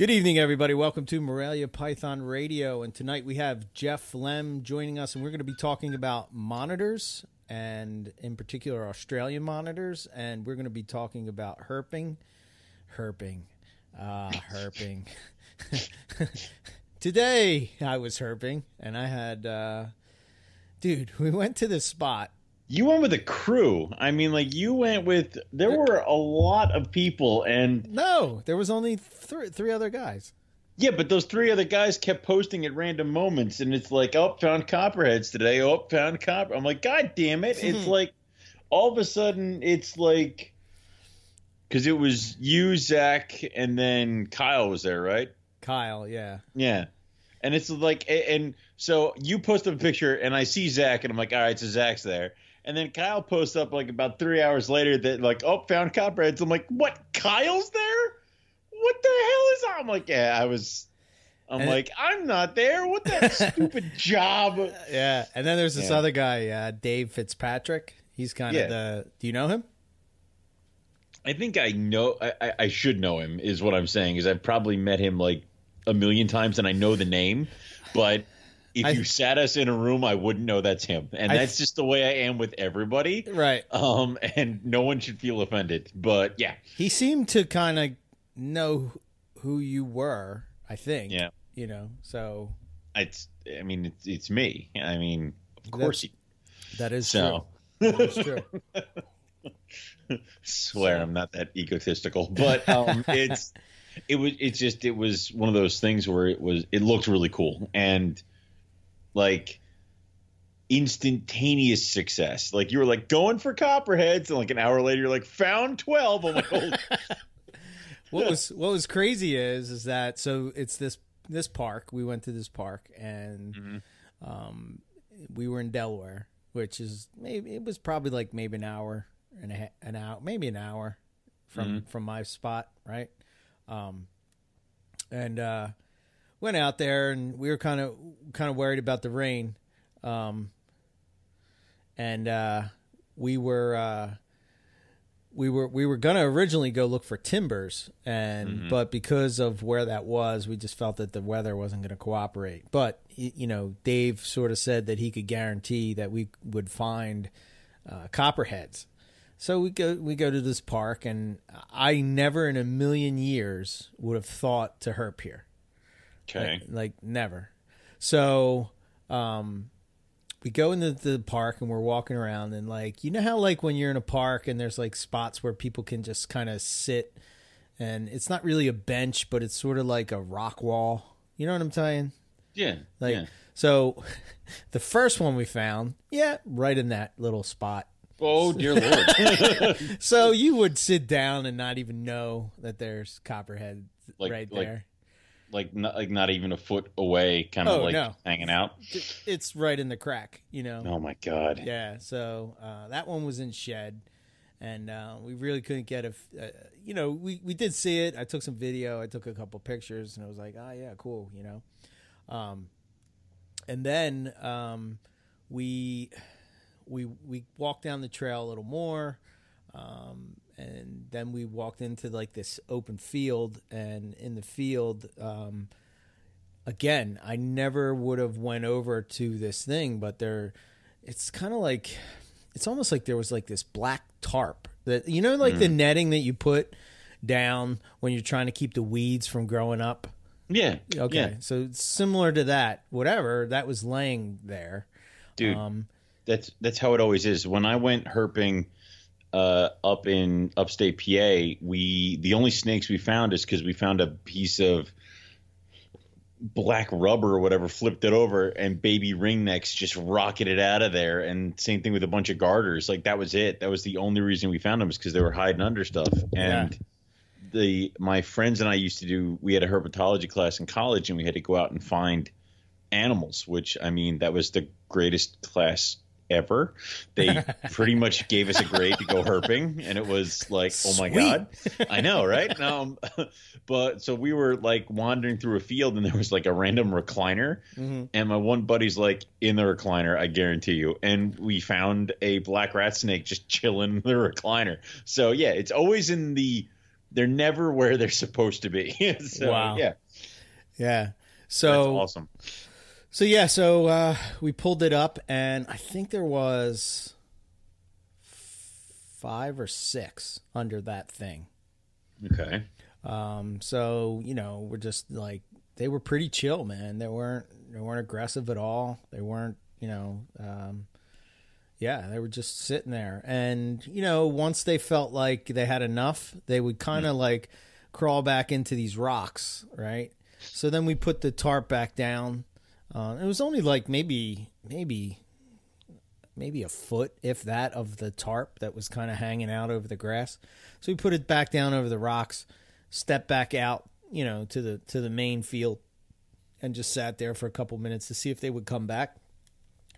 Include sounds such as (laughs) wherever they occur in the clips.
Good evening, everybody. Welcome to Morelia Python Radio. And tonight we have Jeff Lemm joining us, and we're going to be talking about monitors, and in particular, Australian monitors. And we're going to be talking about herping. Herping. Ah, (laughs) herping. (laughs) Today I was herping, and I had, uh, dude, we went to this spot. You went with a crew. I mean, like you went with. There were a lot of people, and No, there was only th- three other guys. yeah, but those three other guys kept posting at random moments, and it's like, oh, found copperheads today. Oh, found copper. I'm like, God damn it! It's hmm. like all of a sudden, it's like because it was you, Zach, and then Kyle was there, right? Kyle, yeah. Yeah. And it's like, and so you post a picture, and I see Zach, and I'm like, all right, so Zach's there. And then Kyle posts up like about three hours later that like, oh, found copperheads. I'm like, what? Kyle's there? What the hell is that? I'm like, yeah, I was. I'm And- like, I'm not there. What that (laughs) stupid job? Yeah, and then there's this Yeah. other guy, uh, Dave Fitzpatrick. He's kind Yeah. of the. Do you know him? I think I know. I, I, I should know him. Is what I'm saying. Is I've probably met him like a million times, and I know the name, but. If I- you sat us in a room, I wouldn't know that's him, and I- that's just the way I am with everybody. Right. um, and no one should feel offended. But yeah, He seemed to kind of know who you were. I think. yeah, You know, so it's. I mean, it's, it's me. I mean, of course. That's- that is so true. That is true. (laughs) swear I'm not that egotistical, but um, (laughs) it's. It was. It's just. It was one of those things where it was. It looked really cool and, like. Instantaneous success. Like you were like going for copperheads, and like an hour later, you're like found twelve. I'm like, holy (laughs) what was what was crazy is is that so it's this this park. We went to this park and Mm-hmm. um, we were in Delaware, which is maybe it was probably like maybe an hour and a ha- an hour, maybe an hour from Mm-hmm. from my spot, right? Um, and uh, went out there and we were kind of kind of worried about the rain, um, and uh, we were. Uh, we were we were gonna originally go look for timbers and but because of where that was we just felt that the weather wasn't going to cooperate. But you know dave sort of said that he could guarantee that we would find uh, copperheads. So we go we go to this park and i never in a million years would have thought to herp here okay. like, like never. So, um, we go into the park and we're walking around and like you know how like when you're in a park and there's like spots where people can just kind of sit and it's not really a bench but it's sort of like a rock wall. You know what I'm saying? Yeah, Like yeah. so (laughs) the first one we found, yeah, right in that little spot. Oh dear lord. (laughs) (laughs) So you would sit down and not even know that there's copperhead Like- right there. like not like not even a foot away, kind of Oh, like no. hanging out. It's right in the crack, you know. Oh my god! Yeah, so uh, that one was in shed, and uh, we really couldn't get a. Uh, you know, we we did see it. I took some video. I took a couple pictures, and I was like, oh yeah, cool. You know, um, and then um, we we we walked down the trail a little more. Um, and then we walked into like this open field, and in the field, um, again, I never would have went over to this thing, but there, it's kind of like, it's almost like there was like this black tarp that you know, like the netting that you put down when you're trying to keep the weeds from growing up. Yeah. Okay, Yeah. so similar to that. Whatever that was laying there. Dude, Um, that's that's how it always is. When I went herping uh, up in upstate PA, we the only snakes we found is because we found a piece of black rubber or whatever, flipped it over, and baby ringnecks just rocketed out of there. And same thing with a bunch of garters. Like that was it. That was the only reason we found them is because they were hiding under stuff. And the my friends and I used to do. We had a herpetology class in college, and we had to go out and find animals. Which I mean, that was the greatest class ever. They (laughs) pretty much gave us a grade to go herping, and it was like, oh my god, I know, right? Um, (laughs) but so we were like wandering through a field, and there was like a random recliner, mhm. and my one buddy's like in the recliner, I guarantee you. And we found a black rat snake just chilling in the recliner. So yeah, it's always in the they're never where they're supposed to be. (laughs) so, Wow. yeah, Yeah. that's So awesome. So yeah, so uh, we pulled it up, and I think there was five or six under that thing. Okay. Um, so you know, we're just like they were pretty chill, man. They weren't they weren't aggressive at all. They weren't, you know, um, yeah, they were just sitting there. And you know, once they felt like they had enough, they would kind of like crawl back into these rocks, right? So then we put the tarp back down. Uh, it was only like maybe maybe maybe a foot, if that, of the tarp that was kind of hanging out over the grass. So we put it back down over the rocks, stepped back out, you know, to the to the main field, and just sat there for a couple minutes to see if they would come back.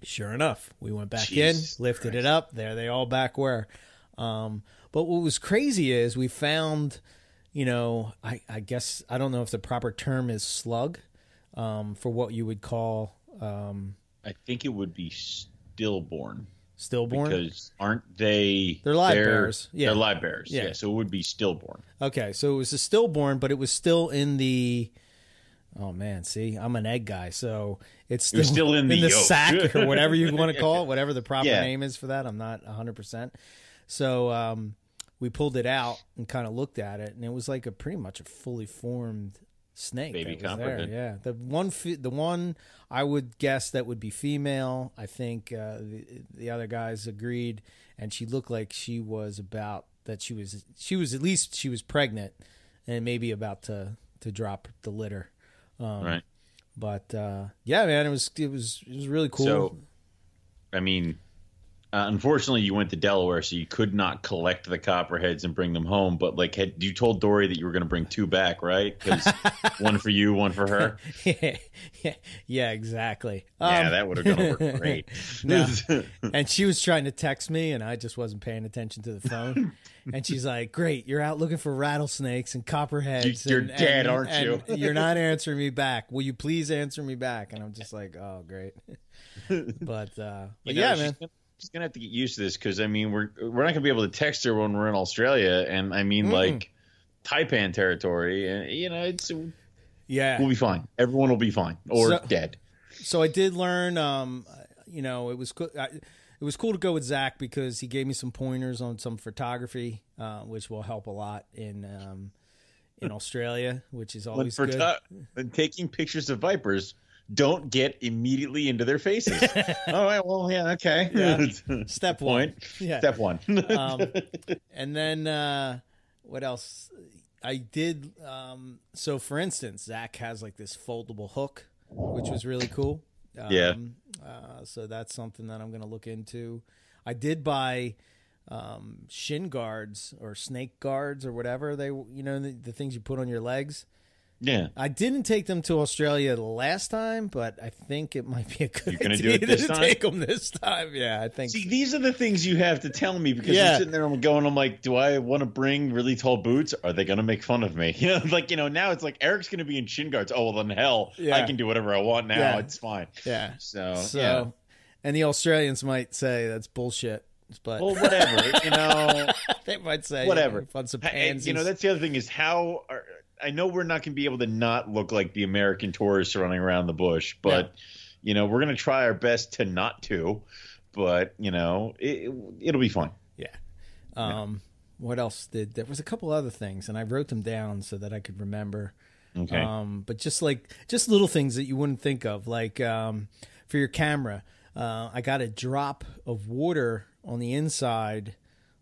Sure enough, we went back Jesus in, lifted it up. There they all back were. Um, but what was crazy is we found, you know, I, I guess I don't know if the proper term is slug um, for what you would call um, I think it would be stillborn stillborn. because aren't they? They're live bears, yeah. they're live bears. Yeah. Yeah. so it would be stillborn. Okay, so it was a stillborn, but it was still in the. Oh man, see, I'm an egg guy, so it's still, still in the yolk. sack or (laughs) whatever you want to call it, whatever the proper Yeah. name is for that. I'm not 100. percent So um, we pulled it out and kind of looked at it, and it was like a pretty much a fully formed snake. Baby that was there. copperhead. Yeah, the one, fe- the one I would guess that would be female. I think uh, the the other guys agreed, and she looked like she was about that she was she was at least she was pregnant, and maybe about to to drop the litter. Um, right. But uh, yeah, man, it was it was it was really cool. So, I mean, uh, unfortunately, you went to Delaware, so you could not collect the copperheads and bring them home. But like, had you told Dory that you were going to bring two back, right? Because (laughs) one for you, one for her. (laughs) yeah, yeah, yeah, exactly. yeah, Um, that would have gone over (laughs) great. No. and she was trying to text me, and I just wasn't paying attention to the phone. and she's like, "Great, you're out looking for rattlesnakes and copperheads. You- you're and- dead, and- aren't and you?" you're not answering me back. Will you please answer me back?" And I'm just like, "Oh, great." but uh, but know, yeah, man. She's gonna have to get used to this because I mean, we're we're not gonna be able to text her when we're in Australia, and I mean, Mm-mm. like Taipan territory, and you know, it's Yeah, we'll be fine. Everyone will be fine or So- dead. so I did learn. Um, you know, it was co- I, it was cool to go with Zach because he gave me some pointers on some photography, uh, which will help a lot in um, in Australia, which is When always for good. ta- when taking pictures of vipers, don't get immediately into their faces. (laughs) All right, well, yeah, okay. Yeah. (laughs) Step one. Point. Yeah. Step one. um, (laughs) and then uh, what else? I did. Um, so, for instance, Zach has like this foldable hook, which was really cool. Um, Yeah. Uh, so that's something that I'm going to look into. I did buy um, shin guards or snake guards or whatever they, you know, the, the things you put on your legs. Yeah. I didn't take them to Australia last time, but I think it might be a good You're gonna idea do it this to time? take them this time. Yeah, I think. See, these are the things you have to tell me because Yeah. I'm sitting there, I'm going, I'm like, do I want to bring really tall boots? Are they going to make fun of me? (laughs) You know, like, you know, now it's like Eric's going to be in shin guards. Oh, well, then hell, Yeah. I can do whatever I want now. Yeah. It's fine. yeah. So, So, yeah. and the Australians might say that's bullshit, but Well, whatever. you know, (laughs) they might say whatever. Fun some Hey, pansies. you know, that's the other thing is how are, I know we're not going to be able to not look like the American tourists running around the bush, but you know, we're going to try our best to not to. But you know, it, it'll be fine. yeah. Um, what else did there was a couple other things, and I wrote them down so that I could remember. Okay. Um, but just like just little things that you wouldn't think of, like um, for your camera, uh, I got a drop of water on the inside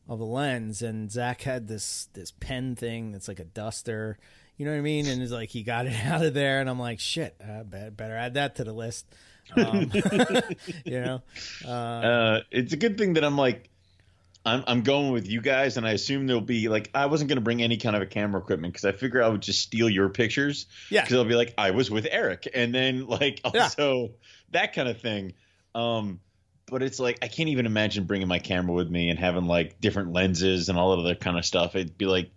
of the lens, and Zach had this this pen thing that's like a duster. You know what I mean? And it's like he got it (laughs) out of there, and I'm like, shit, I bet, better add that to the list. Um, (laughs) you know, uh, uh, it's a good thing that I'm like, I'm I'm going with you guys, and I assume there'll be like I wasn't going to bring any kind of a camera equipment because I figure I would just steal your pictures. Yeah. because I'll be like I was with Eric, and then like (laughs) Yeah. also that kind of thing. Um, but it's like I can't even imagine bringing my camera with me and having like different lenses and all of that kind of stuff. It'd be like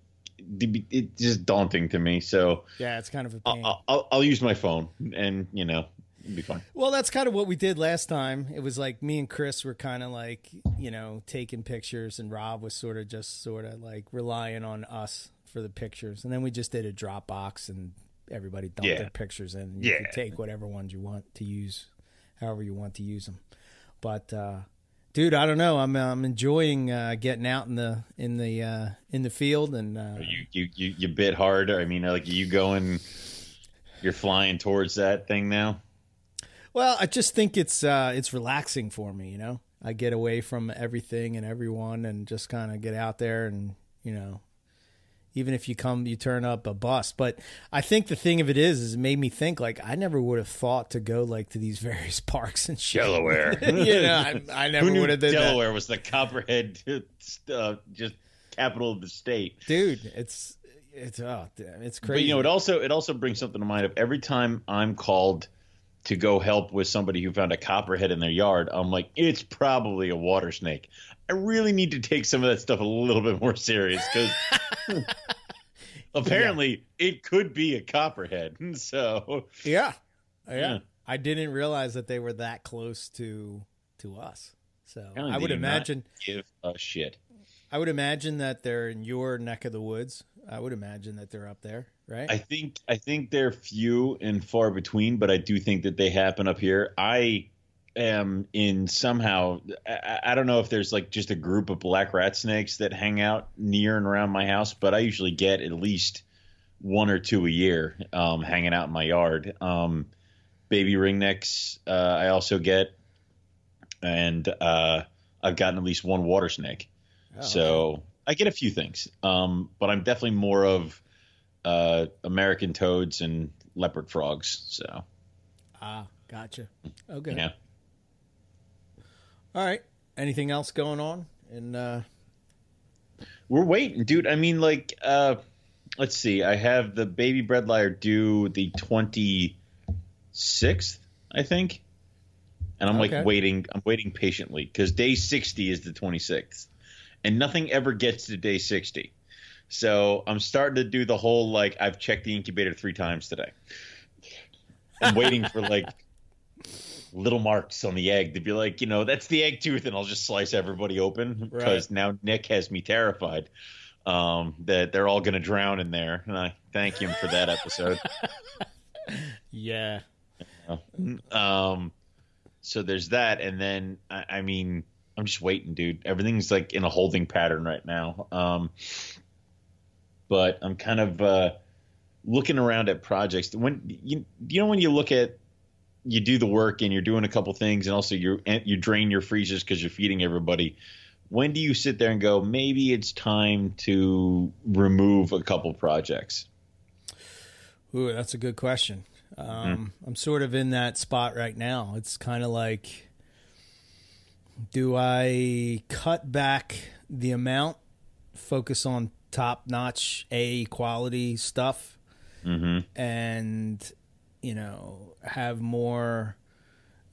it's just daunting to me. So yeah, it's kind of a pain. I'll, I'll, I'll use my phone, and you know, it'll be fine. Well, that's kind of what we did last time. It was like me and Chris were kind of like, you know, taking pictures, and Rob was sort of just sort of like relying on us for the pictures, and then we just did a Dropbox, and everybody dumped Yeah. their pictures in. And you Yeah. could take whatever ones you want to use, however you want to use them. But uh, dude, I don't know. I'm I'm enjoying uh, getting out in the in the uh, in the field, and uh, You you you, you bit hard. I mean, like you going, you're flying towards that thing now. Well, I just think it's uh, it's relaxing for me. You know, I get away from everything and everyone, and just kind of get out there, and you know, even if you come, you turn up a bus. But I think the thing of it is, is it made me think like I never would have thought to go like to these (laughs) various parks and shit. Delaware. (laughs) you know, I, I never Who knew would have did Delaware was the copperhead, (laughs) uh, just capital of the state. dude. It's it's oh, damn, it's crazy. But you know, it also it also brings something to mind of every time I'm called to go help with somebody who found a copperhead in their yard, I'm like, it's probably a water snake. I really need to take some of that stuff a little bit more serious because (laughs) apparently it could be a copperhead. (laughs) So yeah. yeah, Yeah. I didn't realize that they were that close to to us. So I would imagine. give a shit. I would imagine that they're in your neck of the woods. I would imagine that they're up there, right? I think I think they're few and far between, but I do think that they happen up here. I am in somehow I, I don't know if there's like just a group of black rat snakes that hang out near and around my house, but I usually get at least one or two a year um, hanging out in my yard. Um, baby ringnecks uh, I also get, and uh, I've gotten at least one water snake. Oh, So I get a few things, um, but I'm definitely more of uh, American toads and leopard frogs. So ah, gotcha. Okay. yeah, All right. Anything else going on? And uh, we're waiting, dude. I mean, like, uh, let's see. I have the baby bredli due the 26th, I think, and I'm Okay. like waiting. I'm waiting patiently because day 60 is the 26th, and nothing ever gets to day 60. So I'm starting to do the whole like I've checked the incubator three times today. I'm waiting for like (laughs) little marks on the egg to be like, you know, that's the egg tooth, and I'll just slice everybody open because now Nick has me terrified um, that they're all going to drown in there, and I thank him for that episode. (laughs) yeah. um, so there's that, and then I, I mean, I'm just waiting, dude. Everything's like in a holding pattern right now. Um, but I'm kind of uh, looking around at projects. When you you know when you look at you do the work and you're doing a couple things, and also you you drain your freezers because you're feeding everybody. When do you sit there and go, maybe it's time to remove a couple projects? Ooh, that's a good question. Um, I'm sort of in that spot right now. It's kind of like, do I cut back the amount, focus on top notch A quality stuff, Mm-hmm. and you know have more?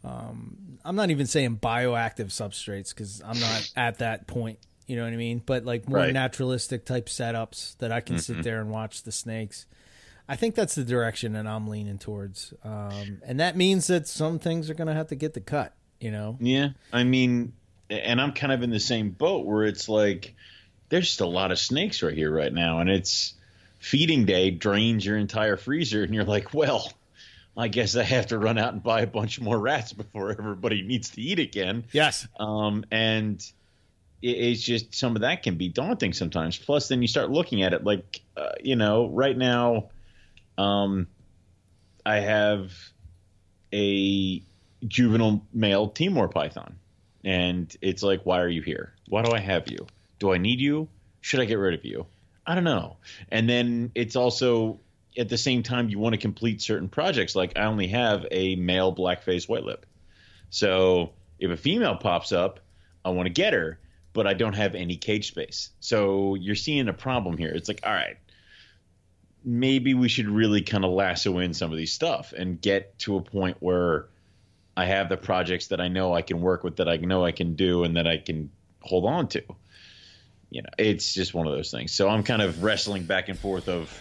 Um, I'm not even saying bioactive substrates because I'm not (laughs) at that point. You know what I mean? But like more Right. naturalistic type setups that I can sit there and watch the snakes. I think that's the direction that I'm leaning towards, um, and that means that some things are going to have to get the cut. You know, Yeah, I mean, and I'm kind of in the same boat where it's like there's just a lot of snakes right here right now, and it's feeding day drains your entire freezer, and you're like, well, I guess I have to run out and buy a bunch more rats before everybody needs to eat again. yes, Um, and it, it's just some of that can be daunting sometimes. Plus, then you start looking at it like, uh, you know, right now, um, I have a juvenile male Timor python, and it's like, why are you here? Why do I have you? Do I need you? Should I get rid of you? I don't know. And then it's also at the same time you want to complete certain projects. Like I only have a male black-faced white lip. So if a female pops up, I want to get her, but I don't have any cage space. So you're seeing a problem here. It's like, all right, maybe we should really kind of lasso in some of these stuff and get to a point where I have the projects that I know I can work with, that I know I can do, and that I can hold on to. You know, it's just one of those things. So I'm kind of wrestling back and forth of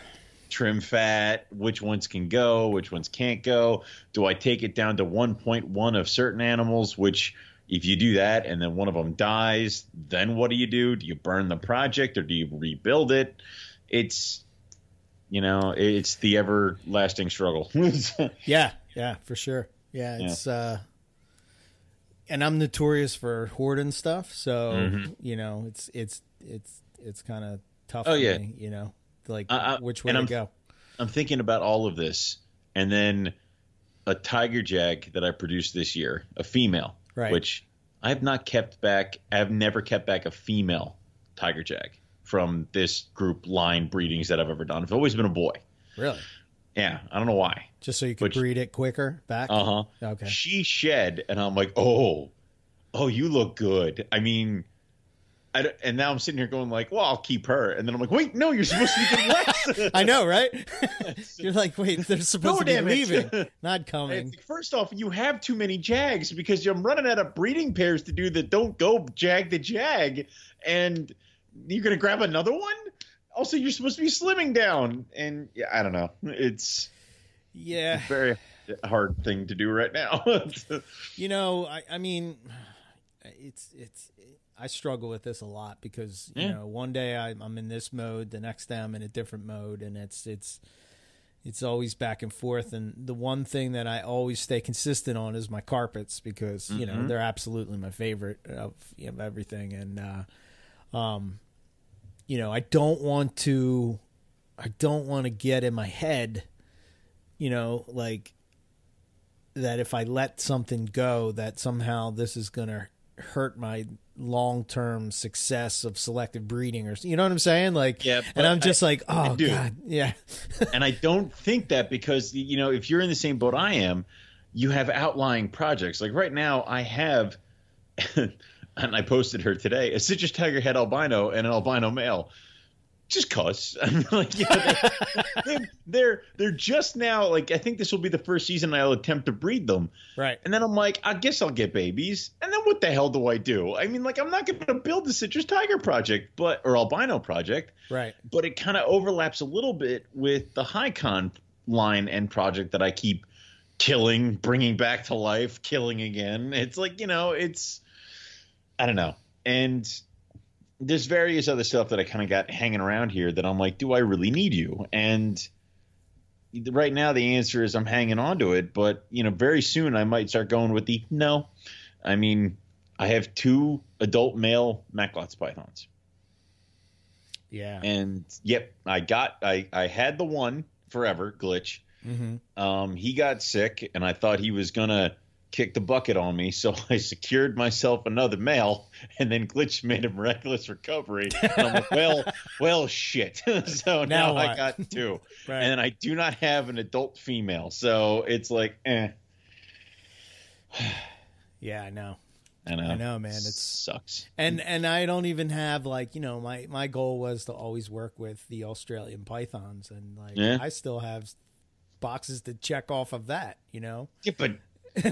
trim fat, which ones can go, which ones can't go. Do I take it down to 1.1 of certain animals, which if you do that and then one of them dies, then what do you do? Do you burn the project or do you rebuild it? it's you know it's the everlasting struggle. (laughs) yeah, yeah, for sure. Yeah, it's yeah. uh and I'm notorious for hoarding stuff, so mm-hmm. you know, it's it's it's it's kind of tough. Oh yeah, me, you know, like uh, which way to I'm, go. I'm thinking about all of this, and then a tiger jag that I produced this year, a female, right. which I have not kept back. I've never kept back a female tiger jag from this group line breedings that I've ever done. I've always been a boy. Really? Yeah, I don't know why. Just so you could breed it quicker back. Uh huh. Okay. She shed, and I'm like, oh, oh, you look good. I mean, and now I'm sitting here going like, well, I'll keep her, and then I'm like, wait, no, you're supposed to be getting (laughs) less. I know, right? (laughs) you're like, wait, they're supposed no, to be leaving, (laughs) not coming. First off, you have too many jags because I'm running out of breeding pairs to do that don't go jag the jag, and you're gonna grab another one. Also, you're supposed to be slimming down, and yeah, I don't know. It's yeah, very hard thing to do right now. you know, I, I mean, it's it's I struggle with this a lot because you yeah. know one day I, I'm in this mode, the next day I'm in a different mode, and it's it's it's always back and forth. And the one thing that I always stay consistent on is my carpets because mm-hmm. you know mm-hmm. they're absolutely my favorite of, of everything. And uh, um, you know I don't want to I don't want to get in my head, you know, like that if I let something go, that somehow this is gonna hurt my long term success of selective breeding or you know what I'm saying? Like yeah, and I'm just I, like, oh god, yeah. (laughs) and I don't think that because you know, if you're in the same boat I am, you have outlying projects. Like right now I have (laughs) and I posted her today, a citrus tiger head albino and an albino male just cause (laughs) like yeah, they, are they're they're just now like I think this will be the first season I'll attempt to breed them. Right. And then I'm like, I guess I'll get babies. And then what the hell do I do? I mean, like I'm not going to build the citrus tiger project, but or albino project. Right. But it kind of overlaps a little bit with the Hycon line and project that I keep killing, bringing back to life, killing again. It's like you know, it's I don't know, and there's various other stuff that I kind of got hanging around here that I'm like, do I really need you? And right now the answer is I'm hanging on to it, but you know, very soon I might start going with the no. I mean, I have two adult male Macklot's pythons. Yeah. And yep, I got I I had the one forever glitch. Mm-hmm. Um, he got sick, and I thought he was gonna kicked the bucket on me, so (laughs) I secured myself another male, and then Glitch made a miraculous recovery. Like, (laughs) well, well, shit. (laughs) so now, now I got two, right. and I do not have an adult female, so it's like, eh. (sighs) yeah, I know. I know. I know, man. It sucks. And and I don't even have like you know my my goal was to always work with the Australian pythons, and like yeah. I still have boxes to check off of that. You know. Yeah, but (laughs)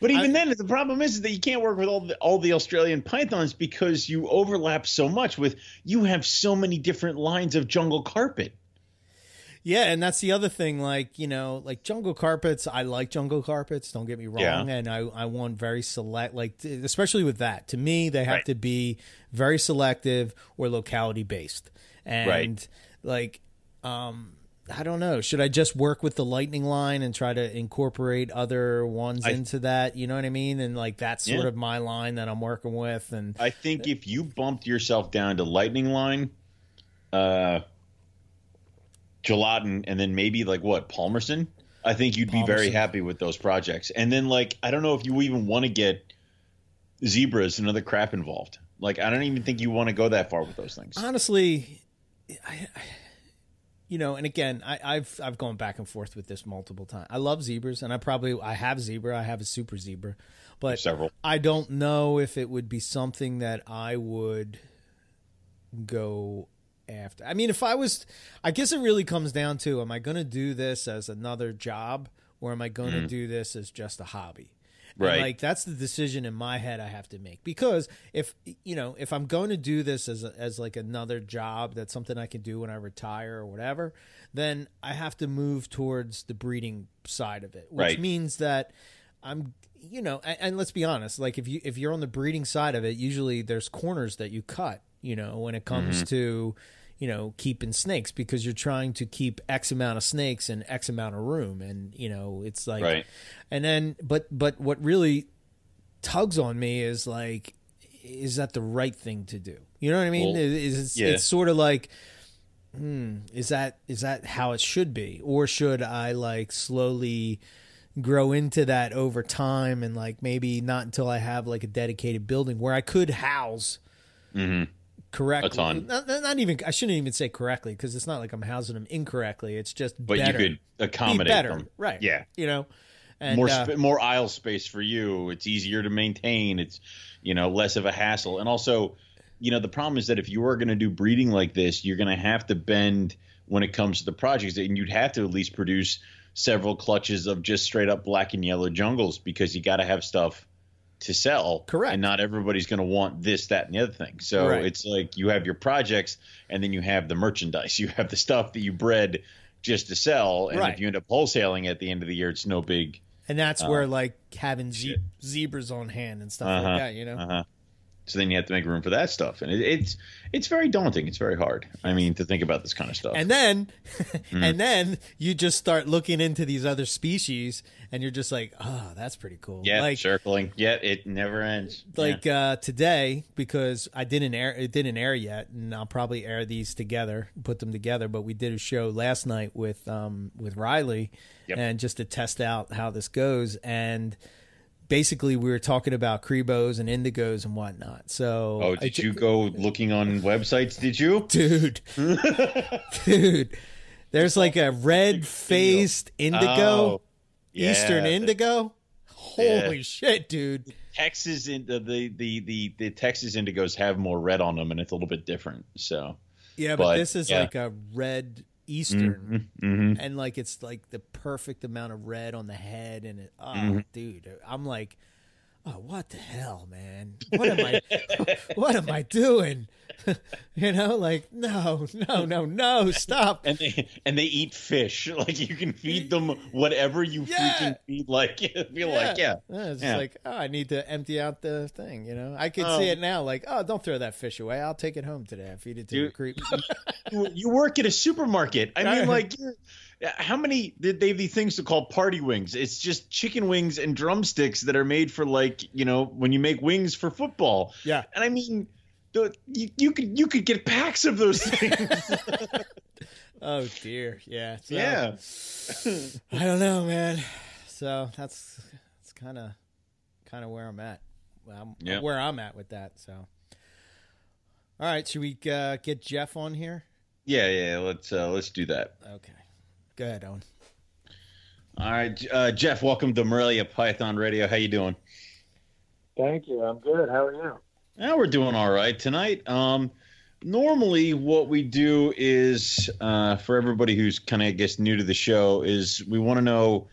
but even I, then, the problem is that you can't work with all the, all the Australian pythons because you overlap so much with you have so many different lines of jungle carpet. Yeah, and that's the other thing. Like you know, like jungle carpets. I like jungle carpets. Don't get me wrong. Yeah. And I I want very select. Like especially with that. To me, they have right. to be very selective or locality based. And right. like um I don't know. Should I just work with the lightning line and try to incorporate other ones I, into that? You know what I mean? And like that's sort yeah. of my line that I'm working with. And I think if you bumped yourself down to lightning line, uh, gelatin, and then maybe like what Palmerston, I think you'd Palmerston. be very happy with those projects. And then like I don't know if you even want to get zebras and other crap involved. Like I don't even think you want to go that far with those things. Honestly, I, I you know, and again, I, have I've gone back and forth with this multiple times. I love zebras, and I probably I have zebra. I have a super zebra, but several. I don't know if it would be something that I would go after. I mean, if I was, I guess it really comes down to: Am I going to do this as another job, or am I going to mm-hmm. do this as just a hobby? Right. And like that's the decision in my head I have to make because if you know if I'm going to do this as a, as like another job that's something I can do when I retire or whatever, then I have to move towards the breeding side of it, which right. means that I'm you know and, and, let's be honest like if you if you're on the breeding side of it usually there's corners that you cut you know when it comes mm-hmm. to you know, keeping snakes because you're trying to keep X amount of snakes in X amount of room. And, you know, it's like, Right. and then, but, but what really tugs on me is like, is that the right thing to do? You know what I mean? Well, Is it's, yeah. it's sort of like, hmm, is that is that how it should be, or should I like slowly grow into that over time and like maybe not until I have like a dedicated building where I could house Mhm. Correctly. Not, not even I shouldn't even say correctly because it's not like I'm housing them incorrectly. It's just But better. you could Be accommodate better, them. right? Yeah. you know, and more uh, sp- more aisle space for you. It's easier to maintain. It's you know less of a hassle, and also you know the problem is that if you are going to do breeding like this, you're going to have to bend when it comes to the projects, and you'd have to at least produce several clutches of just straight up black and yellow jungles because you got to have stuff to sell. Correct. And not everybody's going to want this, that, and the other thing. So Right. it's like you have your projects, and then you have the merchandise. (laughs) You have the stuff that you bred just to sell, and Right. if you end up wholesaling at the end of the year, it's no big. and that's where like having ze- zebras on hand and stuff Uh-huh. like that. You know, Uh-huh. So then you have to make room for that stuff, and it, it's it's very daunting. It's very hard. I mean, to think about this kind of stuff. And then, (laughs) Hmm. and then you just start looking into these other species, and you're just like, oh, that's pretty cool. yeah, like, circling. Yeah, it never ends. like uh, today because I didn't air it didn't air yet, and I'll probably air these together, put them together. But we did a show last night with um with Riley, Yep. and just to test out how this goes, and basically we were talking about cribos and indigos and whatnot. So, oh, did ju- you go looking on websites? Did you? (laughs) dude, (laughs) dude? There's like a red faced indigo. Oh, yeah. Eastern Indigo. Holy shit, dude! Texas in the, the the the the Texas indigos have more red on them, and it's a little bit different. So. Yeah, but, But, this is yeah. like a red Eastern, hmm and like it's like the perfect amount of red on the head, and it. Oh, Mm-hmm. dude, I'm like, oh, what the hell, man? What am I? (laughs) what am I doing? (laughs) you know, like no, no, no, no, stop. And they and they eat fish. (laughs) Like you can feed them whatever you Yeah. freaking feed. Like feel like yeah. it's Yeah. like oh, I need to empty out the thing. You know, I could Oh. see it now. Like, oh, don't throw that fish away. I'll take it home today. I feed it to the creep. you, you work at a supermarket. I mean, like, you're, how many did they have these things to call party wings? It's just chicken wings and drumsticks that are made for like you know when you make wings for football. yeah, And I mean, the, you, you could you could get packs of those things. (laughs) Oh dear, yeah, so- yeah. I don't know, man. So that's that's kind of kind of where I'm at. I'm, Yeah. Where I'm at with that. So, all right, should we uh, get Jeff on here? Yeah, yeah. Let's uh, let's do that. Okay, go ahead, Owen. All right, uh, Jeff. Welcome to Morelia Python Radio. How you doing? Thank you. I'm good. How are you? Yeah, we're doing all right tonight. Um, normally, what we do is uh, for everybody who's kind of, I guess, new to the show, is we want to know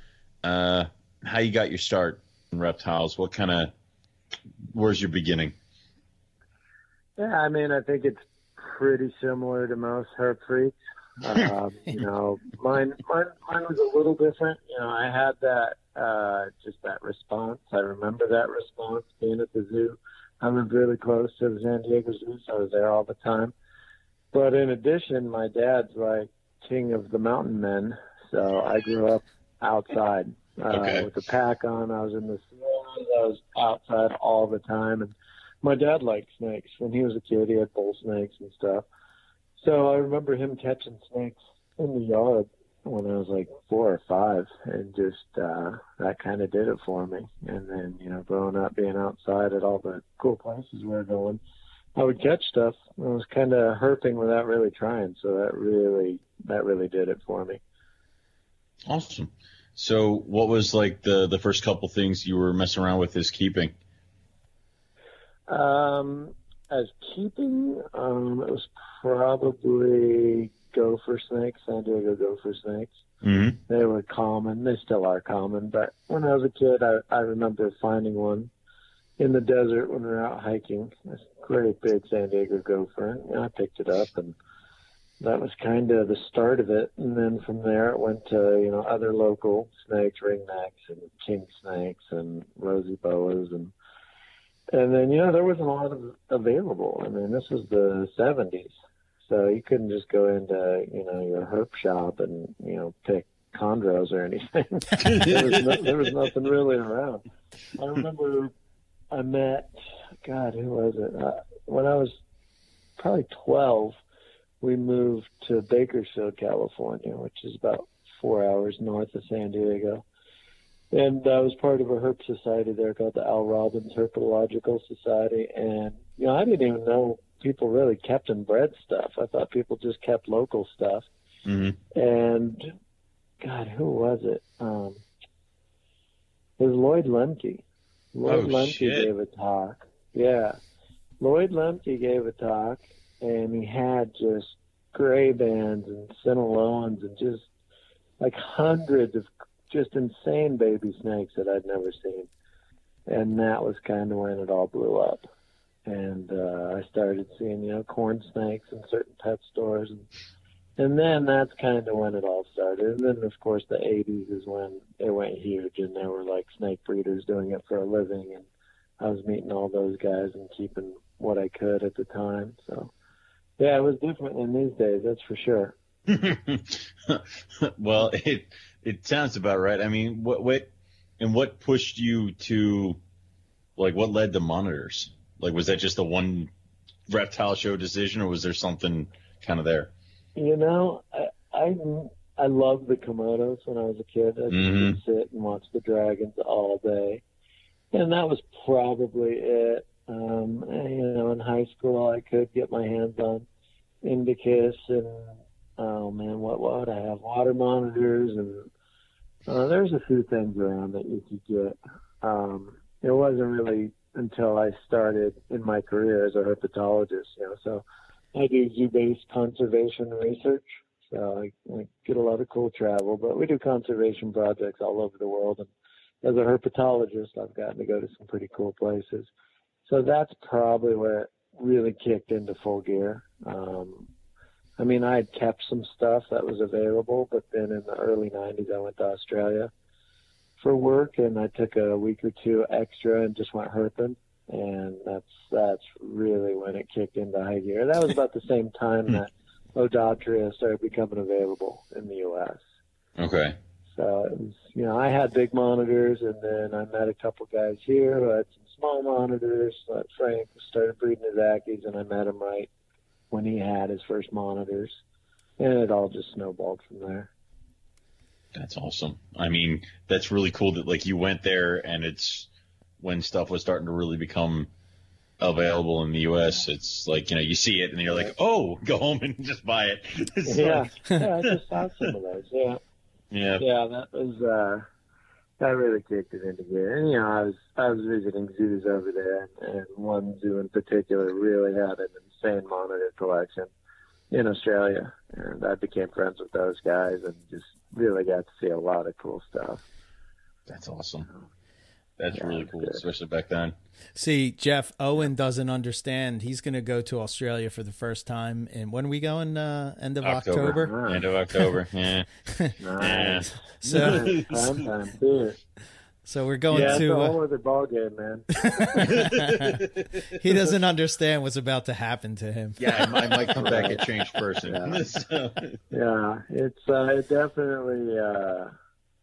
uh, how you got your start in reptiles. What kind of, where's your beginning? Yeah, I mean, I think it's pretty similar to most herp freaks. Um, (laughs) you know, mine, mine, mine was a little different. You know, I had that, uh, just that response. I remember that response being at the zoo. I lived really close to the San Diego Zoo, so I was there all the time. But in addition, my dad's like king of the mountain men, so I grew up outside uh, Okay. with the pack on. I was in the Sierras. I was outside all the time, and my dad liked snakes. When he was a kid, he had bull snakes and stuff. So I remember him catching snakes in the yard when I was like four or five, and just uh, that kind of did it for me. And then, you know, growing up, being outside at all the cool places we were going, I would catch stuff. I was kind of herping without really trying, so that really that really did it for me. Awesome. So, what was like the the first couple things you were messing around with is keeping? Um, as keeping, um, it was probably gopher snakes, San Diego gopher snakes. Mm-hmm. They were common. They still are common. But when I was a kid, I, I remember finding one in the desert when we were out hiking. This great big San Diego gopher. And I picked it up, and that was kind of the start of it. And then from there, it went to you know other local snakes, ringnecks, and king snakes, and rosy boas, and and then you know there wasn't a lot of available. I mean, this was the '70s, So you couldn't just go into you know your herp shop and you know pick chondros or anything. (laughs) there, was no, there was nothing really around. I remember I met God, who was it? Uh, when I was probably twelve, we moved to Bakersfield, California, which is about four hours north of San Diego. And I was part of a herp society there called the Al Robbins Herpetological Society. And, you know, I didn't even know people really kept and bred stuff. I thought people just kept local stuff. Mm-hmm. And, God, who was it? Um, it was Lloyd Lemke. Lloyd Oh, Lemke shit. gave a talk. Yeah. Lloyd Lemke gave a talk, and he had just gray bands and Sinaloans and just like hundreds of just insane baby snakes that I'd never seen. And that was kind of when it all blew up. And uh, I started seeing, you know, corn snakes in certain pet stores. And, and then that's kind of when it all started. And then, of course, the 80s is when it went huge and there were like snake breeders doing it for a living. And I was meeting all those guys and keeping what I could at the time. So, yeah, it was different in these days, that's for sure. (laughs) well, it it sounds about right. I mean, what what and what pushed you to like what led to monitors? Like, was that just a one reptile show decision, or was there something kind of there? You know, I I, I loved the Komodos when I was a kid. I Mhm. could sit and watch the dragons all day, and that was probably it. Um, and, you know, in high school, I could get my hands on Indicus and oh man, what what would I have? Water monitors and uh, there's a few things around that you could get. Um, it wasn't really until I started in my career as a herpetologist, you know. So I do zoo-based conservation research. So I, I get a lot of cool travel, but we do conservation projects all over the world. And as a herpetologist, I've gotten to go to some pretty cool places. So that's probably where it really kicked into full gear. Um, I mean, I had kept some stuff that was available, but then in the early 90s, I went to Australia for work and I took a week or two extra and just went herping. And that's, that's really when it kicked into high gear. That was about the same time hmm. that Odatria started becoming available in the U.S. Okay. So it was, you know, I had big monitors, and then I met a couple guys here who had some small monitors. Frank started breeding his Ackies, and I met him right when he had his first monitors, and it all just snowballed from there. That's awesome. I mean, that's really cool that like you went there and it's when stuff was starting to really become available in the U.S. It's like you know you see it and you're like, oh, go home and just buy it. (laughs) It's yeah, yeah, I just saw some of those. Yeah. (laughs) yeah. yeah, that was uh that really kicked it into gear. And you know, I was I was visiting zoos over there and, and one zoo in particular really had an insane monitor collection in Australia. And I became friends with those guys and just really got to see a lot of cool stuff. That's awesome. That's Yeah, really cool, good. especially back then. See, Jeff Owen doesn't understand. He's going to go to Australia for the first time. And when are we going? Uh, end of October. October. End of October. Yeah. (laughs) nice. So, Nice. Time time beer. so we're going Yeah, it's a to. whole Uh, other ballgame, man. he doesn't understand what's about to happen to him. yeah, I might, I might come back a changed person. Yeah. (laughs) So- Yeah, it's uh, it definitely uh,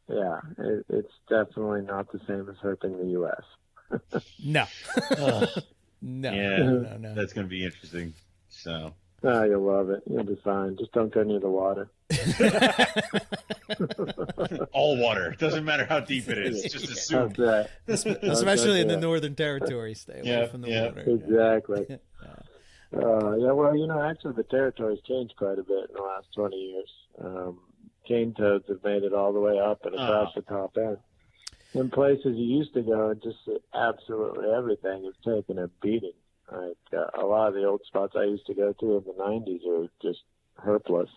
yeah, it, it's definitely not the same as herping the U.S. (laughs) No, Ugh, (laughs) no, Yeah. no, no. that's going to be interesting. So. Oh, you'll love it. You'll be fine. Just don't go near the water. (laughs) All water. Doesn't matter how deep it is. Just assume. That's right. Especially in the Northern Territory, stay away Yeah, from the yeah. water. Exactly. Uh, yeah, well, you know, actually, the territory's changed quite a bit in the last 20 years. Um, cane toads have made it all the way up and across Oh. the top end. In places you used to go, and just absolutely everything has taken a beating. Like uh, a lot of the old spots I used to go to in the 90s are just herpless,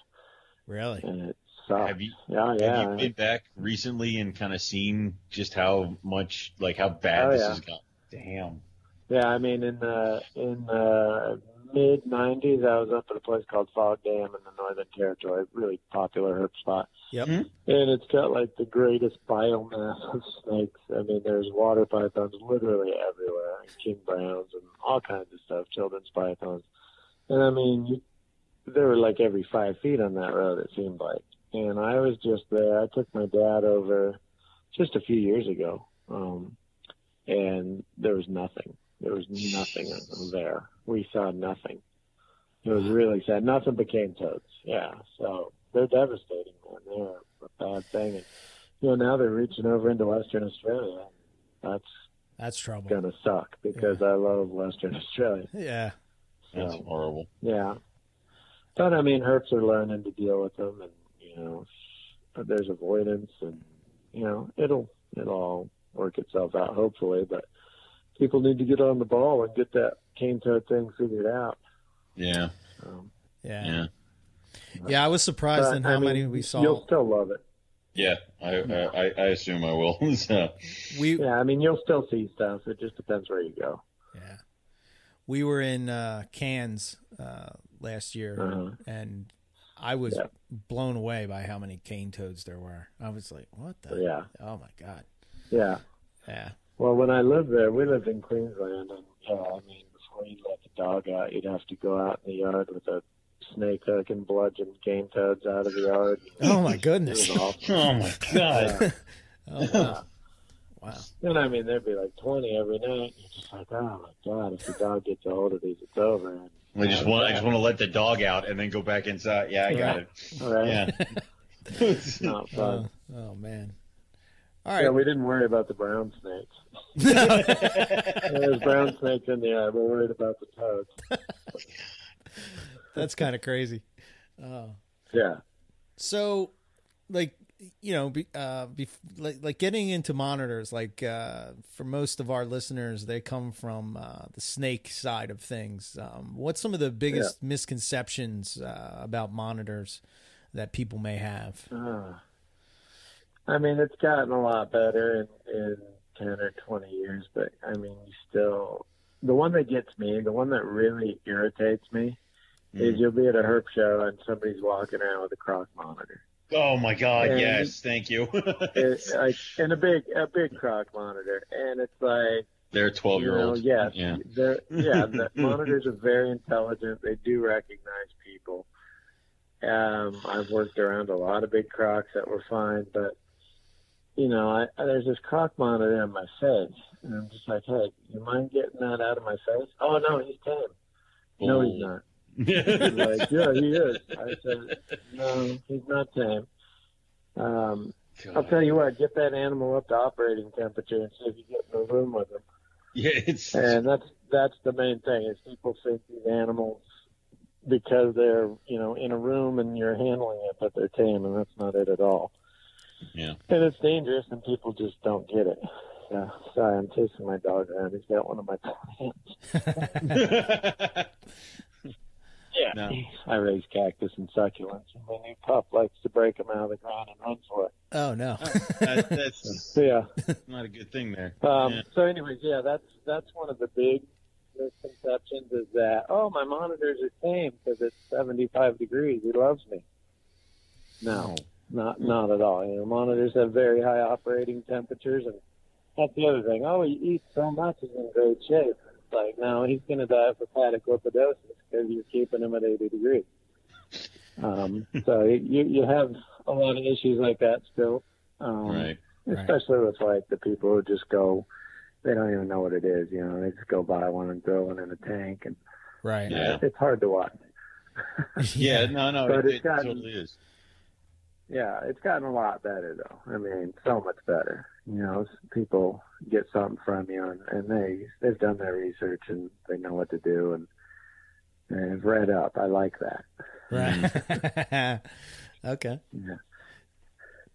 Really? and it sucks. Have you yeah, yeah. have you been back recently and kind of seen just how much like how bad Oh, this yeah. has gone? Damn. Yeah, I mean, in the in the mid '90s, I was up at a place called Fog Dam in the Northern Territory, really popular herp spot. Yep. Mhm. And it's got like the greatest biomass of snakes. I mean, there's water pythons literally everywhere, and king browns and all kinds of stuff, children's pythons. And I mean, you they were like every five feet on that road. It seemed like, and I was just there. I took my dad over just a few years ago, um, and there was nothing. There was nothing there. We saw nothing. It was really sad. Nothing but cane toads. Yeah, so they're devastating, man. They're a bad thing, and you know now they're reaching over into Western Australia. That's That's trouble. gonna suck because I love Western Australia. (laughs) Yeah. That's horrible. yeah. But I mean, herps are learning to deal with them, and you know, but there's avoidance, and you know, it'll it'll all work itself out, hopefully. But people need to get on the ball and get that cane toad thing figured out. Yeah, Um, Yeah. yeah, Yeah, I was surprised but, in how I mean, many we saw. You'll still love it. yeah. I I, I assume I will. (laughs) so, we Yeah, I mean, you'll still see stuff. It just depends where you go. yeah. We were in uh Cairns uh last year Uh-huh. and I was Yeah. blown away by how many cane toads there were. I was like, "What the? Yeah. Oh my god!" Yeah. Yeah, Well, when I lived there, we lived in Queensland, and yeah, I mean, before you let the dog out, you'd have to go out in the yard with a snake hook and bludgeon cane toads out of the yard. Oh my It goodness! was (laughs) awful. oh my god. (laughs) Oh, wow. wow. And I mean, there'd be like 20 every night. You're just like, oh my god, if the dog gets a hold of these, it's over. And, I just want I just want to let the dog out and then go back inside. Yeah, I got it. All right. Yeah. (laughs) It's not oh, fun. Oh, oh man! All yeah, we didn't worry about the brown snakes. (laughs) There's brown snakes in the yard. We're worried about the toads. That's kind of crazy. Oh. Yeah. So, like, you know, be, uh, be, like, like getting into monitors, like, uh, for most of our listeners, they come from uh, the snake side of things. Um, what's some of the biggest misconceptions uh, about monitors that people may have? I mean, it's gotten a lot better in, in 10 or 20 years, but I mean, you still, the one that gets me, the one that really irritates me, is you'll be at a herp show and somebody's walking around with a croc monitor. Oh my god, And- yes, thank you. It, (laughs) like, and a big, a big croc monitor. And it's like, They're twelve you year know, olds. yes, Yeah. they're, yeah, the (laughs) monitors are very intelligent. They do recognize people. Um, I've worked around a lot of big crocs that were fine, but you know, I, I, there's this croc monitor in my face, and I'm just like, hey, you mind getting that out of my face? Oh no, he's tame. No, he's not. (laughs) He's like, yeah, he is. I said, no, he's not tame. Um, I'll tell you what, get that animal up to operating temperature and see if you get in the room with him. Yeah, it's And that's that's the main thing is people think these animals because they're you know in a room and you're handling it that they're tame and that's not it at all. Yeah. And it's dangerous and people just don't get it. Yeah. Sorry, I'm chasing my dog around. He's got one of my (laughs) plants. Yeah. No. I raise cactus and succulents and my new pup likes to break them out of the ground and run for it. Oh no! that, that's So (laughs) yeah. not a good thing there. Um, Yeah. So, anyways, yeah, that's that's one of the big misconceptions is that oh, my monitors are tame because it's 75 degrees. He loves me. No, not not at all. You know, monitors have very high operating temperatures, and that's the other thing. Oh, he eats so much, he's in great shape. It's like no, he's going to die of hepatic lipidosis because you're keeping him at 80 degrees. Um, (laughs) so you you have a lot of issues like that still. Um, Right. Right. especially with like the people who just go they don't even know what it is you know they just go buy one and throw one in a tank and right? Yeah. it's hard to watch Yeah, no, no, (laughs) But it, it's it gotten- totally is. Yeah it's gotten a lot better though i mean so much better you know people get something from you and, and they they've done their research and they know what to do and and have read up i like that Right. (laughs) okay. yeah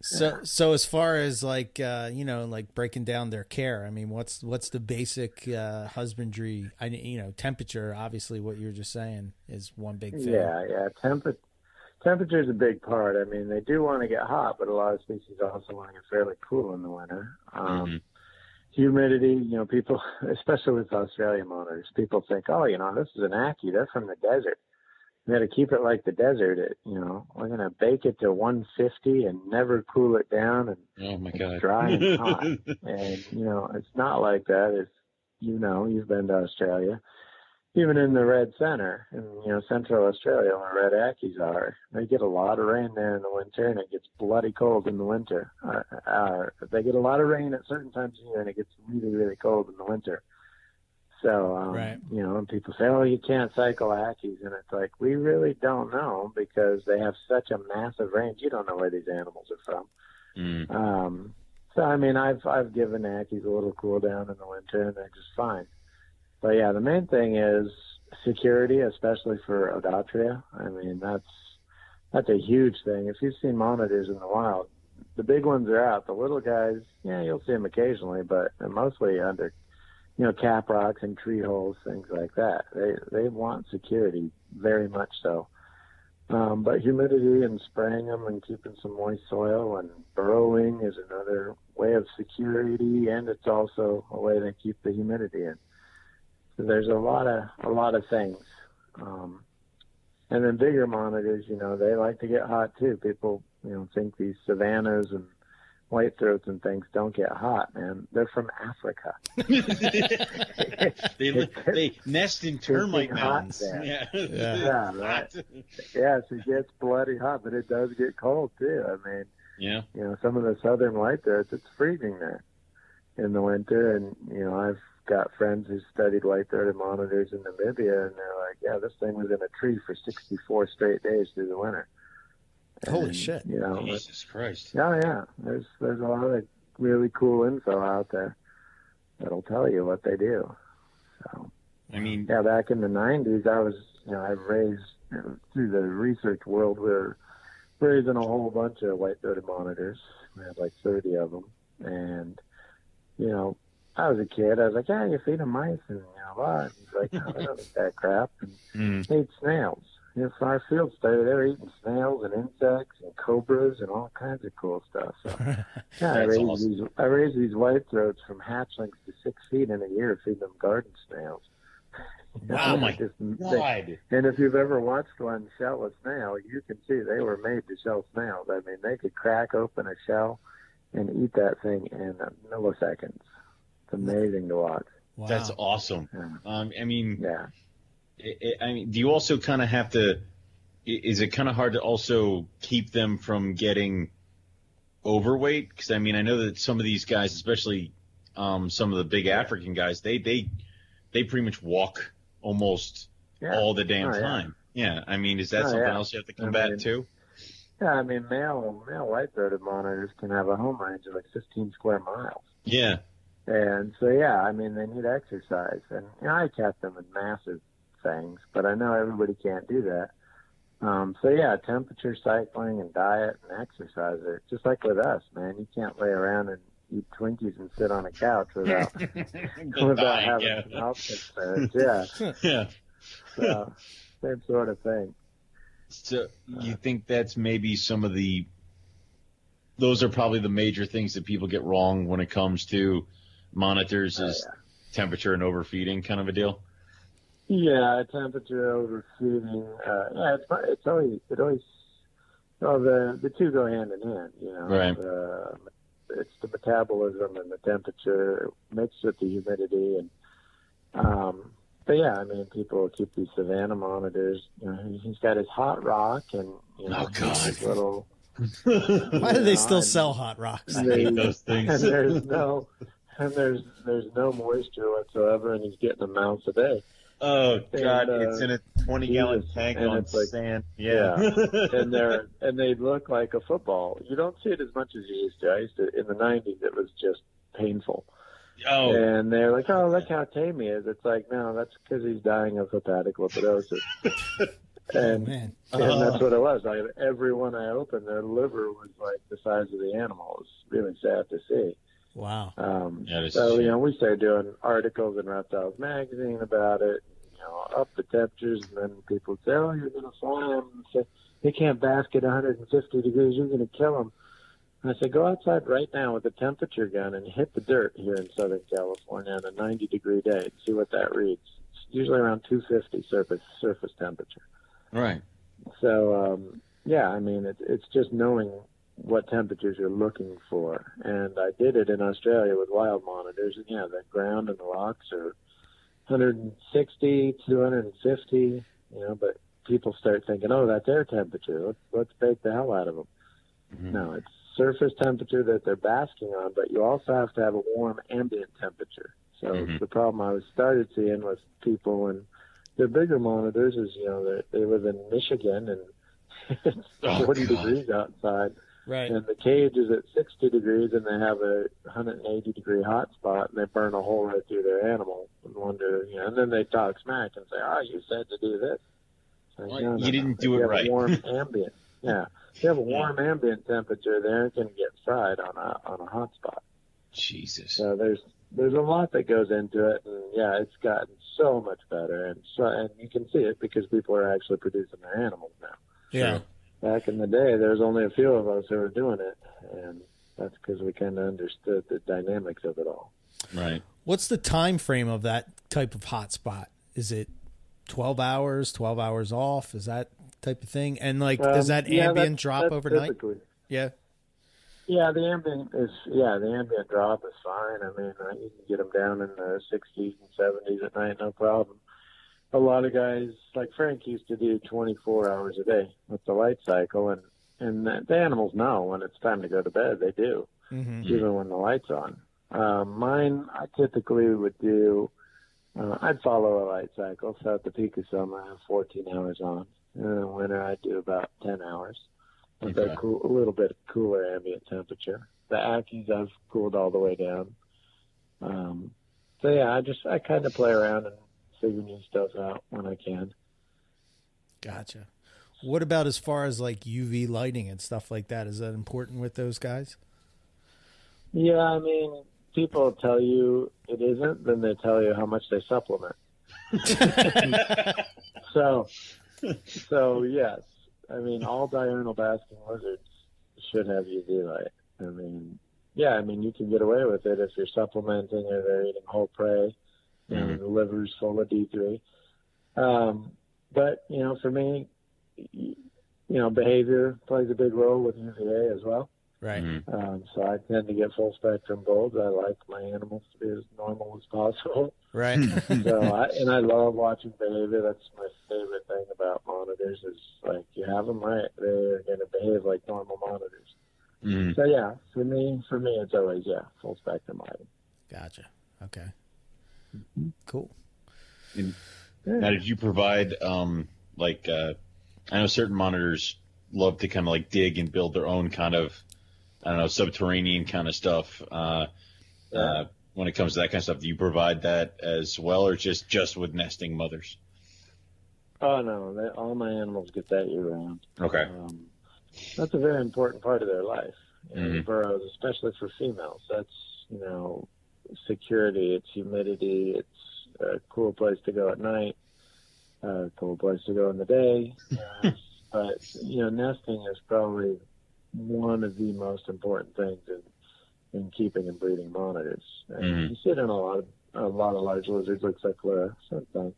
So, so as far as like uh, you know, like breaking down their care, I mean, what's what's the basic uh, husbandry? I you know, temperature. Obviously, what you were just saying is one big thing. Yeah, yeah. Temper- temperature is a big part. I mean, they do want to get hot, but a lot of species also want to get fairly cool in the winter. Um, Mhm. Humidity, you know, people, (laughs) especially with Australian monitors, people think, oh, you know, this is an Ackie. They're from the desert. We got to keep it like the desert. It, you know, we're going to bake it to 150 and never cool it down. And Oh my It's god. dry and hot. (laughs) and you know it's not like that it's you know you've been to australia even in the red center in you know central Australia where red ackies are, they get a lot of rain there in the winter and it gets bloody cold in the winter. Uh, uh, they get a lot of rain at certain times of year and it gets really really cold in the winter. So um, Right. you know, and people say, "Oh, you can't cycle ackies," and it's like we really don't know because they have such a massive range. You don't know where these animals are from. Mm. Um, so I mean, I've I've given Ackies a little cool down in the winter, and they're just fine. But yeah, the main thing is security, especially for Odatria. I mean, that's that's a huge thing. If you've seen monitors in the wild, the big ones are out. The little guys, yeah, you'll see them occasionally, but they're mostly under, you know, cap rocks and tree holes, things like that. They they want security very much so. Um, but humidity and spraying them and keeping some moist soil and burrowing is another way of security, and it's also a way to keep the humidity in. So there's a lot of a lot of things. Um, and then bigger monitors, you know, they like to get hot too. People, you know, think these savannas and white throats and things don't get hot, man. They're from Africa. (laughs) (laughs) they li- they nest in termite getting hot mountains. there. (laughs) Yeah. Yeah. Yeah, right. Yes, it gets bloody hot, but it does get cold too. I mean, yeah. you know, some of the southern white throats, it's freezing there in the winter. And, you know, I've got friends who studied white throated monitors in Namibia, and they're like, yeah, this thing was in a tree for 64 straight days through the winter. Holy shit. You know, Jesus Christ. yeah, yeah, there's, there's a lot of really cool info out there that'll tell you what they do. So, I mean, yeah, back in the 90s, I was, you know, I raised, you know, through the research world, we were raising a whole bunch of white throated monitors. We had like 30 of them. And, you know, I was a kid. I was like, yeah, you feed them mice and, you know, what? He's like, no, they don't eat that crap. And mm, they eat snails. You know, so our field study, they were eating snails and insects and cobras and all kinds of cool stuff. So, (laughs) yeah, I That's raised awesome. these. I raised these white throats from hatchlings to six feet in a year, feeding them garden snails. Wow, (laughs) my Just- they- God. and if you've ever watched one shell a snail, you can see they were made to shell snails. I mean, they could crack open a shell and eat that thing in milliseconds. It's amazing to watch. Wow. That's awesome. Yeah. Um, I mean, Yeah. I I mean, do you also kind of have to? Is it kind of hard to also keep them from getting overweight? Because I mean, I know that some of these guys, especially um, some of the big African guys, they they they pretty much walk almost Yeah. all the damn Oh, time. Yeah, I mean, is that Oh, something yeah. else you have to I combat mean- too? Yeah, I mean, male male white-throated monitors can have a home range of like 15 square miles. Yeah, And so, yeah, I mean, they need exercise. And you know, I kept them in massive things, but I know everybody can't do that. Um, so, yeah, temperature cycling and diet and exercise are just like with us, man. You can't lay around and eat Twinkies and sit on a couch without, (laughs) (laughs) without Dying, having yeah. some health concerns. Yeah, (laughs) yeah. so same sort of thing. So you think that's maybe some of the those are probably the major things that people get wrong when it comes to monitors Oh, is yeah. temperature and overfeeding kind of a deal. Yeah, temperature overfeeding. Uh, yeah, it's it's always it always. Well, the the two go hand in hand. You know, Right. Uh, it's the metabolism and the temperature mixed with the humidity, and um. But yeah, I mean, people keep these Savannah monitors. You know, he's got his hot rock and you know Oh, God. his little. (laughs) Why do they Yeah, still sell hot rocks? I hate those (laughs) And things. there's no. And (laughs) there's there's no moisture whatsoever, and he's getting a ounce a day. Oh God, And, uh, it's in a twenty gallon tank and on it's like- sand. Yeah. Yeah. (laughs) and they're (laughs) and they look like a football. You don't see it as much as you used to. I used to in the '90s. It was just painful. oh, And they're like, "Oh, look how tame he is." It's like, no, that's because he's dying of hepatic lipidosis. and Man. and that's what it was. Like every one I opened, their liver was like the size of the animal. It was really sad to see. Wow. Um, Yeah, this so is- you know, we started doing articles in Reptiles magazine about it. You know, up the temperatures, and then people would say, "Oh, you're going to fly them. Say, they can't bask at 150 degrees. You're going to kill them." And I said, "Go outside right now with a temperature gun and hit the dirt here in Southern California on a 90 degree day and see what that reads. It's usually around 250 surface surface temperature." right. So um, yeah, I mean it's it's just knowing what temperatures you're looking for, and I did it in Australia with wild monitors, and yeah, the ground and the rocks are 160, 250, you know, but people start thinking, oh, that's air temperature. Let's, let's bake the hell out of them. Mhm. No, it's surface temperature that they're basking on, but you also have to have a warm ambient temperature. So Mhm. the problem I was started seeing with people and their bigger monitors is, you know, they they live in Michigan and it's (laughs) Oh, 40 God. degrees outside, Right. and the cage is at 60 degrees, and they have a 180 degree hot spot, and they burn a hole right through their animal, and wonder, you know, and then they talk smack and say, "Oh, you said to do this." So, Well, you didn't do it right. A warm (laughs) ambient, yeah. If you have a warm ambient temperature, they aren't going to get fried on a on a hot spot. Jesus. So there's there's a lot that goes into it, and yeah, it's gotten so much better, and so and you can see it because people are actually producing their animals now. Yeah. Back in the day, there was only a few of us who were doing it, and that's because we kind of understood the dynamics of it all. Right. What's the time frame of that type of hotspot? Is it 12 hours, 12 hours off? Is that type of thing? And like, does Um, that yeah, ambient that's- drop that's overnight? typically- Yeah. Yeah, the ambient is yeah, the ambient drop is fine. I mean, you can get them down in the 60s and 70s at night, no problem. A lot of guys, like Frank, used to do 24 hours a day with the light cycle, and and the, animals know when it's time to go to bed. They do, hmm even when the light's on. Um, mine, I typically would do. Uh, I'd follow a light cycle. So at the peak of summer, I have 14 hours on. And in the winter, I do about 10 hours with Okay. a, cool, a little bit cooler ambient temperature. The Ackies I've cooled all the way down. Um, so yeah, I just I kind of play around and figure new stuff out when I can. Gotcha. What about as far as like UV lighting and stuff like that? Is that important with those guys? Yeah, I mean, people tell you it isn't, then they tell you how much they supplement. (laughs) So, so yes, I mean, all diurnal basking lizards should have UV light. I mean, yeah, I mean, you can get away with it if you're supplementing or they're eating whole prey, and the liver's full of D3. Um, but you know, for me, you know, behavior plays a big role with UVA as well. Right. Mhm. Um, so I tend to get full spectrum bulbs. I like my animals to be as normal as possible. Right. (laughs) so I, and I love watching behavior. That's my favorite thing about monitors is like you have them right, they're going to behave like normal monitors. Mhm. So yeah, for me, for me, it's always yeah, full spectrum lighting. gotcha. Okay. Mm-hmm. Cool. Now, did you provide um like uh I know certain monitors love to kind of like dig and build their own kind of I don't know subterranean kind of stuff. Uh, uh, when it comes to that kind of stuff, do you provide that as well, or just just with nesting mothers? Oh no, they, all my animals get that year round. Okay. Um, that's a very important part of their life. You know, Mhm. Burrows, especially for females. That's you know security. It's humidity. It's a cool place to go at night. A cool place to go in the day. Uh, (laughs) but you know, nesting is probably one of the most important things in in keeping and breeding monitors. And Mhm. You see it in a lot of a lot of large lizards like Cyclura. Sometimes.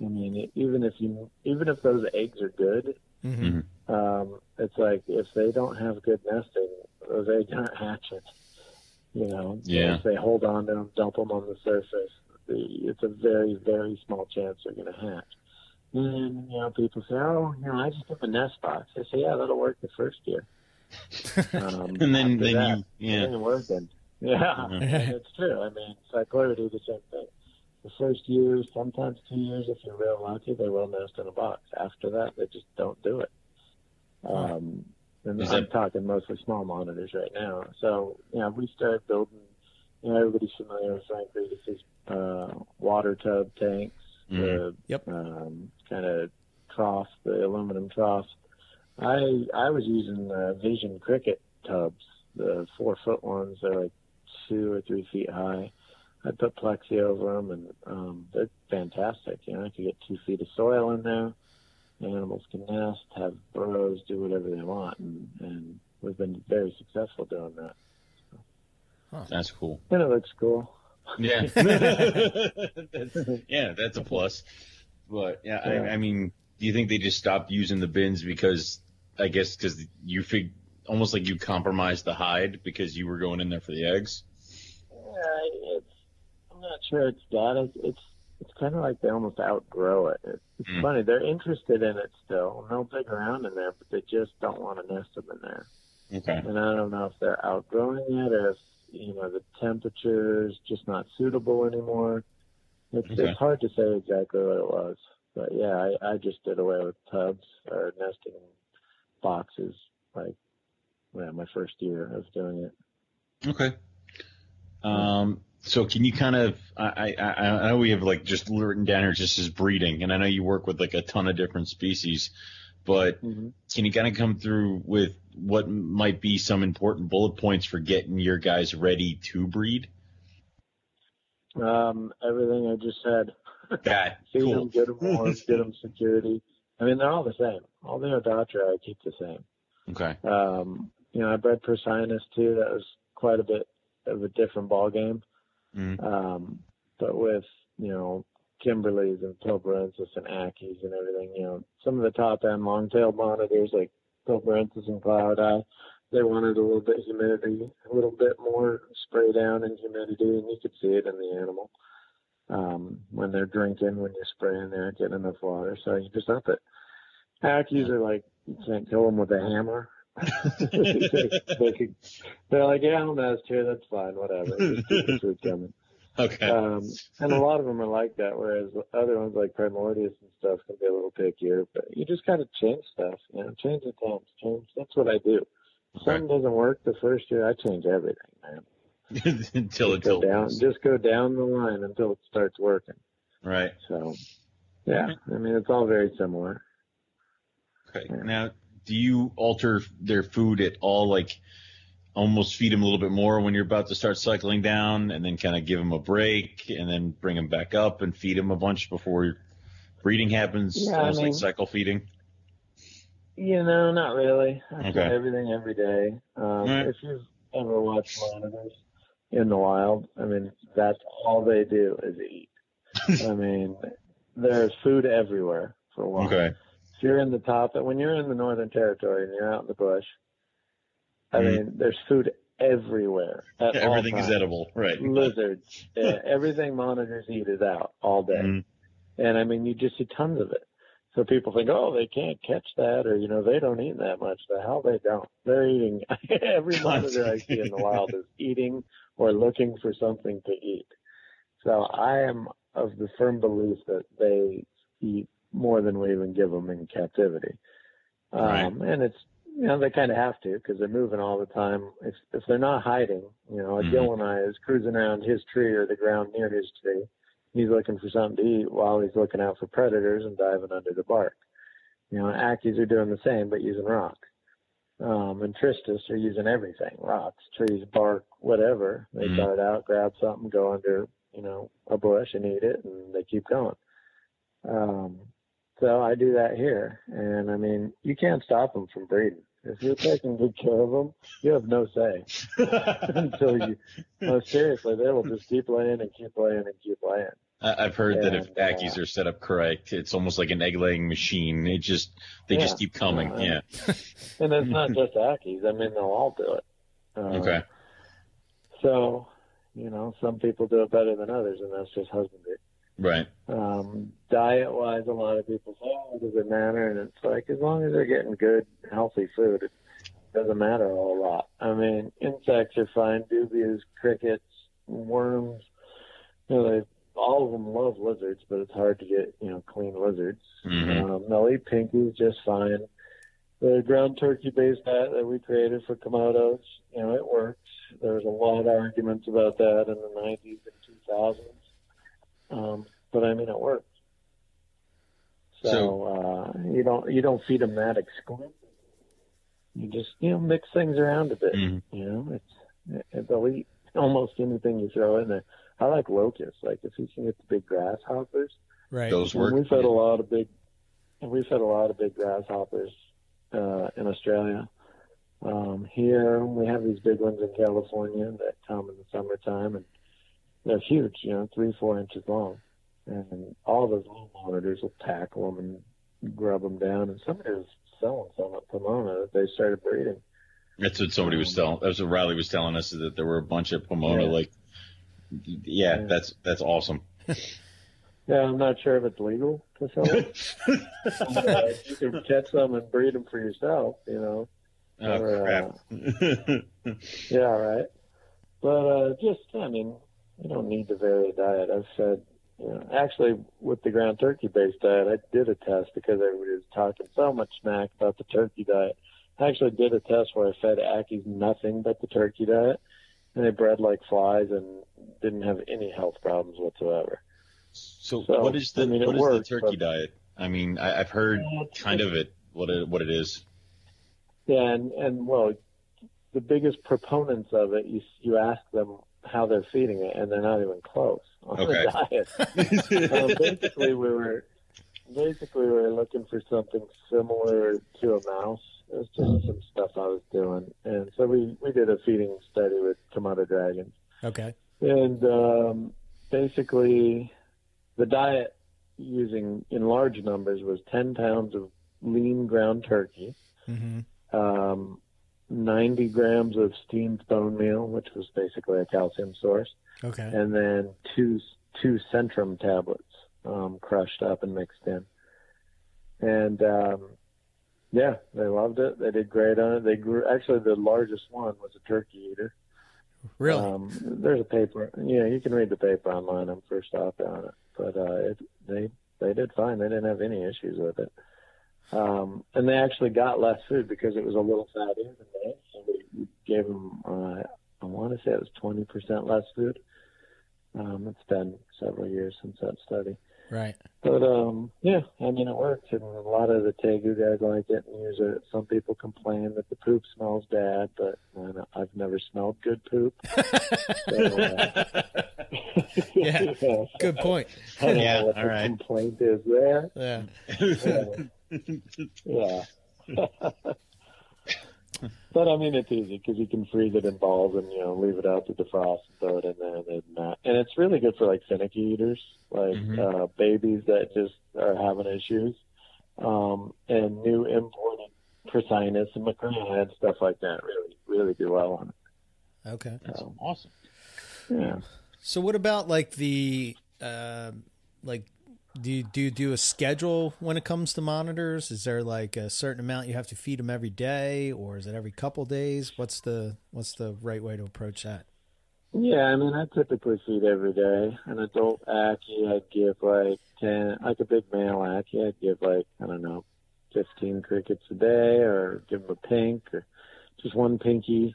I mean, even if you even if those eggs are good, hmm um, it's like if they don't have good nesting, those eggs aren't hatching. You know, So Yeah. if they hold on to them, dump them on the surface, the, it's a very, very small chance they're going to hatch. And you know, people say, "Oh, you know, I just have a nest box." I say, "Yeah, that'll work the first year." (laughs) Um, And then after then that, you it yeah ain't working. Yeah, and it's true. I mean, Cyclura do the same thing. The first year, sometimes two years, if you're real lucky, they will nest in a box. After that, they just don't do it. Um, and Is I'm that- talking mostly small monitors right now. So, you know, we started building, you know, everybody's familiar with Frank Retes' uh, water tub tanks, the Yep. um, kind of trough, the aluminum trough. I I was using uh, Vision Cricket tubs, the four foot ones. They're like two or three feet high. I put plexi over them, and um, they're fantastic. You know, I could get two feet of soil in there. Animals can nest, have burrows, do whatever they want, and, and we've been very successful doing that. that's cool. And it looks cool. Yeah. that's, (laughs) (laughs) yeah, that's a plus. But yeah, Yeah. I, I mean, do you think they just stopped using the bins because I guess because you fig almost like you compromised the hide because you were going in there for the eggs? Yeah, it's, I'm not sure it's that. It's, it's it's kind of like they almost outgrow it. It's, Mm. funny. They're interested in it still, and they'll dig around in there, but they just don't want to nest them in there. Okay. And I don't know if they're outgrowing it or if you know the temperature is just not suitable anymore. It's Okay. it's hard to say exactly what it was, but yeah, I, I just did away with tubs or nesting boxes like yeah, my first year of doing it. Okay. Um, so can you kind of, I, I, I know we have like just written down here just as breeding, and I know you work with like a ton of different species, but Mm-hmm. can you kind of come through with what might be some important bullet points for getting your guys ready to breed? Um, everything I just said. That (laughs) Feed cool. them, get them warm, get them security. I mean, they're all the same. All the Odatria I keep the same. Okay. Um, you know, I bred Prasinus too. That was quite a bit of a different ball game. Mm. Um, but with, you know, Kimberleys and Pilbarensis and Ackies and everything, you know, some of the top end long tailed monitors like Pilbarensis and Glauerti, they wanted a little bit humidity, a little bit more spray down and humidity, and you could see it in the animal. Um, when they're drinking, when you're spraying, they aren't getting enough water, so you just up it. Ackies are like, you can't kill them with a hammer. They, (laughs) could, they're like, yeah, here, that's fine, whatever. Just keep coming. (laughs) Okay. Um, and a lot of them are like that, whereas other ones like Primordius and stuff can be a little pickier. But you just got to change stuff, you know, change the temps. Change. That's what I do. Okay. something doesn't work the first year, I change everything, man. (laughs) until it Just go down, just go down the line until it starts working. Right. So, yeah, I mean, it's all very similar. Okay. Yeah. Now, do you alter their food at all? Like, almost feed them a little bit more when you're about to start cycling down, and then kind of give them a break, and then bring them back up and feed them a bunch before breeding happens. Yeah, I almost mean- like cycle feeding. You know, not really. I Okay. do everything every day. Um, Alright. If you've ever watched monitors in the wild, I mean, that's all they do is eat. (laughs) I mean, there's food everywhere for one. Okay. If you're in the top, when you're in the Northern Territory and you're out in the bush, I Mhm. mean, there's food everywhere all Everything is edible. Right. Lizards, (laughs) yeah, everything monitors eat is out all day. Mhm. And I mean, you just see tons of it. So people think, oh, they can't catch that, or you know, they don't eat that much. The hell they don't. They're eating. (laughs) Every (laughs) monitor I see in the wild is eating or looking for something to eat. So I am of the firm belief that they eat more than we even give them in captivity. Right. Um, and it's you know they kind of have to because they're moving all the time. If if they're not hiding, you know, a Mhm. Gilleni is cruising around his tree or the ground near his tree he's looking for something to eat while he's looking out for predators and diving under the bark. You know, Ackies are doing the same but using rock. Um, and Tristis are using everything, rocks, trees, bark, whatever. They Mhm. dart out, grab something, go under, you know, a bush and eat it and they keep going. Um, so I do that here. And I mean, you can't stop them from breeding. If you're taking good care of them, you have no say (laughs) until you, no, seriously, they will just keep laying and keep laying and keep laying. I- I've heard that if And, uh, Ackies are set up correct, it's almost like an egg laying machine. It just they just keep coming. Uh, yeah. (laughs) And it's not just Ackies. I mean, they'll all do it. Uh, Okay. So, you know, some people do it better than others, and that's just husbandry. Right. Um, diet wise, a lot of people say, oh, does it matter? And it's like, as long as they're getting good, healthy food, it doesn't matter a whole lot. I mean, insects are fine, dubias, crickets, worms. You know, they, all of them love lizards, but it's hard to get, you know, clean lizards. Mhm. Um, they'll eat pinkies just fine. The ground turkey based diet that we created for Komodos, you know, it works. There was a lot of arguments about that in the 90s and 2000s. Um, but I mean, it works. So, So- uh, you don't you don't feed them that exclusive. You just you know mix things around a bit. Mhm. You know, it's it, they'll eat almost anything you throw in there. I like locusts. Like if you can get the big grasshoppers, Right. Those and work. we fed a lot of big, and we fed a lot of big grasshoppers uh, in Australia. Um, here we have these big ones in California that come in the summertime, and they're huge. You know, three, four inches long, and all those little monitors will tackle them and grub them down. And somebody was selling some at Pomona that they started breeding. That's what somebody was telling. That's what Riley was telling us is that there were a bunch of Pomona. Yeah. Like, yeah, Yeah. that's that's awesome. (laughs) Yeah, I'm not sure if it's legal to sell them. (laughs) uh, you can catch them and breed them for yourself, you know. Oh Or, crap! (laughs) Yeah, right. But uh, just, I mean, you don't need to vary a diet. I've said, you know, actually with the ground turkey based diet, I did a test because everybody was talking so much smack about the turkey diet. I actually did a test where I fed Ackies nothing but the turkey diet, and they bred like flies and didn't have any health problems whatsoever. so, So, what is the I mean, what is works, the turkey but- diet? I mean, I, I've heard kind of it what it what it is. Yeah, and and well, the biggest proponents of it, you you ask them how they're feeding it, and they're not even close on Okay. the diet. (laughs) um, basically, we were basically we were looking for something similar to a mouse. It was just some stuff I was doing, and so we we did a feeding study with Komodo dragons, Okay. and um, basically the diet using in large numbers was ten pounds of lean ground turkey hmm um, 90 grams of steamed bone meal, which was basically a calcium source, Okay. and then two two Centrum tablets um, crushed up and mixed in. And um, yeah, they loved it. They did great on it. They grew. Actually, the largest one was a turkey eater. Really? Um, there's a paper. Yeah, you can read the paper online. I'm first off on it, but uh, it, they they did fine. They didn't have any issues with it. Um, and they actually got less food because it was a little fattier than that. So we, we gave them, uh, I want to say it was 20% less food. Um, it's been several years since that study. right. But um, yeah, I mean it works, and a lot of the Tegu guys like it and use it. Some people complain that the poop smells bad, but I know, I've never smelled good poop. (laughs) So, uh, (laughs) Yeah. Good point. I don't Yeah, know what all the right. complaint is there. Yeah. Yeah. Yeah. (laughs) but I mean, it's easy because you can freeze it in balls and you know leave it out to defrost and throw it in there and then not. And it's really good for like finicky eaters, like Mhm. uh, babies that just are having issues, um, and new imported Prasinus and Macrana and stuff like that. Really, really do well on it. Okay. That's awesome. Yeah. So what about like the uh, like do you do you do a schedule when it comes to monitors? Is there like a certain amount you have to feed them every day, or is it every couple days? What's the what's the right way to approach that? Yeah, I mean, I typically feed every day. An adult Ackie, I'd give like 10, like a big male Ackie, I'd give like, I don't know, 15 crickets a day or give them a pink or just one pinky.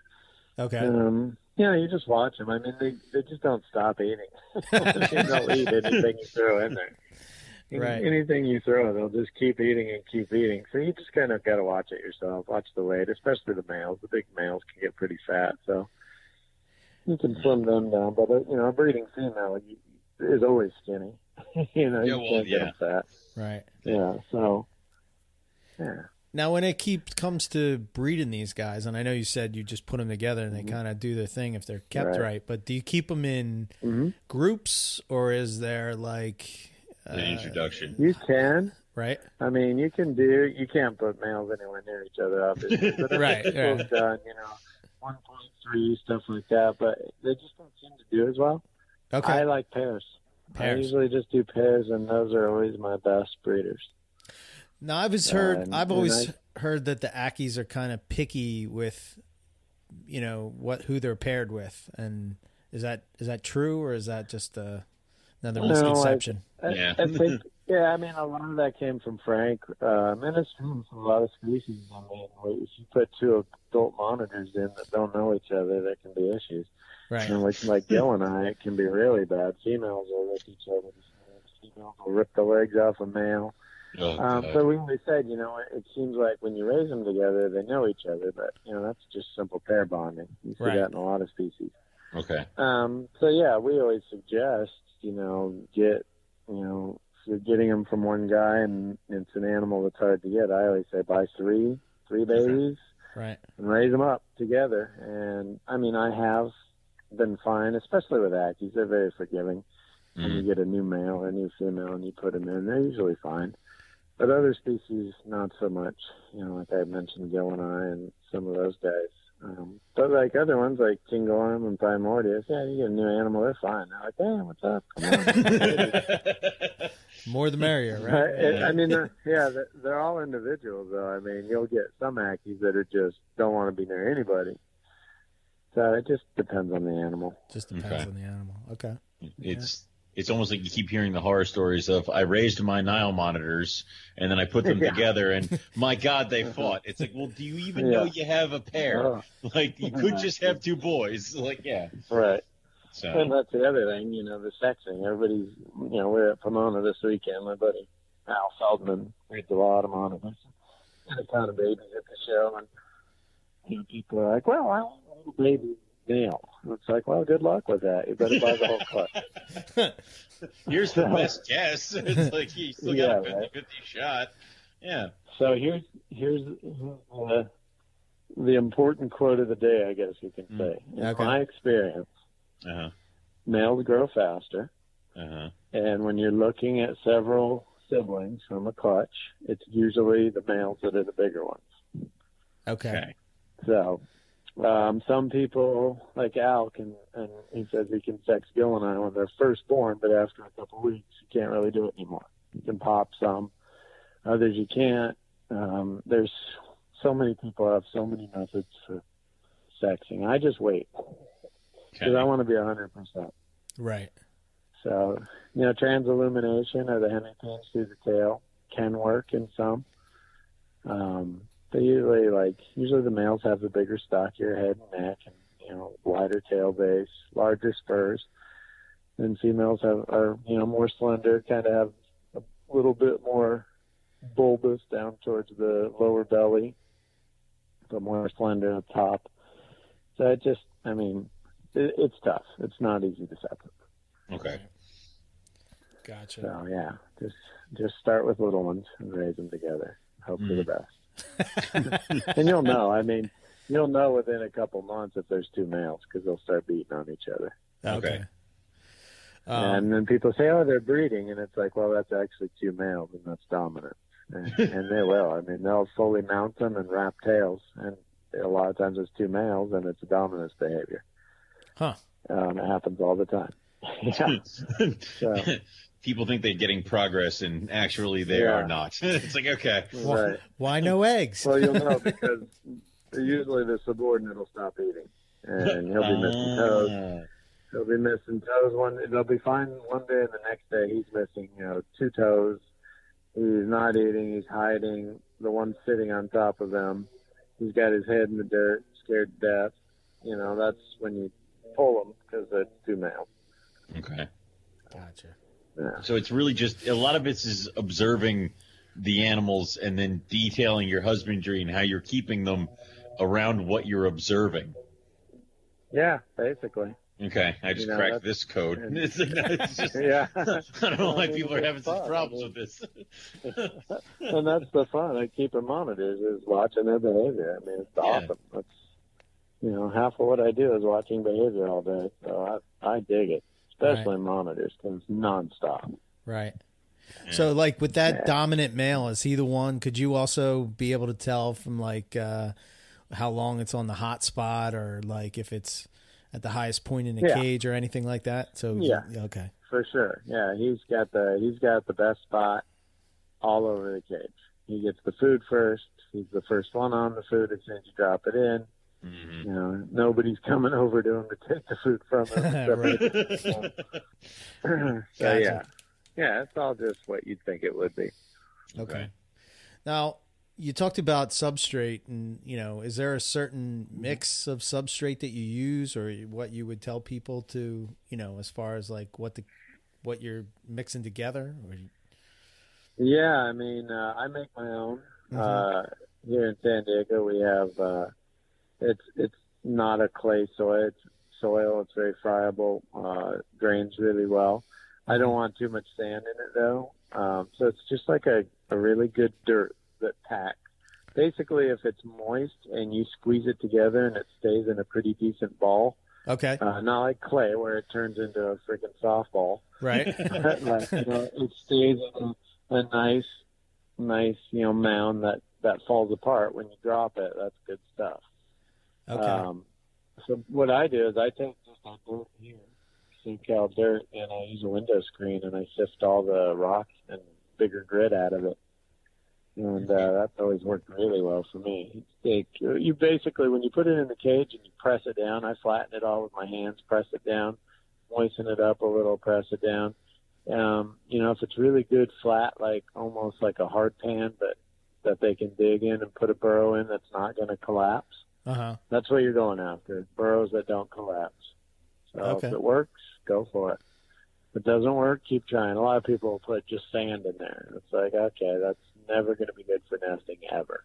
Okay. Um, you know, you just watch them. I mean, they, they just don't stop eating. (laughs) they'll eat anything you throw in there. Right. Anything you throw, they'll just keep eating and keep eating. So you just kind of got to watch it yourself. Watch the weight, especially the males. The big males can get pretty fat, so you can slim them down. But uh, you know, a breeding female is always skinny. (laughs) you know, Yeah, you well, can't get yeah. them fat. Right. Yeah. So, yeah. Now, when it keeps comes to breeding these guys, and I know you said you just put them together and they kind of do their thing if they're kept Right. right. But do you keep them in hmm groups, or is there like uh, An introduction. You can. right? I mean, you can do. You can't put males anywhere near each other, obviously. But (laughs) Right, what right. done. You know, one point three stuff like that. But they just don't seem to do as well. Okay. I like pairs. I usually just do pairs, and those are always my best breeders. Now I've always heard and- I've always I- heard that the Ackies are kind of picky with you know what who they're paired with and is that is that true or is that just uh, another No, misconception? I, Yeah. I think, yeah, I mean, a lot of that came from Frank. Um, and it's true for a lot of species. I mean, if you put two adult monitors in that don't know each other, there can be issues. right. And like, like Gilleni, it can be really bad. Females will rip each other's Females will rip the legs off a male. Oh, Um, so we always said, you know, it seems like when you raise them together, they know each other, but you know that's just simple pair bonding. You see Right. that in a lot of species. okay. Um, so yeah, we always suggest, you know, get, you know, if you're getting them from one guy and it's an animal that's hard to get, I always say buy three, three babies Right. and raise them up together. And I mean, I have been fine, especially with Ackies. They're very forgiving. When you Mhm. get a new male or a new female and you put them in, they're usually fine. But other species, not so much. You know, like I mentioned, Gilleni and some of those guys. Um, but like other ones, like Kingorum and Primordius, yeah, you get a new animal, they're fine. They're like, hey, what's up? Come on. (laughs) More the merrier, right? Right? It- I mean, they're, yeah, they're, they're all individuals, though. I mean, you'll get some Ackies that are just don't want to be near anybody. So it just depends on the animal. Just depends Okay. on the animal. Okay. It's it's almost like you keep hearing the horror stories of I raised my Nile monitors and then I put them (laughs) Yeah. together and my God they (laughs) fought. It's like, well, do you even know you have a pair? Oh, (laughs) Like you could just have two boys. Like yeah. right. So And that's the other thing, you know, the sexing. Everybody's, you know, we're at Pomona this weekend. My buddy Al Feldman reads a lot of on it. And a ton of babies at the show, and you know, people are like, "Well, I want a little baby male." And it's like, "Well, good luck with that. You better buy the whole clutch." (laughs) here's the best (laughs) guess. (laughs) It's like you still Yeah, got a 50 right. 50 shot. Yeah. So here's here's uh, the important quote of the day, I guess you can Mm. say. In my experience, Uh huh. males grow faster. Uh huh. And when you're looking at several siblings from a clutch, it's usually the males that are the bigger ones. Okay. Okay. So, um, some people, like Al, can, and he says he can sex Gilleni when they're first born, but after a couple of weeks, you can't really do it anymore. You can pop some, others you can't. Um, there's so many people have so many methods for sexing. I just wait because I want to be 100%. Right. So, you know, transillumination or the hemipene through the tail can work in some. Um, but usually, like, usually the males have the bigger, stockier head and neck and, you know, wider tail base, larger spurs. And females have, are, you know, more slender, kind of have a little bit more bulbous down towards the lower belly, but more slender up top. So it just, I mean, it, it's tough. It's not easy to separate. Okay. Gotcha. So yeah, just just start with little ones and raise them together. Hope for mm-hmm. the best, (laughs) and you'll know. I mean, you'll know within a couple months if there's two males because they'll start beating on each other. Okay. Okay. Um, and then people say, "Oh, they're breeding," and it's like, "Well, that's actually two males, and that's dominant." And, (laughs) and they will. I mean, they'll fully mount them and wrap tails, and a lot of times it's two males, and it's a dominance behavior. Huh. Um, it happens all the time. (laughs) yeah. So, People think they're getting progress, and actually they Yeah. are not. (laughs) it's like okay. why, right. why no (laughs) eggs? Well, you'll know (laughs) because usually the subordinate will stop eating, and he'll be missing toes. Ah. He'll be missing toes one. They'll be fine one day, and the next day he's missing, you know, two toes. He's not eating. He's hiding. The one sitting on top of him, he's got his head in the dirt, scared to death. You know, that's when you pull them because it's two males. Okay. Gotcha. Yeah. So it's really just a lot of it is observing the animals and then detailing your husbandry and how you're keeping them around what you're observing. Yeah, basically. Okay, I just You know, cracked this code. (laughs) It's, just, (laughs) Yeah. (laughs) I don't know why people are having such fun. problems with this. and that's the fun I of keeping monitors is watching their behavior. I mean, it's Yeah. awesome. That's you know half of what I do is watching behavior all day. So I I dig it, especially monitors because it's nonstop. Right. Yeah. So, like with that Yeah. dominant male, is he the one? Could you also be able to tell from like uh, how long it's on the hot spot, or like if it's at the highest point in the Yeah. cage, or anything like that? So, Yeah. okay, For sure. Yeah, he's got the he's got the best spot all over the cage. He gets the food first. He's the first one on the food as soon as you drop it in. Mhm. You know, nobody's coming over to him to take the food from him. (laughs) Right. (laughs) so Gotcha. yeah, yeah, it's all just what you'd think it would be. okay. Now, you talked about substrate, and you know, is there a certain mix of substrate that you use, or what you would tell people to, you know, as far as like what the what you're mixing together? Or Yeah, I mean, uh, I make my own. Mhm. Uh, here in San Diego, we have uh, it's it's not a clay soil. It's soil. It's very friable. Uh, drains really well. I don't want too much sand in it though. Um, so it's just like a, a really good dirt that packs. Basically, if it's moist and you squeeze it together and it stays in a pretty decent ball, okay, uh, not like clay where it turns into a freaking softball. right, (laughs) like, you know, it stays in a, a nice, nice, you know, mound that that falls apart when you drop it. That's good stuff. Okay. Um, so what I do is I take just a dirt here, out dirt, and I use a window screen and I sift all the rock and bigger grit out of it. And uh, that's always worked really well for me. It, you basically, when you put it in the cage and you press it down, I flatten it all with my hands, press it down, moisten it up a little, press it down. Um, you know, if it's really good flat, like almost like a hard pan, but that they can dig in and put a burrow in that's not going to collapse. Uh huh. That's what you're going after. Burrows that don't collapse. So Okay. if it works, go for it. If it doesn't work, keep trying. A lot of people put just sand in there. It's like, okay, that's never going to be good for nesting ever.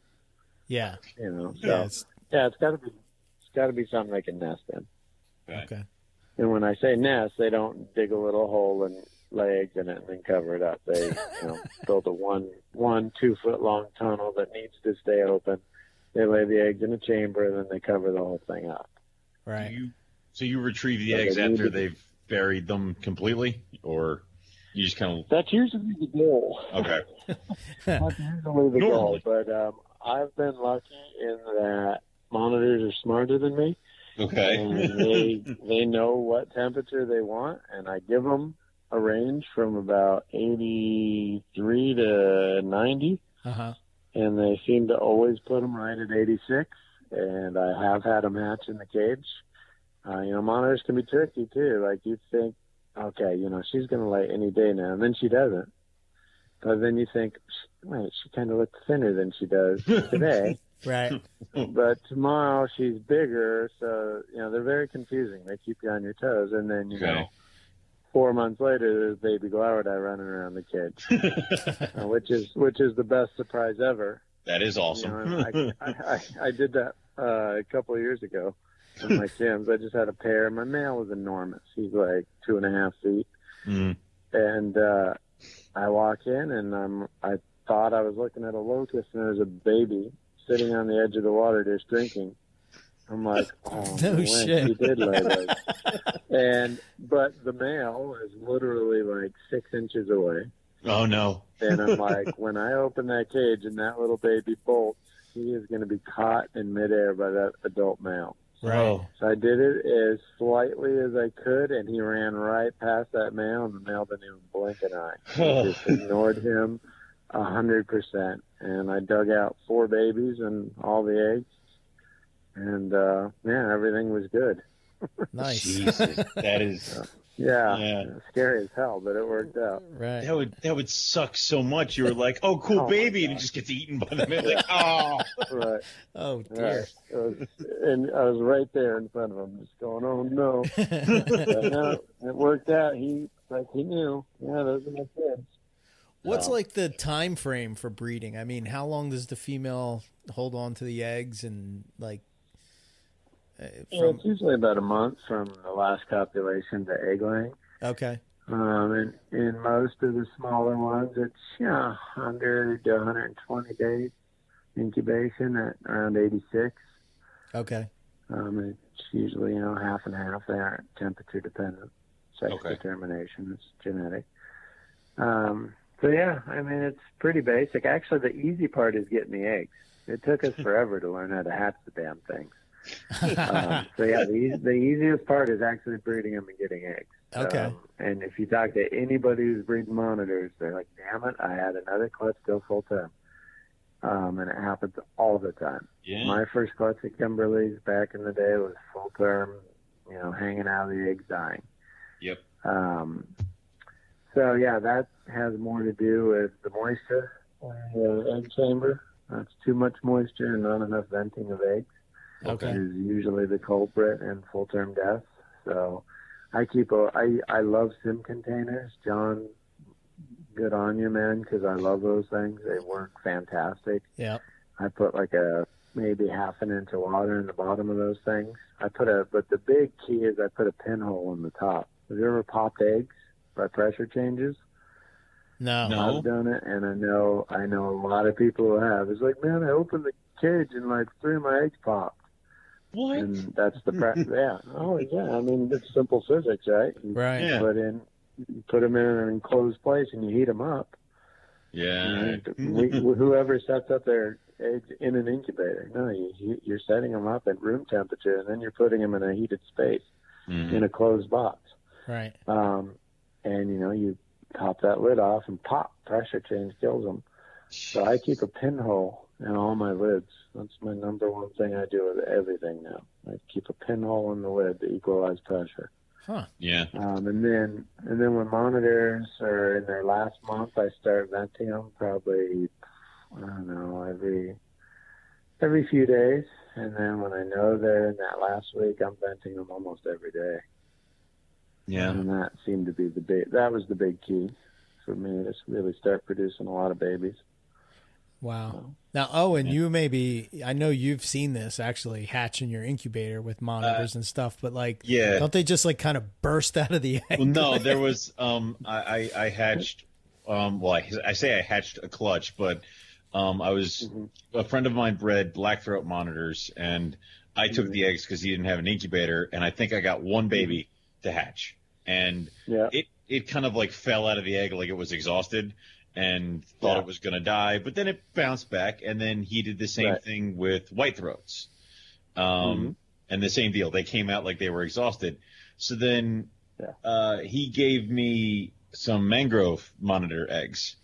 Yeah. You know. So Yeah. yeah, It's, it's got to be it's got to be something they can nest in. okay. And when I say nest, they don't dig a little hole and lay eggs in it and then cover it up. They you know (laughs) build a one one two foot long tunnel that needs to stay open. They lay the eggs in a chamber and then they cover the whole thing up. Do Right. you, so you retrieve the So eggs they after they've buried them completely, or you just kind of. That's usually the goal. okay? (laughs) That's usually the goal. But um, I've been lucky in that monitors are smarter than me, Okay. and they they know what temperature they want, and I give them a range from about 83 to 90, Uh huh. And they seem to always put them right at 86. And I have had them hatch in the cage. Uh, you know, monitors can be tricky too. Like you think, okay, you know, she's going to lay any day now, and then she doesn't. But then you think, wait, she kind of looks thinner than she does today. (laughs) Right. but tomorrow she's bigger, so you know they're very confusing. They keep you on your toes, and then you know Okay. Four months later there's baby Glauerti running around the cage, (laughs) uh, which is which is the best surprise ever. That is You awesome. know, I, I, I I did that uh, a couple of years ago with my (laughs) Sims. I just had a pair. My male was enormous. He's like two and a half feet, Mm. and uh, I walk in and I'm I thought I was looking at a locust and there's a baby sitting on the edge of the water just drinking. I'm like, oh, (laughs) No man, shit. He did lay those. (laughs) and but the male is literally like six inches away, Oh no. and I'm like, (laughs) when I open that cage and that little baby bolts, he is going to be caught in midair by that adult male. Right. So I did it as slightly as I could, and he ran right past that male, and the male didn't even blink an eye. (sighs) I just ignored him a hundred percent, and I dug out four babies and all the eggs, and uh, yeah, everything was good. (laughs) Nice. Jesus. That is (laughs) Yeah, Yeah. scary as hell, but it worked out. Right. that would that would suck so much. You were like, oh, cool Oh, baby, and it just gets eaten by the man. Like, (laughs) oh. Right, Oh dear. It was, and I was right there in front of him, just going, "Oh no!" But no, it worked out. He like he knew. Yeah, those are my kids. What's So- like the time frame for breeding? I mean, how long does the female hold on to the eggs and like? Uh, Yeah, it's usually about a month from the last copulation to egg laying. okay. Um, and in most of the smaller ones, it's you know, 100 to 120 days incubation at around 86. Okay. Um, it's usually you know half and half. They aren't temperature dependent. Sex Okay. determination is genetic. Um, so yeah, I mean it's pretty basic. Actually, the easy part is getting the eggs. It took us (laughs) forever to learn how to hatch the damn things. Um, (laughs) so yeah, the, the easiest part is actually breeding them and getting eggs. Okay. Um, and if you talk to anybody who's breeding monitors, they're like, "Damn it, I had another clutch go full term," um, and it happens all the time. Yeah. My first clutch at Kimberly's back in the day was full term, you know, hanging out of the eggs dying. Yep. Um, so yeah, that has more to do with the moisture in the egg chamber. That's too much moisture and not enough venting of eggs Okay. is usually the culprit in full term deaths. So I keep a I I love sim containers, John. Good on you, man, because I love those things. They work fantastic. Yeah. I put like a maybe half an inch of water in the bottom of those things. I put a but the big key is I put a pinhole in the top. Have you ever popped eggs by pressure changes? No. No. I've done it, and I know I know a lot of people who have. It's like, man, I opened the cage and like three of my eggs popped What? and that's the pre- (laughs) yeah. Oh yeah, I mean it's simple physics, right? You Right. Yeah. put in, you put them in an enclosed place and you heat them up. Yeah. And (laughs) we, whoever sets up their eggs in an incubator. No, you, you're setting them up at room temperature, and then you're putting them in a heated space Mhm. in a closed box. Right. Um, and you know, you pop that lid off, and pop, pressure change kills them. So I keep a pinhole in all my lids. That's my number one thing I do with everything now. I keep a pinhole in the lid to equalize pressure. Huh. Yeah. Um, and then, and then when monitors are in their last month, I start venting them probably, I don't know, every, every few days. And then when I know they're in that last week, I'm venting them almost every day. Yeah. And that seemed to be the big, that was the big key for me to really start producing a lot of babies. Wow. Now, Owen, you maybe I know you've seen this actually hatch in your incubator with monitors and stuff, but like, Yeah. don't they just like kind of burst out of the egg? Well, no, there was. (laughs) Um, I, I, I hatched. Um, well, I, I say I hatched a clutch, but um, I was a friend of mine bred black throat monitors, and I took the eggs because he didn't have an incubator, and I think I got one baby to hatch, and Yeah. it it kind of like fell out of the egg like it was exhausted and thought Yeah. it was going to die, but then it bounced back, and then he did the same Right. thing with white throats, um, Mhm. and the same deal. They came out like they were exhausted. So then Yeah. uh, he gave me some mangrove monitor eggs.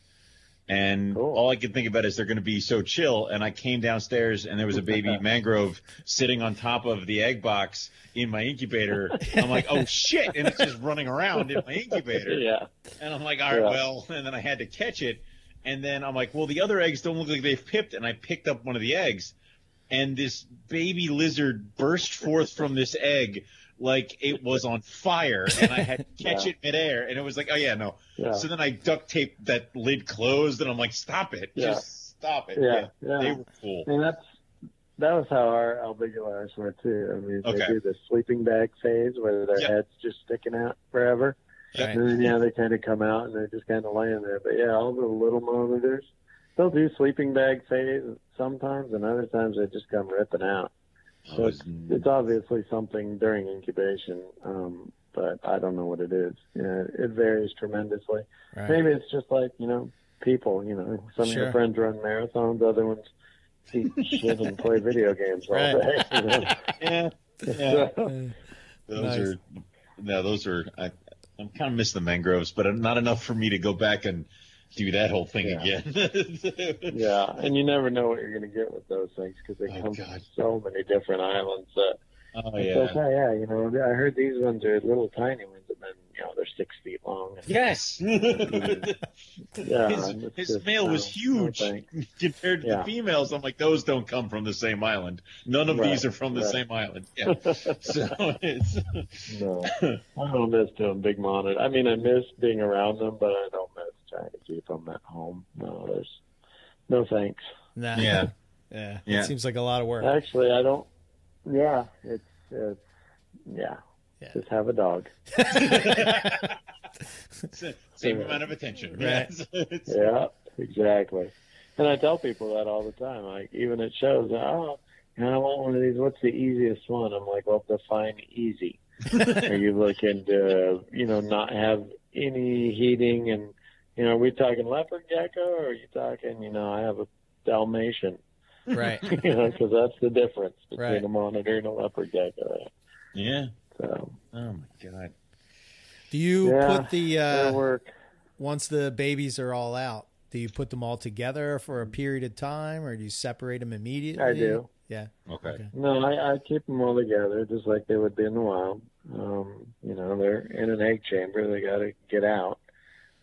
And Cool. all I could think about is they're going to be so chill. And I came downstairs and there was a baby (laughs) mangrove sitting on top of the egg box in my incubator. I'm like, oh (laughs) shit. And it's just running around in my incubator. Yeah. And I'm like, all right, Yeah. well, (laughs) and then I had to catch it. And then I'm like, well, the other eggs don't look like they've pipped. And I picked up one of the eggs, and this baby lizard burst forth from this egg like it was on fire. And I had to (laughs) catch Yeah. it midair. And it was like, oh, yeah, no. Yeah. So then I duct taped that lid closed, and I'm like, stop it. Yeah. Just stop it. Yeah, yeah. They were cool. And that's that was how our albigulars were too. I mean, Okay. they do the sleeping bag phase where their Yep. heads just sticking out forever, Right. and then yeah, they kind of come out and they're just kind of laying there. But yeah, all the little monitors, they'll do sleeping bag phase sometimes, and other times they just come ripping out. I So it's, it's obviously something during incubation, um, but I don't know what it is. Yeah, it varies tremendously. Right. Maybe it's just like you know people. You know, some of your friends run marathons, other ones eat shit and play video games all Right. day. You know? (laughs) yeah. (laughs) Yeah. So, Those Nice. are, no, those are. I, I'm kind of miss the mangroves, but not enough for me to go back and do that whole thing Yeah. again. (laughs) yeah, and you never know what you're going to get with those things because they Oh, come God. from so many different islands. That oh it's yeah. okay, yeah, you know, I heard these ones are little tiny ones, and then you know they're six feet long. And, Yes. (laughs) Yeah, his (laughs) his just, male uh, was no, no huge compared to Yeah. the females. I'm like, those don't come from the same island. None of Right, these are from the right. same island. Yeah. so it's No, I don't miss doing big monitor. I mean, I miss being around them, but I don't miss trying to keep them at home. No, there's no thanks. nah. Yeah. Yeah. (laughs) Yeah. It seems like a lot of work. Actually, I don't. Yeah, it's it's yeah. Yeah. Just have a dog. (laughs) same amount of attention. Right. (laughs) Yes. Yeah, exactly. And I tell people that all the time. Like even at shows, oh, you know, I want one of these. What's the easiest one? I'm like, well, define easy. Are you looking to, you know, not have any heating and, you know, are we talking leopard gecko or are you talking, you know, I have a Dalmatian, right. (laughs) you know, because that's the difference between Right. a monitor and a leopard gecko. Yeah. So Oh my god. Do you Yeah, put the uh, work. once the babies are all out? Do you put them all together for a period of time, or do you separate them immediately? I do. Yeah. Okay. Okay. No, I, I keep them all together just like they would be in the wild. Um, you know, they're in an egg chamber. They got to get out.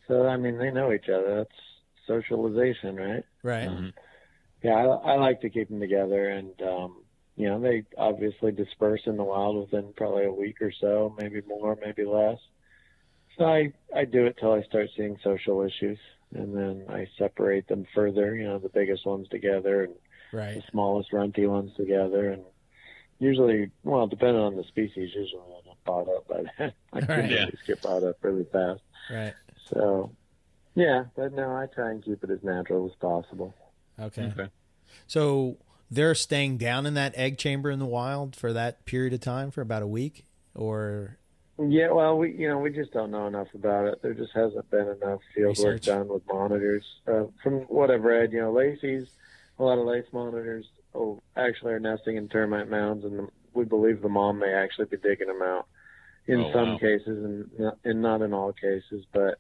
So, I mean, they know each other. That's socialization, right? Right. Mhm. Yeah, I, I like to keep them together. And, um, you know, they obviously disperse in the wild within probably a week or so, maybe more, maybe less. So I, I do it till I start seeing social issues. And then I separate them further, you know, the biggest ones together and Right. the smallest runty ones together and usually well depending on the species usually I get bought up by then (laughs) I Right. can Yeah. get bought up really fast Right. So yeah but no I try and keep it as natural as possible Okay. Okay. So they're staying down in that egg chamber in the wild for that period of time for about a week, or yeah well we you know we just don't know enough about it there just hasn't been enough field work Research. done with monitors uh, from what I've read you know Lacey's a lot of lace monitors oh, actually are nesting in termite mounds, and we believe the mom may actually be digging them out in Oh, some wow. cases, and not, and not in all cases. But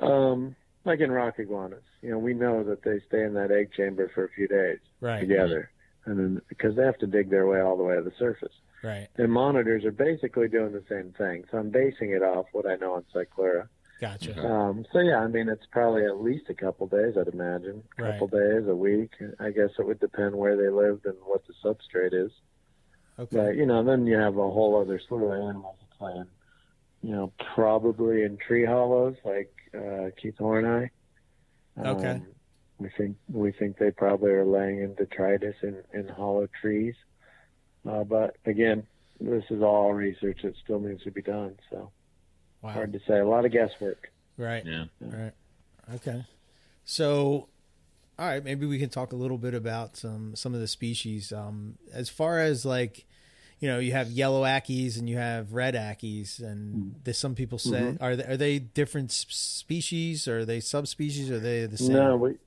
um, like in rock iguanas, you know, we know that they stay in that egg chamber for a few days Right. together, and then because they have to dig their way all the way to the surface. Right. And monitors are basically doing the same thing. So I'm basing it off what I know on Cyclura. Gotcha. Um, so yeah, I mean, it's probably at least a couple days, I'd imagine. A Right. couple days, a week. I guess it would depend where they lived and what the substrate is. Okay. But you know, then you have a whole other slew of animals playing. You know, probably in tree hollows like uh, keithhornei. Okay. We think we think they probably are laying in detritus in, in hollow trees. Uh, but again, this is all research that still needs to be done. So Wow. hard to say. A lot of guesswork. Right. Yeah. Right. Okay. So, all right, maybe we can talk a little bit about some some of the species. Um, as far as like, you know, you have yellow ackies and you have red ackies, and there's some people say are they, are they different species? Or are they subspecies? Or are they the same? No, we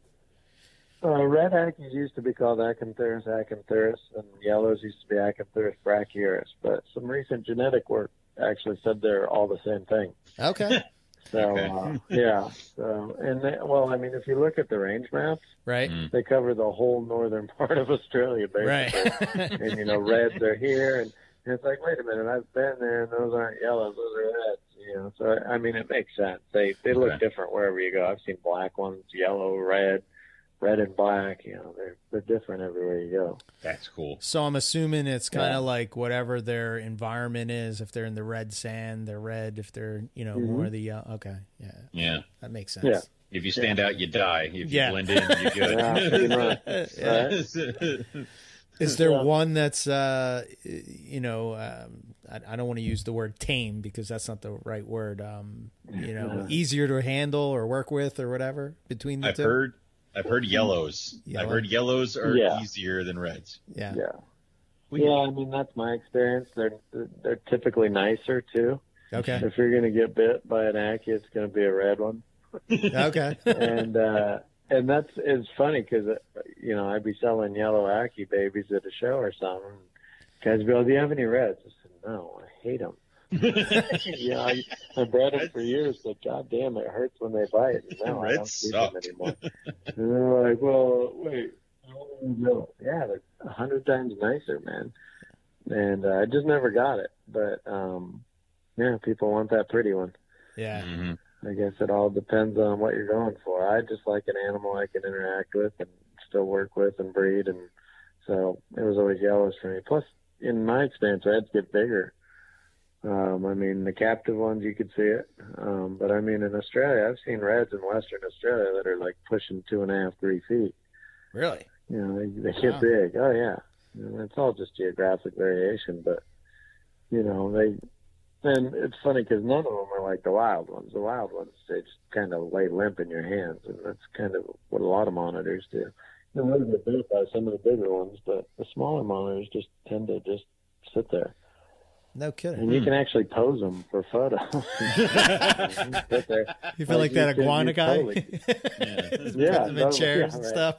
uh, red ackies used to be called Acanthurus acanthurus, and yellows used to be Acanthurus brachyurus. But some recent genetic work actually said they're all the same thing. Okay. (laughs) So Okay. uh, yeah, so and they, well, I mean, if you look at the range maps, Right. Mm. they cover the whole northern (laughs) part of Australia, basically. Right. and you know, reds are here, and, and it's like, wait a minute, I've been there, and those aren't yellows, those are reds. You know, so I mean, it makes sense. They they look Okay. different wherever you go. I've seen black ones, yellow, red, red and black. You know, they're they're different everywhere you go. That's cool. So I'm assuming it's kind Yeah. of like whatever their environment is. If they're in the red sand, they're red. If they're you know Mhm. more the uh, okay, yeah, Yeah. that makes sense. Yeah. If you stand out, you die. If you Yeah. blend in, you're (laughs) good. Yeah, pretty much. (laughs) Yeah. Right? Is there Yeah. one that's uh, you know um, I, I don't want to use the word tame because that's not the right word. Um, you know, Yeah. easier to handle or work with or whatever between the I've two. heard. I've heard yellows. Yellow. I've heard yellows are Yeah. easier than reds. Yeah. Yeah. We- Yeah, I mean that's my experience. They're they're typically nicer too. Okay. If you're gonna get bit by an Ackie, it's gonna be a red one. okay. (laughs) (laughs) and uh and that's it's funny because you know I'd be selling yellow Ackie babies at a show or something. Guys would be like, "Do you have any reds?" I said, "No, I hate them." You know, I, I bred them for years, but god damn, it hurts when they bite. And now I don't Reds see them suck. anymore. and they're like, "Well, wait." how long ago?" Yeah, they're a hundred times nicer, man. And uh, I just never got it, but um yeah, people want that pretty one. Yeah. Mhm. I guess it all depends on what you're going for. I just like an animal I can interact with and still work with and breed, and so it was always yellows for me. Plus, in my experience, reds get bigger. Um, I mean, the captive ones you could see it, um, but I mean, in Australia, I've seen reds in Western Australia that are like pushing two and a half, three feet. Really? You know, they, they get Wow. big. Oh yeah, know, it's all just geographic variation, but you know they. And it's funny because none of them are like the wild ones. The wild ones they just kind of lay limp in your hands, and that's kind of what a lot of monitors do. You know, they get bit by some of the bigger ones, but the smaller monitors just tend to just sit there, No kidding. and you can actually pose them for photos. (laughs) there. You feel like, Like, that iguana guy? you (laughs) Yeah. Yeah, put them in totally. chairs Yeah, and right. stuff.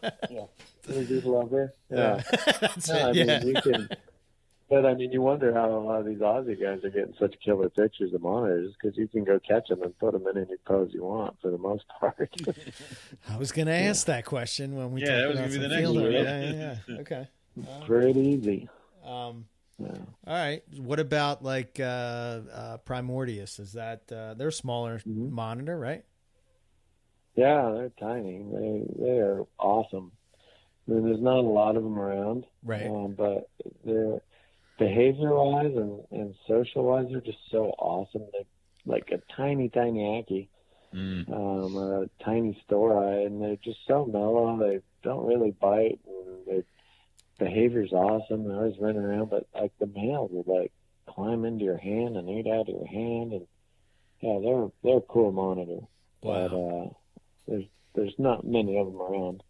You just love it. Yeah. (laughs) That's No, I mean, Yeah. you can, but I mean, you wonder how a lot of these Aussie guys are getting such killer pictures of monitors because you can go catch them and put them in any pose you want for the most part. I was going to ask that question when we Yeah, talked that was about gonna be the next field one. Yeah, yeah, yeah. Okay. Pretty easy. Um, Yeah. all right. What about like uh, uh, Primordius? Is that uh, they're a smaller Mhm. monitor, right? Yeah, they're tiny. They they are awesome. I mean, there's not a lot of them around, Right. um, but they're behavior wise and, and social wise, they're just so awesome. They're like a tiny, tiny Ackie. Mm. um, a tiny storri, and they're just so mellow. They don't really bite, and their behavior's awesome. They always running around, but like the males would like climb into your hand and eat out of your hand, and yeah, they're they're a cool monitor. But uh, there's there's not many of them around.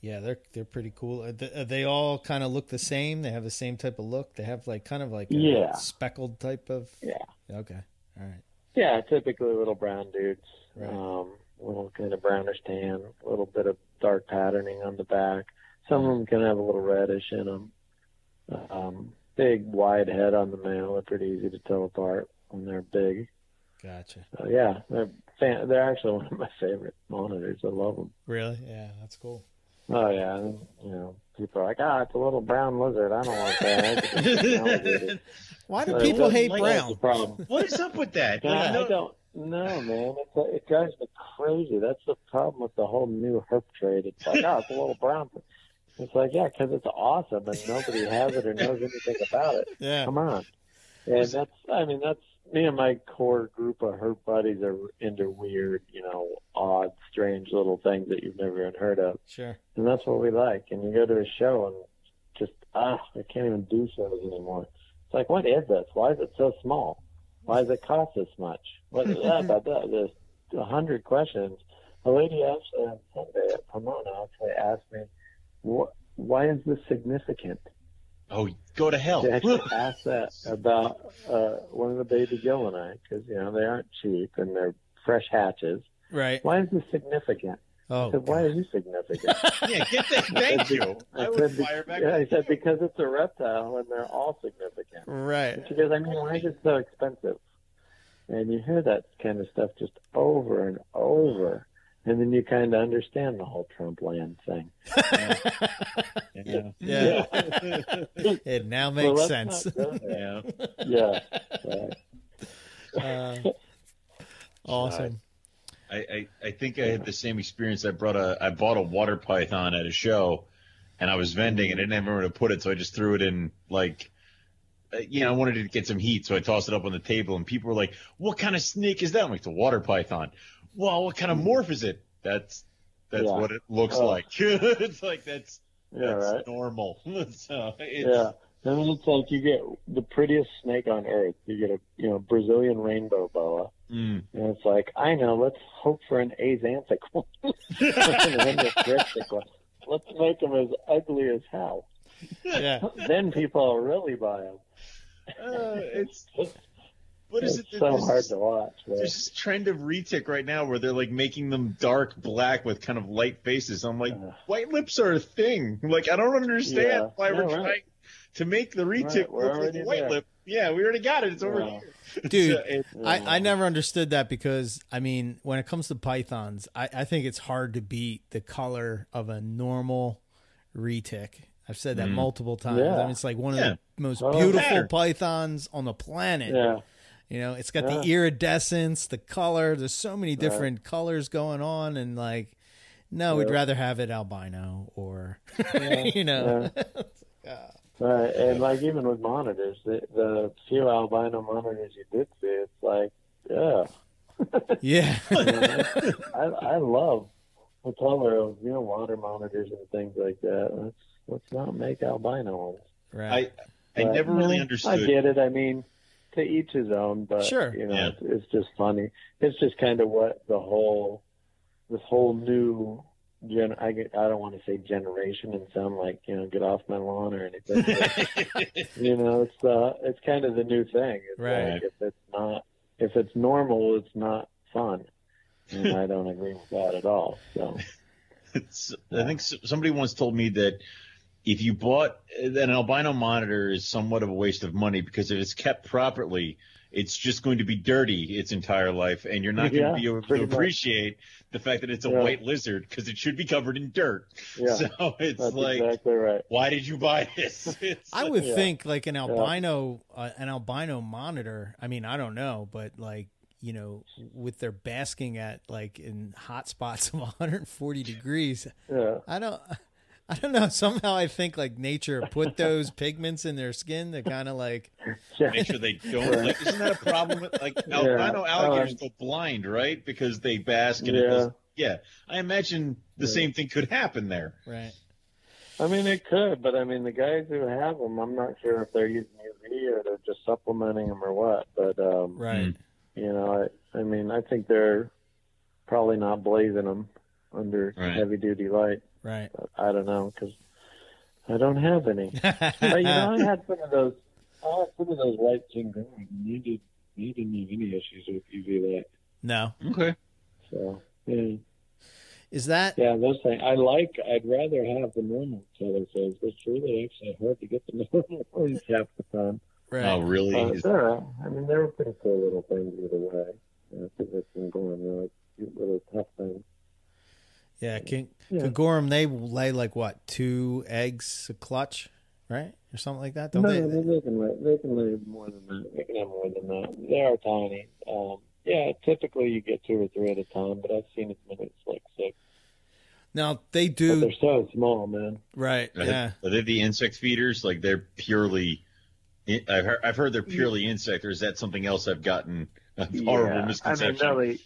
Yeah, they're they're pretty cool. Are they, are they all kind of look the same? They have the same type of look. They have like kind of like a Yeah. speckled type of. Yeah. Okay. All right. Yeah, typically little brown dudes. Right. Um, little kind of brownish tan, a little bit of dark patterning on the back. Some of them can have a little reddish in them. Um, big, wide head on the male. They're pretty easy to tell apart when they're big. Gotcha. So yeah, they're fan- they're actually (laughs) one of my favorite monitors. I love them. Really? Yeah, that's cool. Oh yeah, and, you know, people are like, ah, it's a little brown lizard. I don't want that. (laughs) Why do Like, people hate like- the brown? problem. (laughs) What is up with that? God, Like, no- I don't know, man. It's a, it drives me crazy. That's the problem with the whole new herp trade. It's like, oh, it's a little brown. It's like, yeah, because it's awesome and nobody has it or knows anything about it. (laughs) Yeah. Come on. And that's, I mean, that's me and my core group of herp buddies are into weird, you know, odd, strange little things that you've never even heard of. Sure. And that's what we like. And you go to a show and just, ah, I can't even do shows anymore. It's like, what is this? Why is it so small? Why does it cost this much? What is that? that, that? There's a hundred questions. A lady actually on Sunday at Pomona actually asked me, what, why is this significant? oh, go to hell. She actually (laughs) asked that about uh, one of the baby Gilleni because, you know, they aren't cheap and they're fresh hatches. Right. Why is this significant? I Oh. said, why is this significant? (laughs) yeah, get that. Thank you. I I would said, fire back. yeah, I said because it's a reptile and they're all significant. Right. And she goes, I mean, why is it so expensive? And you hear that kind of stuff just over and over, and then you kind of understand the whole Trump land thing. (laughs) Yeah. Yeah. Yeah, (laughs) It now makes let's sense. not go there. yeah. Yeah, right. Uh, awesome. I, I, I think I had the same experience. I brought a I bought a water python at a show, and I was vending and I didn't have anywhere to put it, so I just threw it in like, uh, you know, I wanted to get some heat, so I tossed it up on the table, and people were like, "What kind of snake is that?" I'm like, "The water python." Well, what kind of morph is it? That's that's Yeah. what it looks Oh. like. (laughs) it's like that's Yeah, that's right. normal. (laughs) so it's, Yeah. I mean, it's like you get the prettiest snake on earth. You get a you know Brazilian rainbow boa, Mm. and it's like I know. Let's hope for an axanthic one, (laughs) and then the cryptic one. Let's make them as ugly as hell. Yeah. Then people will really buy them. Uh, it's what is It's it? so There's hard this- to watch. but- There's this trend of retic right now where they're like making them dark black with kind of light faces. I'm like, Uh. white lips are a thing. Like, I don't understand Yeah. why Yeah, we're right. trying to make the retic Right, we're look like a white there. lip. Yeah, we already got it. It's over Yeah. here. (laughs) Dude, So it- I, I never understood that because I mean, when it comes to pythons, I, I think it's hard to beat the color of a normal retic. I've said that Mhm. multiple times. Yeah. I mean, it's like one of the most beautiful pythons on the planet. yeah, You know, it's got Yeah. the iridescence, the color. There's so many different colors going on, and like, no, we'd rather have it albino or, Yeah. (laughs) you know, (laughs) right. And like even with monitors, the, the few albino monitors you did see, it's like, yeah, (laughs) yeah, I, I love the color of you know water monitors and things like that. Let's let's not make albino ones. right. I I But, never really understood. I get it. I mean, to each his own. But Sure. you know, Yeah. it's, it's just funny. It's just kind of what the whole this whole new gen. I get. I don't want to say generation and sound like you know get off my lawn or anything. but, (laughs) you know, it's uh, it's kind of the new thing. It's Right. Like if it's not, if it's normal, it's not fun. And I (laughs) don't agree with that at all. So It's- I think somebody once told me that if you bought an albino monitor is somewhat of a waste of money because if it's kept properly, it's just going to be dirty its entire life, and you're not going Yeah, to be able to pretty much. appreciate the fact that it's a Yeah. white lizard because it should be covered in dirt. yeah, (laughs) So it's that's like, exactly right. why did you buy this? (laughs) It's I like- would Yeah. think like an albino uh, an albino monitor. I mean, I don't know, but like you know, with their basking at like in hot spots of (laughs) 140 degrees, Yeah. I don't. I don't know. Somehow I think like nature put those pigments in their skin to kind of like make sure they don't. Like, isn't that a problem? With, like albino alligators go blind, right? Because they bask in it Yeah. does. Yeah, I imagine the Yeah. same thing could happen there. right. I mean, it could, but I mean, the guys who have them, I'm not sure if they're using UV or they're just supplementing them or what. But um, Right. you know, I, I mean, I think they're probably not blazing them under Right. heavy duty light. Right. But I don't know because I don't have any. (laughs) but you know, I had some of those. I had some of those light king and you did. You didn't have any issues with UV light. no. Okay. So Yeah. Is that Yeah, those things. I like. I'd rather have the normal color phase, but it's really actually hard to get the (laughs) normal ones half the time. right? Oh, really? Uh, Is- they're, uh, I mean, they're pretty cool little things either way. I think that's been going really cute little tough things. Yeah, King Yeah. Kagorum, they lay like what two eggs a clutch, right, or something like that. Don't no, they? they, they can lay, they can lay more than that. They can have more than that. They are tiny. Um, yeah, typically you get two or three at a time, but I've seen as many as like six. Now they But do they're so small, man. right. Are Yeah, they- Are they the insect feeders? Like they're purely. I've heard, I've heard they're purely insect, or is that something else I've gotten a horrible yeah. I mean, misconception?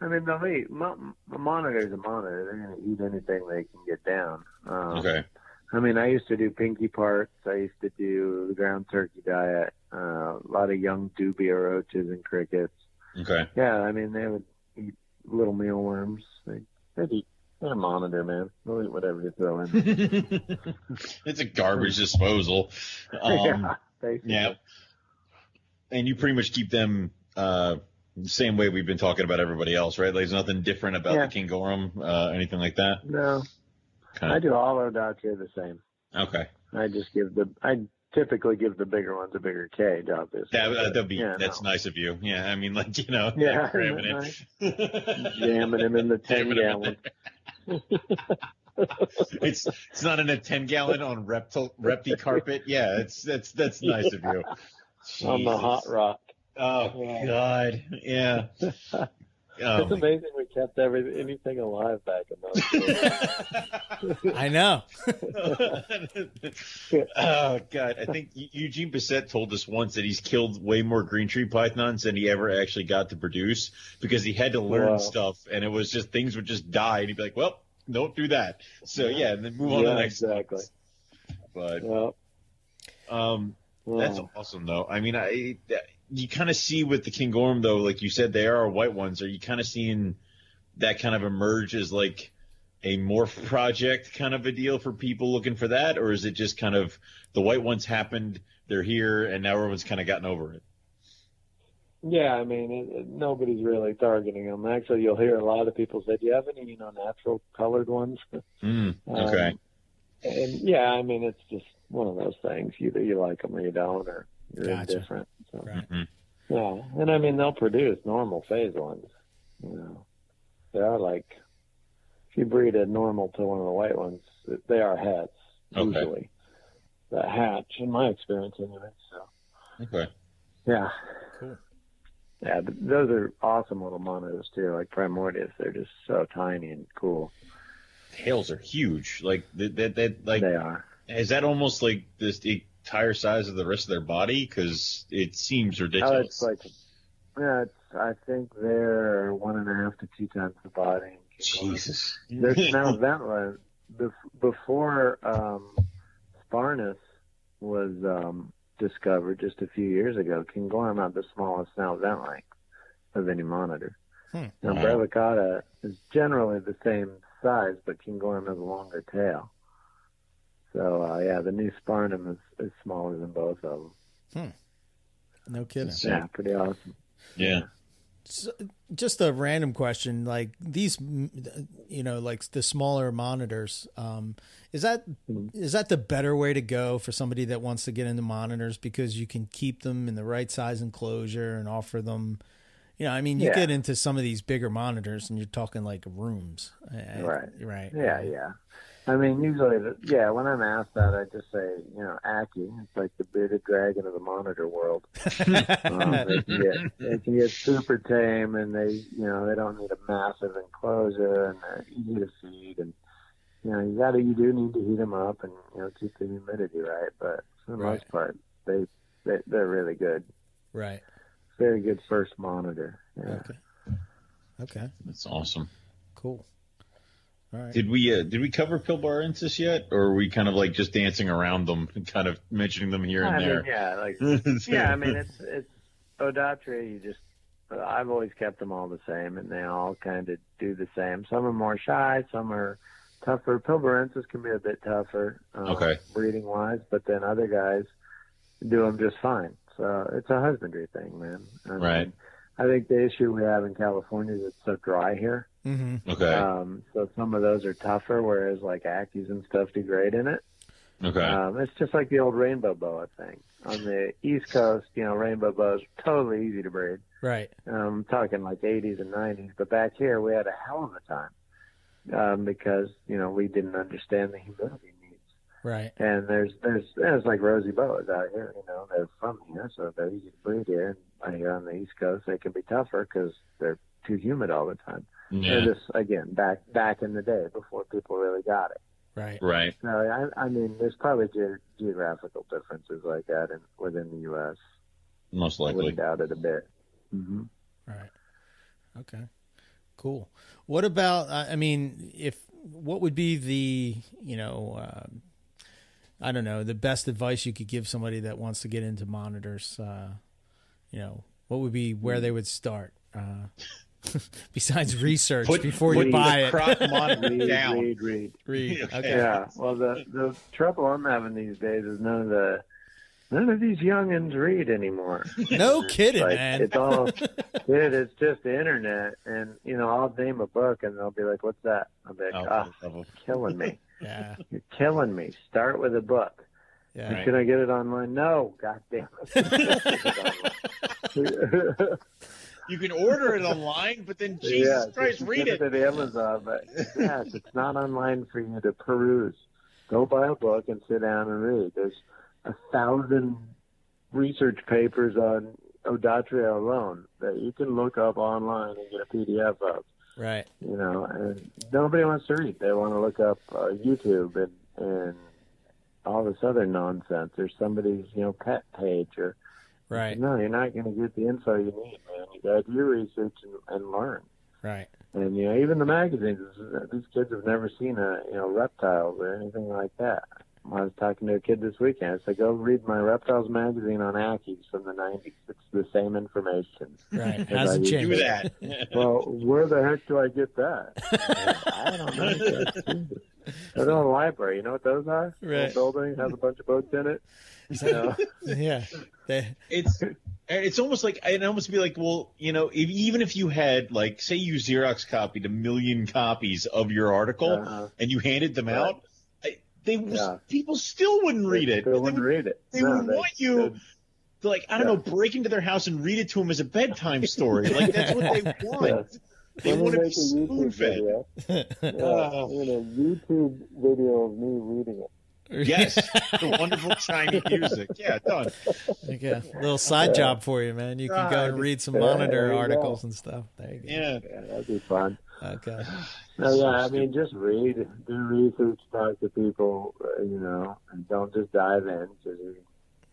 I mean, they'll eat. A monitor's a monitor. They're going to eat anything they can get down. Um, okay. I mean, I used to do pinky parts. I used to do the ground turkey diet. Uh, a lot of young dubia roaches and crickets. Okay. Yeah, I mean, they would eat little mealworms. They, they'd eat. They're a monitor, man. They'll eat whatever you throw in. (laughs) it's a garbage disposal. (laughs) Um, yeah, basically. yeah. And you pretty much keep them uh, same way we've been talking about everybody else, right? Like, there's nothing different about Yeah. the Kingorum, uh, anything like that. No, Kind I do all our jobs here the same. Okay. I just give the. I typically give the bigger ones a bigger cage, obviously. That uh, that'd be Yeah, that's no. nice of you. Yeah, I mean, like (laughs) you know, Yeah, like grabbing isn't it, (laughs) Jamming him in the ten him gallon. (laughs) it's it's not in a ten gallon on reptil repti carpet. Yeah, it's that's that's nice of you. on the Jesus. hot rock. Oh Yeah. God, yeah. (laughs) it's Um, amazing we kept every, anything alive back in those days. (laughs) I know. (laughs) oh God, I think Eugene Bessette told us once that he's killed way more green tree pythons than he ever actually got to produce because he had to learn Wow. stuff, and it was just things would just die, and he'd be like, "Well, don't do that." So yeah, and then move on to the next. exactly. But Well, um, That's awesome, though. I mean, I you kind of see with the Kingorum, though, like you said, they are white ones. Are you kind of seeing that kind of emerge as like a morph (laughs) project kind of a deal for people looking for that, or is it just kind of the white ones happened, they're here, and now everyone's kind of gotten over it? yeah. I mean, it, it, nobody's really targeting them. Actually, you'll hear a lot of people say, "Do you have any, you know, natural colored ones?" (laughs) Mm, okay. Um, and yeah, I mean, it's just one of those things. Either you like them or you don't, or you're Gotcha. indifferent. So, Right. Mhm. yeah, and I mean, they'll produce normal phase ones. You know, they are like if you breed a normal to one of the white ones, they are hats Okay. usually. That hatch, in my experience, anyway. So Okay. yeah, Cool. yeah, but those are awesome little monitors too, like Primordius. They're just so tiny and cool. Tails are huge. Like that. That. that like they are. is that almost like this the entire size of the rest of their body? Because it seems ridiculous. Oh, ridiculous. it's like, yeah, it's, I think they're one and a half to two times the body. Jesus. There's (laughs) now that one before um, Sparnus was um, discovered just a few years ago. Kingorum had the smallest snout vent length of any monitor. Hmm. Now Wow. Brevicauda is generally the same size, but Kingorum has a longer tail. So uh, yeah, the new Sparnus is, is smaller than both of them. No kidding. Yeah, pretty awesome. yeah. So, just a random question, like these, you know, like the smaller monitors. Um, is that is that the better way to go for somebody that wants to get into monitors because you can keep them in the right size enclosure and offer them. You know, I mean, you Yeah. get into some of these bigger monitors and you're talking like rooms, I- I- Right. Right. Yeah, yeah. I mean, usually, the, yeah. When I'm asked that, I just say, you know, Ackie. It's like the bearded dragon of the monitor world. (laughs) Um, they, can get, they can get super tame, and they, you know, they don't need a massive enclosure, and they're easy to feed, and you know, you got to, you do need to heat them up, and you know, keep the humidity right. But for the Right. most part, they, they they're really good. right. Very good first monitor. Yeah. Okay. Okay. That's awesome. Cool. All right. Did we uh, did we cover Pilbarensis yet, or are we kind of like just dancing around them, and kind of mentioning them here and I mean, there? yeah, like (laughs) yeah, I mean it's it's Odatria. You just I've always kept them all the same, and they all kind of do the same. Some are more shy, some are tougher. Pilbarensis can be a bit tougher, um, Okay. breeding wise, but then other guys do them just fine. So it's a husbandry thing, man. I mean, Right. I think the issue we have in California is it's so dry here. Mm-hmm. Okay. Um, so some of those are tougher, whereas like Ackies and stuff do great in it. okay. Um, it's just like the old rainbow boa thing. On the East Coast, you know, rainbow boas totally easy to breed. Right. Um, I'm talking like 80s and 90s, but back here we had a hell of a time um, because you know we didn't understand the humidity needs. Right. And there's there's there's like rosy boas out here. You know, they're from here, so they're easy to breed here. And here on the East Coast, they can be tougher because they're too humid all the time. Yeah. And this again back back in the day before people really got it. Right. Right. So I, I mean, there's probably ge- geographical differences like that in, within the U.S. Most likely. wouldn't doubt it a bit. hmm Right. Okay. Cool. What about? uh, I mean, if what would be the you know, um I don't know, the best advice you could give somebody that wants to get into monitors? Uh, you know, what would be where they would start? Uh, (laughs) besides research Put- before put you the buy it. crop (laughs) monitor Read, down. read, read. Read. Okay. Okay. Yeah. Well, the the trouble I'm having these days is none of the none of these youngins read anymore. No kidding, like, man. It's all, (laughs) dude. It's just the internet, and you know, I'll name a book, and they'll be like, "What's that?" I'll be like, Oh, "Ah, trouble. killing me. Yeah. You're killing me. Start with a book. Yeah. Right. Can I get it online? No. God damn it. You can order it online, but then (laughs) Jesus yeah, Christ, read get it. at Amazon, but yes, it's not online for you to peruse. Go buy a book and sit down and read. There's a thousand research papers on Odatria alone that you can look up online and get a PDF of. Right. You know, and nobody wants to read. They want to look up uh, YouTube and and all this other nonsense or somebody's you know pet page or Right. no, you're not going to get the info you need, man. You got to do research and, and learn. Right. And you know, even the magazines, these kids have never seen a you know reptiles or anything like that. I was talking to a kid this weekend. I said, "Go read my reptiles magazine on Ackies from the '90s. It's the same information." Right. As Hasn't I Do that. (laughs) well, where the heck do I get that? I don't know. Go to a library. You know what those are? A Right. little building has a bunch of books in it. (laughs) You know? Yeah. They, it's it's almost like it almost be like well you know if, even if you had like say you xerox copied a million copies of your article Uh-huh. and you handed them Right. out I, they Yeah. people still wouldn't read it they wouldn't read it. they No, would they- want you to like i don't Yeah. know break into their house and read it to them as a bedtime (laughs) story like that's what they want they want to be make a YouTube spoon fed video. (laughs) Yeah, uh. Oh. I'm YouTube video of me reading it. yes (laughs) the wonderful shiny music yeah done like a little side job for you, man. You can go and read some monitor there you articles go. and stuff. There you go. yeah Yeah, that'd be fun. Okay. (sighs) (sighs) No, yeah, I mean, just read, do research, talk to people, uh, you know, and don't just dive in because you're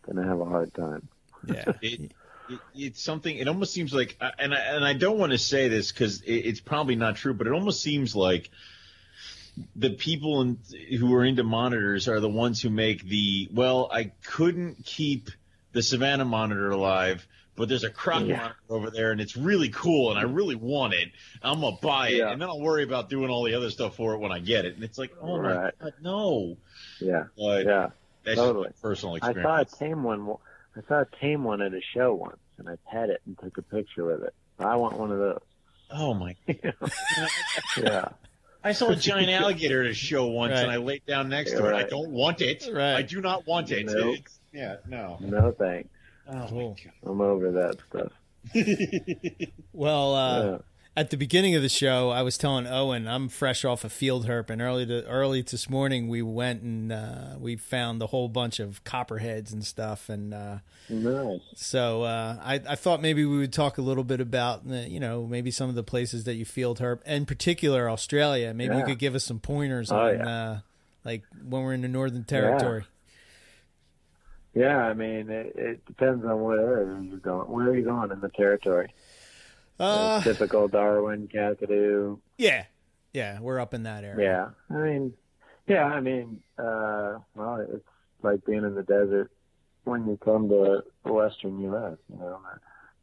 gonna have a hard time. Yeah. (laughs) it, it, it's something. It almost seems like, and I, and I don't want to say this because it, it's probably not true, but it almost seems like the people in, who are into monitors are the ones who make the. Well, I couldn't keep the Savannah monitor alive, but there's a croc Yeah. monitor over there, and it's really cool, and I really want it. I'm gonna buy it, Yeah. and then I'll worry about doing all the other stuff for it when I get it. And it's like, oh my god, no. Yeah, But yeah. that's totally. just my personal I saw a tame one. I saw a tame one at a show once, and I pet it and took a picture with it. I want one of those. oh my (laughs) god. Yeah, I saw a giant alligator at a show once, Right. and I laid down next to it. I don't want it. Right. I do not want it. Nope. Yeah, no. no thanks. Oh Cool. I'm over that stuff. (laughs) Well, uh, Yeah. at the beginning of the show, I was telling Owen I'm fresh off a field herp, and early to early this morning we went and uh, we found a whole bunch of copperheads and stuff, and uh, Nice. so uh, I, I thought maybe we would talk a little bit about you know maybe some of the places that you field herp, in particular Australia. Maybe you could give us some pointers Oh, on yeah. uh, like when we're in the Northern Territory. Yeah, I mean, it, it depends on where you're going. Where are you going in the territory? Uh, Typical Darwin, Kakadu. yeah, yeah, we're up in that area. Yeah, I mean, yeah, I mean, uh, well, it's like being in the desert when you come to the western U.S. You know,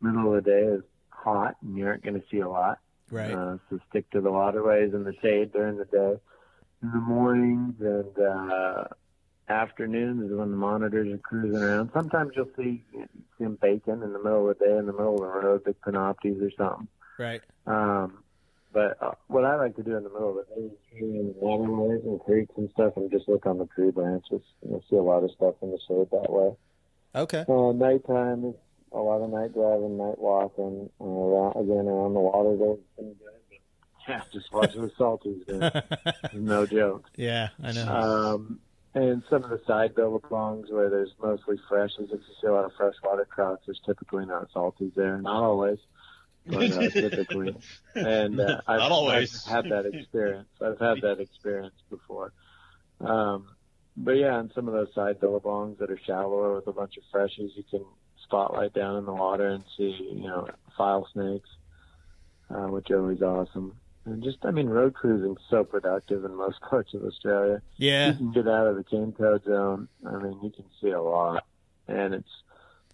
the middle of the day is hot, and you aren't going to see a lot. Right. Uh, so stick to the waterways and the shade during the day. In the mornings and uh, afternoons is when the monitors are cruising around. Sometimes you'll see, them baking in the middle of the day in the middle of the road, big panoptes or something. Right. Um, But uh, what I like to do in the middle of the day is in the waterways and creeks and stuff, and just look on the tree branches. You'll see a lot of stuff in the shade that way. Okay. Uh, nighttime is a lot of night driving, night walking. Uh, around, again, around the water, there's been good. But, yeah, just watching the salties, (laughs) no joke. yeah, I know. Um, and some of the side billabongs where there's mostly freshes, if you see a lot of freshwater trout, there's typically not salties there. Not always, but uh, typically. And uh, (laughs) I've, Not always. I've had that experience. I've had that experience before. Um, but yeah, on some of those side billabongs that are shallower with a bunch of freshes, you can spotlight down in the water and see, you know, file snakes, uh, which are always awesome. And just, I mean, road cruising's so productive in most (laughs) parts of Australia. yeah. You can get out of the cane toad zone. I mean, you can see a lot, and it's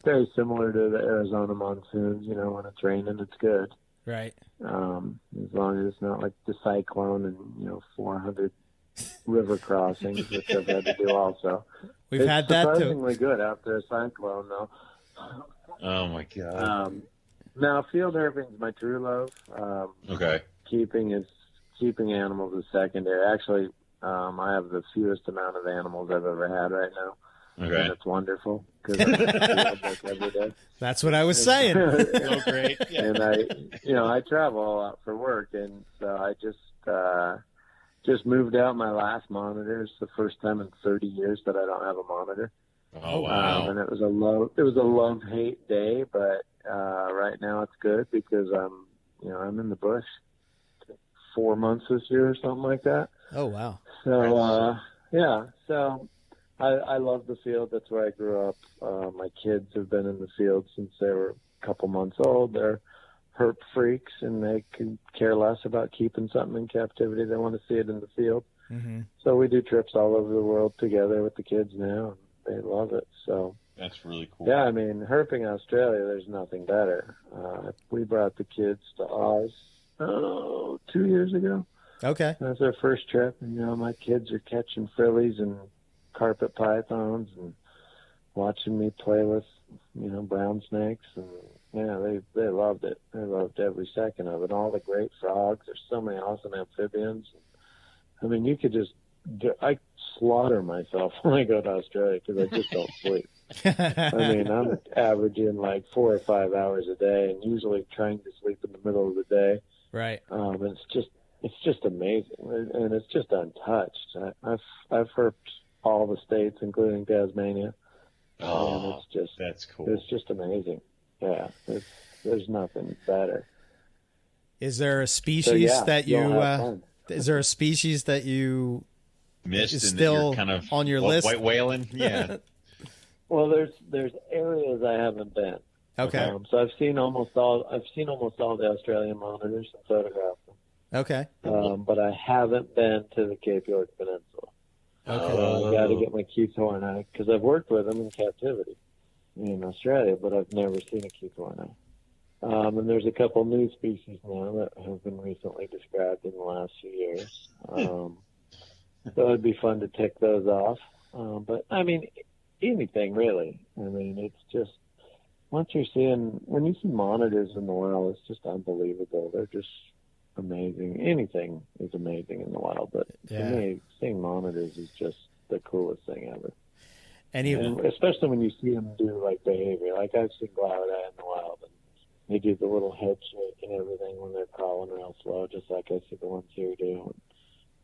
very similar to the Arizona monsoons. You know, when it's raining, it's good. Right. Um, as long as it's not like the cyclone and you know 400 (laughs) river crossings, which I've had to do also. We've it's had that too. surprisingly good after a cyclone, though. Oh my god. Um, now, field herping's my true love. Um, Okay. Keeping is keeping animals is secondary. Actually, um, I have the fewest amount of animals I've ever had right now, Okay. and it's wonderful because I'm in the field like every day. That's what I was saying. (laughs) (laughs) Oh great. Yeah. and I, you know, I travel a lot for work, and so I just uh, just moved out my last monitor. It's the first time in 30 years that I don't have a monitor. Oh Um, wow. and it was a love, it was a love hate day, but uh, right now it's good because I'm, you know, I'm in the bush four months this year or something like that. Oh wow. So uh, yeah, so I, I love the field. That's where I grew up. Uh, my kids have been in the field since they were a couple months old. They're herp freaks, and they can care less about keeping something in captivity. They want to see it in the field. hmm So we do trips all over the world together with the kids now, and they love it. So That's really cool. yeah, I mean, herping Australia, there's nothing better. Uh, we brought the kids to Oz oh, two years ago. Okay. That's our first trip, and you know my kids are catching frillies and carpet pythons and watching me play with you know brown snakes, and yeah, they they loved it. They loved every second of it. All the great frogs. There's so many awesome amphibians. I mean, you could just I slaughter myself (laughs) when I go to Australia because I just don't sleep. I mean, I'm (laughs) averaging like four or five hours a day, and usually trying to sleep in the middle of the day. Right. Um, and it's just it's just amazing, and it's just untouched. I, I've I've herped all the states, including Tasmania, and Oh, it's just that's cool. it's just amazing. Yeah, it's, there's nothing better. Is there a So species yeah, that you you'll uh, is there a species that you Missed It's and still kind of on your what, list? White whaling. Yeah. (laughs) Well, there's there's areas I haven't been. Okay Um, so I've seen almost all I've seen almost all the Australian monitors and photographed them, okay um, but I haven't been to the Cape York Peninsula. okay So I got to get my keithhornei because I've worked with them in captivity in Australia, but I've never seen a keithhornei. Um, and there's a couple new species now that have been recently described in the last few years. Um, so it'd be fun to tick those off. Um, but I mean, anything really. I mean, it's just once you're seeing when you see monitors in the wild, it's just unbelievable. They're just amazing. Anything is amazing in the wild, but Yeah. to me, seeing monitors is just the coolest thing ever. any And especially when you see them do like behavior. Like I've seen glauerti in the wild, and they do the little head shake and everything when they're crawling real slow, just like I see the ones here do.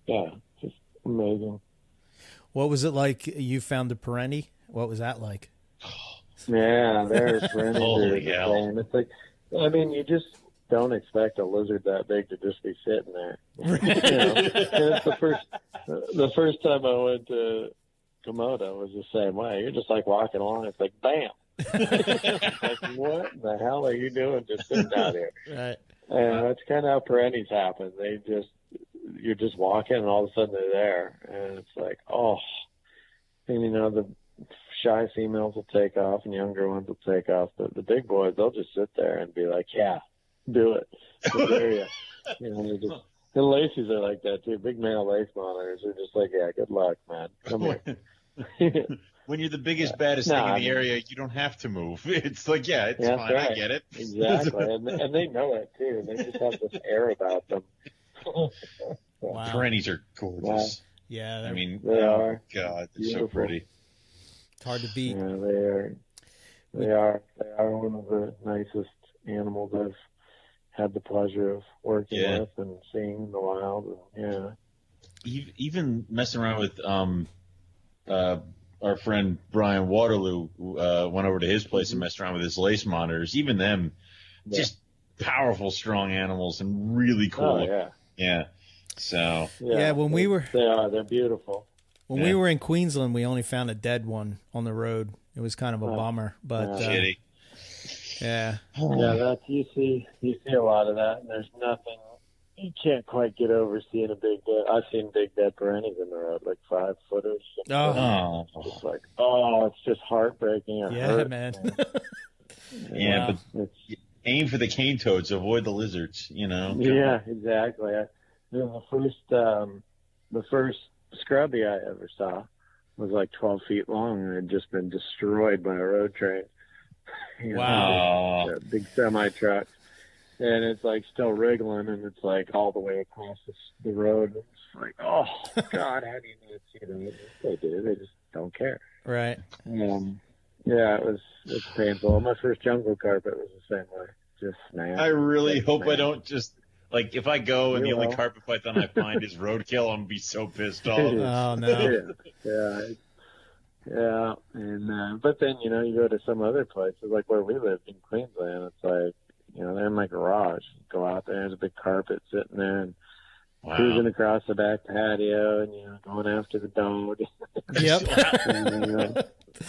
Yeah, just amazing. what was it like you found the perentie what was that like (sighs) Yeah, they're (laughs) friendly. Holy the hell. same. It's like, I mean, you just don't expect a lizard that big to just be sitting there. (laughs) you know, and it's the first, the first time I went to Komodo was the same way. You're just like walking along. It's like, bam. (laughs) like, what the hell are you doing just sitting out here? right And that's kind of how perenties happen. They just, you're just walking and all of a sudden they're there. And it's like, oh. And you know, the shy females will take off and younger ones will take off. But the big boys, they'll just sit there and be like, yeah, do it. Just (laughs) you know, they just, and laces are like that too. Big male lace monitors are just like, yeah, good luck, man. Come here. (laughs) when you're the biggest, baddest No, thing in I the mean- area, you don't have to move. (laughs) It's like, yeah, it's Yeah, that's fine. I get it. Exactly, and, and they know it too. They just have this air about them. Wow. Perenties are gorgeous. Yeah, I they're- mean, They oh, are. God, they're so pretty. It's hard to beat. Yeah, they are. They are. They are one of the nicest animals I've had the pleasure of working Yeah. with and seeing in the wild. And, yeah. Ev- Even messing around with um, uh, our friend Brian Waterloo uh, went over to his place and messed around with his lace monitors. Even them, Mm-hmm. Yeah. just powerful, strong animals and really cool. Oh yeah. Yeah. So Yeah, when we were- They are. They're beautiful. When Yeah. we were in Queensland, we only found a dead one on the road. It was kind of a Oh. bummer, but uh, shitty. yeah, Yeah, that's you see. You see a lot of that, and there's nothing. You can't quite get over seeing a big dead. I've seen big dead perenties in the road, like five footers. Oh. Oh, Just like, oh, it's just heartbreaking. It yeah, hurts, man. (laughs) yeah, Wow. but It's aim for the cane toads, avoid the lizards. You know. Yeah, exactly. I, you know, the first um, the first scrubby I ever saw was like 12 feet long and had just been destroyed by a road train. (laughs) You know, Wow. a big semi truck, and it's like still wriggling, and it's like all the way across the, the road. It's like, oh (laughs) God, how do you not see that? They do. They just don't care. right. Um, yeah, it was it's painful. My first jungle carpet was the same way. Just snap. I really hope I don't just like if I go and the You only carpet python I find is roadkill, I'm gonna be so pissed (laughs) off. Oh no. yeah, (laughs) yeah, yeah. And uh, but then you know you go to some other places like where we lived in Queensland. It's like you know they're in my garage. You go out there, there's a big carpet sitting there, and cruising across the back patio, and you know going after the dog. Yep. (laughs) and, you know,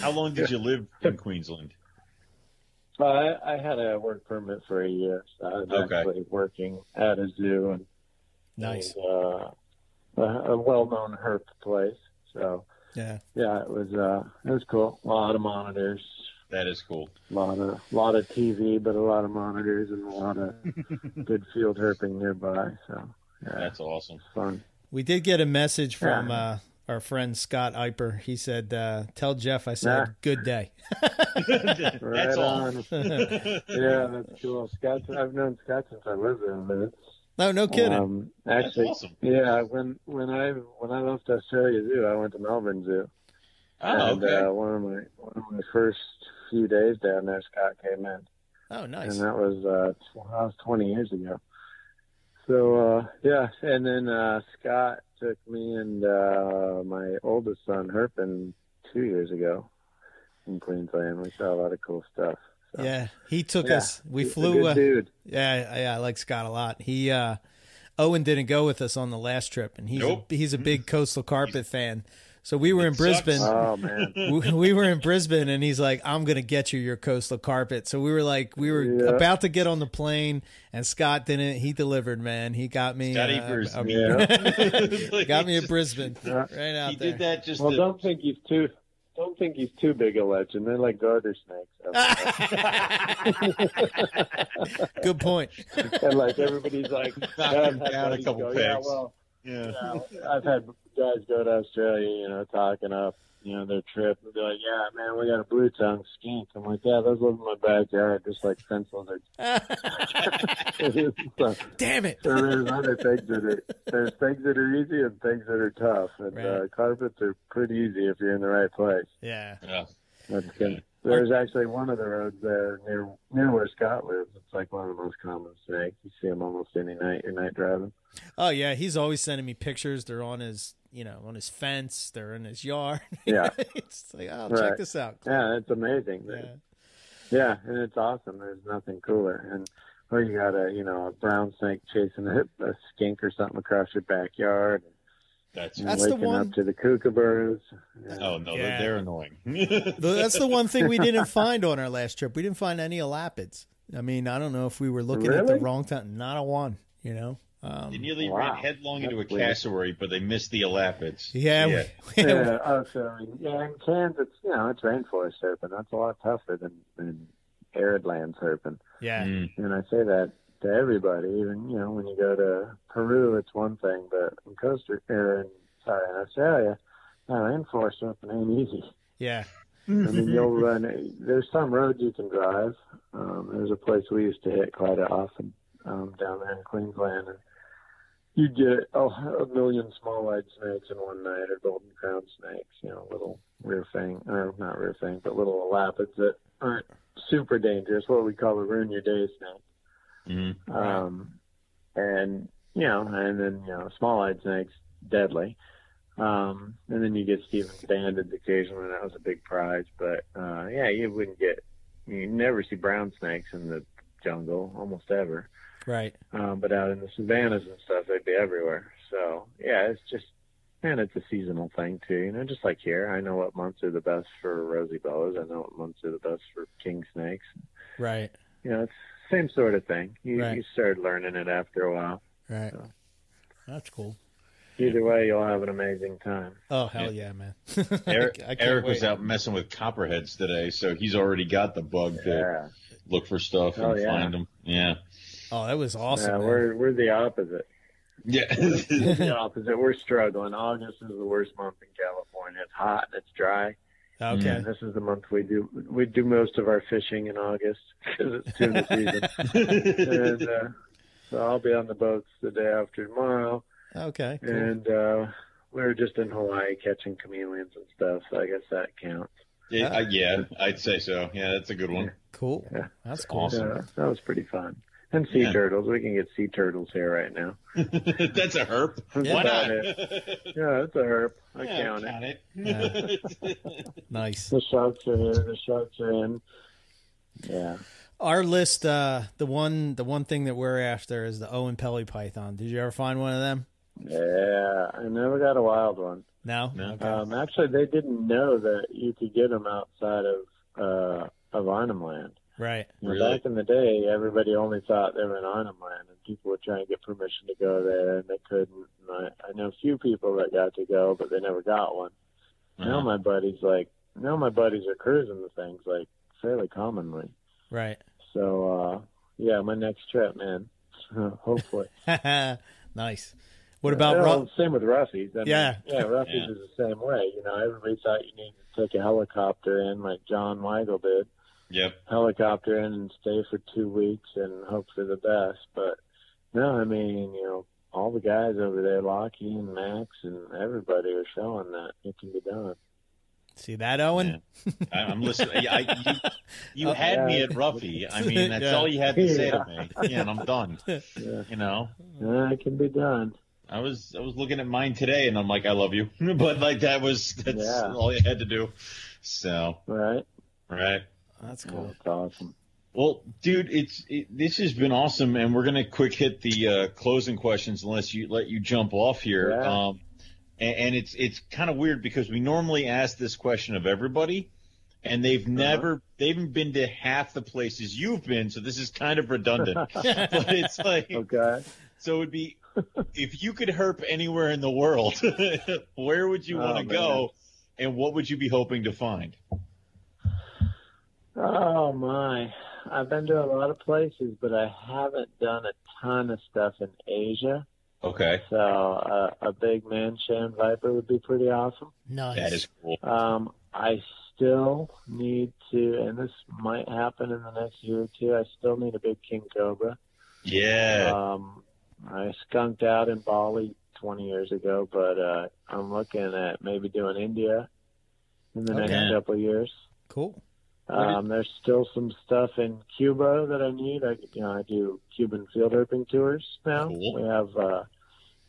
How long did you live in Queensland? I, I had a work permit for a year, so I was Okay. actually working at a zoo and nice. and, uh, a, a well-known herp place. So Yeah. yeah, it was uh, it was cool. A lot of monitors, That is cool. a lot of lot of TV, but a lot of monitors and a lot of (laughs) good field herping nearby. So yeah, That's awesome. fun. We did get a message from Yeah. uh, our friend Scott Eipper. He said, uh, "Tell Jeff I said Yeah. good day." (laughs) (laughs) Right That's all. on. yeah, that's cool. Scott, I've known Scott since I lived there a minute. No, no kidding. Um, That's actually, awesome. yeah, when when I when I left Australia Zoo, I went to Melbourne Zoo. Oh, and okay. uh, one of my one of my first few days down there, Scott came in, oh, nice. and that was uh, tw- that was 20 years ago. So uh, yeah, and then uh, Scott took me and uh, my oldest son Herpin two years ago in Queensland. We saw a lot of cool stuff. So, Yeah, he took yeah, us. We he's a flew. good Uh, dude. yeah, yeah, I like Scott a lot. He uh, Owen didn't go with us on the last trip, and he's Nope. a, he's a big coastal carpet fan. So we were in sucks. Brisbane. Oh man, (laughs) we, we were in Brisbane, and he's like, "I'm gonna get you your coastal carpet." So we were like, we were Yeah. about to get on the plane, and Scott didn't. He delivered, man. He got me. Scott uh, Evers. a- Yeah. (laughs) (laughs) got me a Brisbane Yeah. right out He there. did that just well, to, don't think he's too. Don't think he's too big a legend. They're like garter snakes. Good point. and like everybody's like, I've had down a couple go, pegs. Yeah, well, yeah. yeah, I've had guys go to Australia, you know, talking up, you know, their trip and be like, "Yeah, man, we got a blue tongue skink." I'm like, "Yeah, those live in my backyard, just like fence lizards." so, (laughs) (laughs) Damn it. so there's other things that are there's things that are easy and things that are tough, and uh, carpets are pretty easy if you're in the right place. Yeah. Yeah. That's good. There's actually one of the roads there near near where Scott lives. It's like one of the most common snakes. You see them almost any night you're night driving. Oh yeah, he's always sending me pictures. They're on his, you know, on his fence. They're in his yard. (laughs) Yeah. it's like, oh, Right. check this out. Yeah, it's amazing. Yeah. Yeah, and it's awesome. There's nothing cooler. And or you got a you know a brown snake chasing a, a skink or something across your backyard. And That's the waking one- up to the kookaburras. oh no, Yeah. they're, they're annoying. (laughs) That's the one thing we didn't find on our last trip. We didn't find any elapids. I mean, I don't know if we were looking at the wrong time. Not a one, you know. Um, They nearly Wow. ran headlong into a weird. cassowary, but they missed the elapids. (laughs) yeah, yeah. we- Yeah, oh, sorry. yeah, in Kansas, you know, it's rainforest surfing. That's a lot tougher than, than arid land surfing. yeah. Mm. And I say that to everybody. Even you know, when you go to Peru, it's one thing, but in Costa or in, sorry, in Australia, no, surfing ain't easy. Yeah. I mean, you'll run. There's some roads you can drive. Um, there's a place we used to hit quite often um, down there in Queensland, and you'd get oh, a million small-eyed snakes in one night, or golden crown snakes. You know, little rear fang, or not rear fang, but little elapids that aren't super dangerous. What we call a ruin your day snake. Mhm. Um, and you know, and then you know, small-eyed snakes deadly. Um, and then you get Stephens banded occasionally. and That was a big prize, but uh, yeah, you wouldn't get. You never see brown snakes in the jungle, almost ever. Right. Um, but out in the savannas and stuff, they'd be everywhere. So yeah, it's just, and it's a seasonal thing too. You know, just like here, I know what months are the best for rosy boas. I know what months are the best for king snakes. Right. You know, it's same sort of thing. You, Right. you start learning it after a while. Right. So. That's cool. Either way, you'll have an amazing time. Oh hell yeah, man! (laughs) Eric, Eric was out messing with copperheads today, so he's already got the bug to Yeah. look for stuff Oh, and yeah. find them. Yeah. Oh, that was awesome. yeah, man. we're we're the opposite. Yeah. We're the (laughs) opposite. We're struggling. August is the worst month in California. It's hot and it's dry. Okay. And this is the month we do we do most of our fishing in August because it's tuna season. (laughs) and uh, so I'll be on the boats the day after tomorrow. Okay. Cool. And uh, we were just in Hawaii catching chameleons and stuff. So I guess that counts. yeah, I- yeah, I'd say so. Yeah, that's a good one. Cool. Yeah. That's cool. Awesome. Yeah, that was pretty fun. And sea Yeah. turtles. We can get sea turtles here right now. (laughs) that's a herp. That's Why not? it. Yeah, that's a herp. I Yeah, count it. it. (laughs) Nice. The sharks are here. The sharks are in. Yeah. Our list, uh, the one, the one thing that we're after is the Oenpelli Python. Did you ever find one of them? Yeah. I never got a wild one. No. No. Okay. Um, actually, they didn't know that you could get them outside of uh, of Arnhem Land. Right. Really? Back in the day, everybody only thought they were in Arnhem Land, and people would try and get permission to go there, and they couldn't. And I, I know a few people that got to go, but they never got one. Now Uh-huh. my buddies like now my buddies are cruising the things like fairly commonly. Right. So uh, yeah, my next trip, man. (laughs) Hopefully. (laughs) nice. What about Well, Ru- same with Ruffies. I mean, Yeah. yeah, Ruffies Yeah. is the same way. You know, everybody thought you needed to take a helicopter in, like John Weigel did. Yep. Helicopter in and stay for two weeks and hope for the best. But no, I mean, you know, all the guys over there, Lockie and Max and everybody are showing that it can be done. See that, Owen? I, I'm listening. I, you you uh, had me at Ruffy. I mean, (laughs) that's Yeah. all you had to say Yeah. to me. Yeah, and I'm done. (laughs) Yeah, You know, yeah it can be done. I was I was looking at mine today, and I'm like, I love you, (laughs) but like that was that's Yeah. all you had to do. So, Right? right. That's Yeah, cool. That's awesome. Well, dude, it's it, this has been awesome, and we're gonna quick hit the uh, closing questions unless you let you jump off here. Yeah. Um, and, and it's it's kind of weird because we normally ask this question of everybody, and they've Uh-huh. never they haven't been to half the places you've been, so this is kind of redundant. (laughs) but it's like Okay. so it would be if you could herp anywhere in the world, (laughs) where would you Oh, want to go, and what would you be hoping to find? Oh my. I've been to a lot of places, but I haven't done a ton of stuff in Asia. Okay, So uh, a big Mangshan Viper would be pretty awesome. Nice. that is cool. Um, I still need to, and this might happen in the next year or two. I still need a big King Cobra. Yeah. Um, I skunked out in Bali 20 years ago, but uh, I'm looking at maybe doing India in the Okay. next couple of years. Cool. Um, there's still some stuff in Cuba that I need. I, you know, I do Cuban field herping tours now. Cool. We have, uh,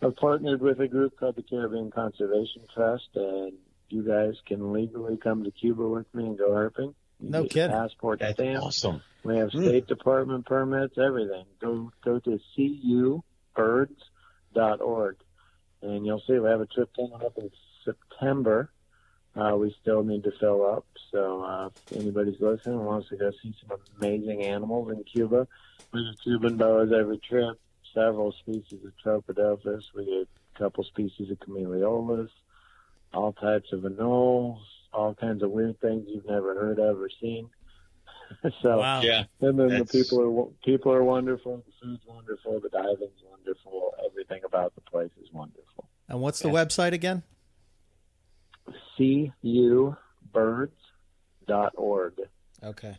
I've partnered with a group called the Caribbean Conservation Trust, and you guys can legally come to Cuba with me and go herping. You No kidding. Passport That's stamp. awesome. We have Mm. State Department permits, everything. Go go to cubirds.org, and you'll see we have a trip coming up in September. Uh, we still need to fill up, so uh, if anybody's listening and wants to go see some amazing animals in Cuba, we do Cuban boas every trip. Several species of Tropidophis. We get a couple species of Chamaeleolis, all types of anoles, all kinds of weird things you've never heard of or seen. (laughs) so Wow. Yeah. and then That's- the people are people are wonderful. The food's wonderful. The diving's wonderful. Everything about the place is wonderful. And what's the website again? birds.org. Okay.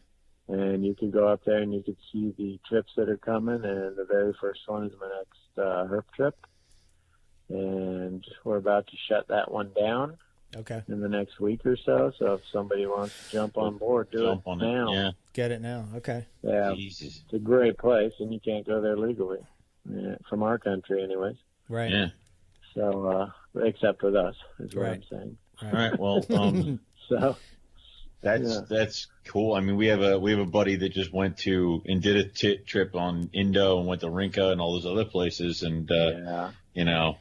And you can go up there and you can see the trips that are coming. And the very first one is my next uh, herp trip. And we're about to shut that one down Okay. in the next week or so. So if somebody wants to jump on board, do Jump it on now. it. Yeah. Get it now. Okay. Yeah, Jesus. it's a great place, and you can't go there legally yeah, from our country, anyways. Right. Yeah. So, uh, except with us, is what Right. I'm saying. All right. Well, um, (laughs) So, that's Yeah. that's cool. I mean, we have a we have a buddy that just went to and did a t- trip on Indo and went to Rinca and all those other places, and uh, yeah, you know,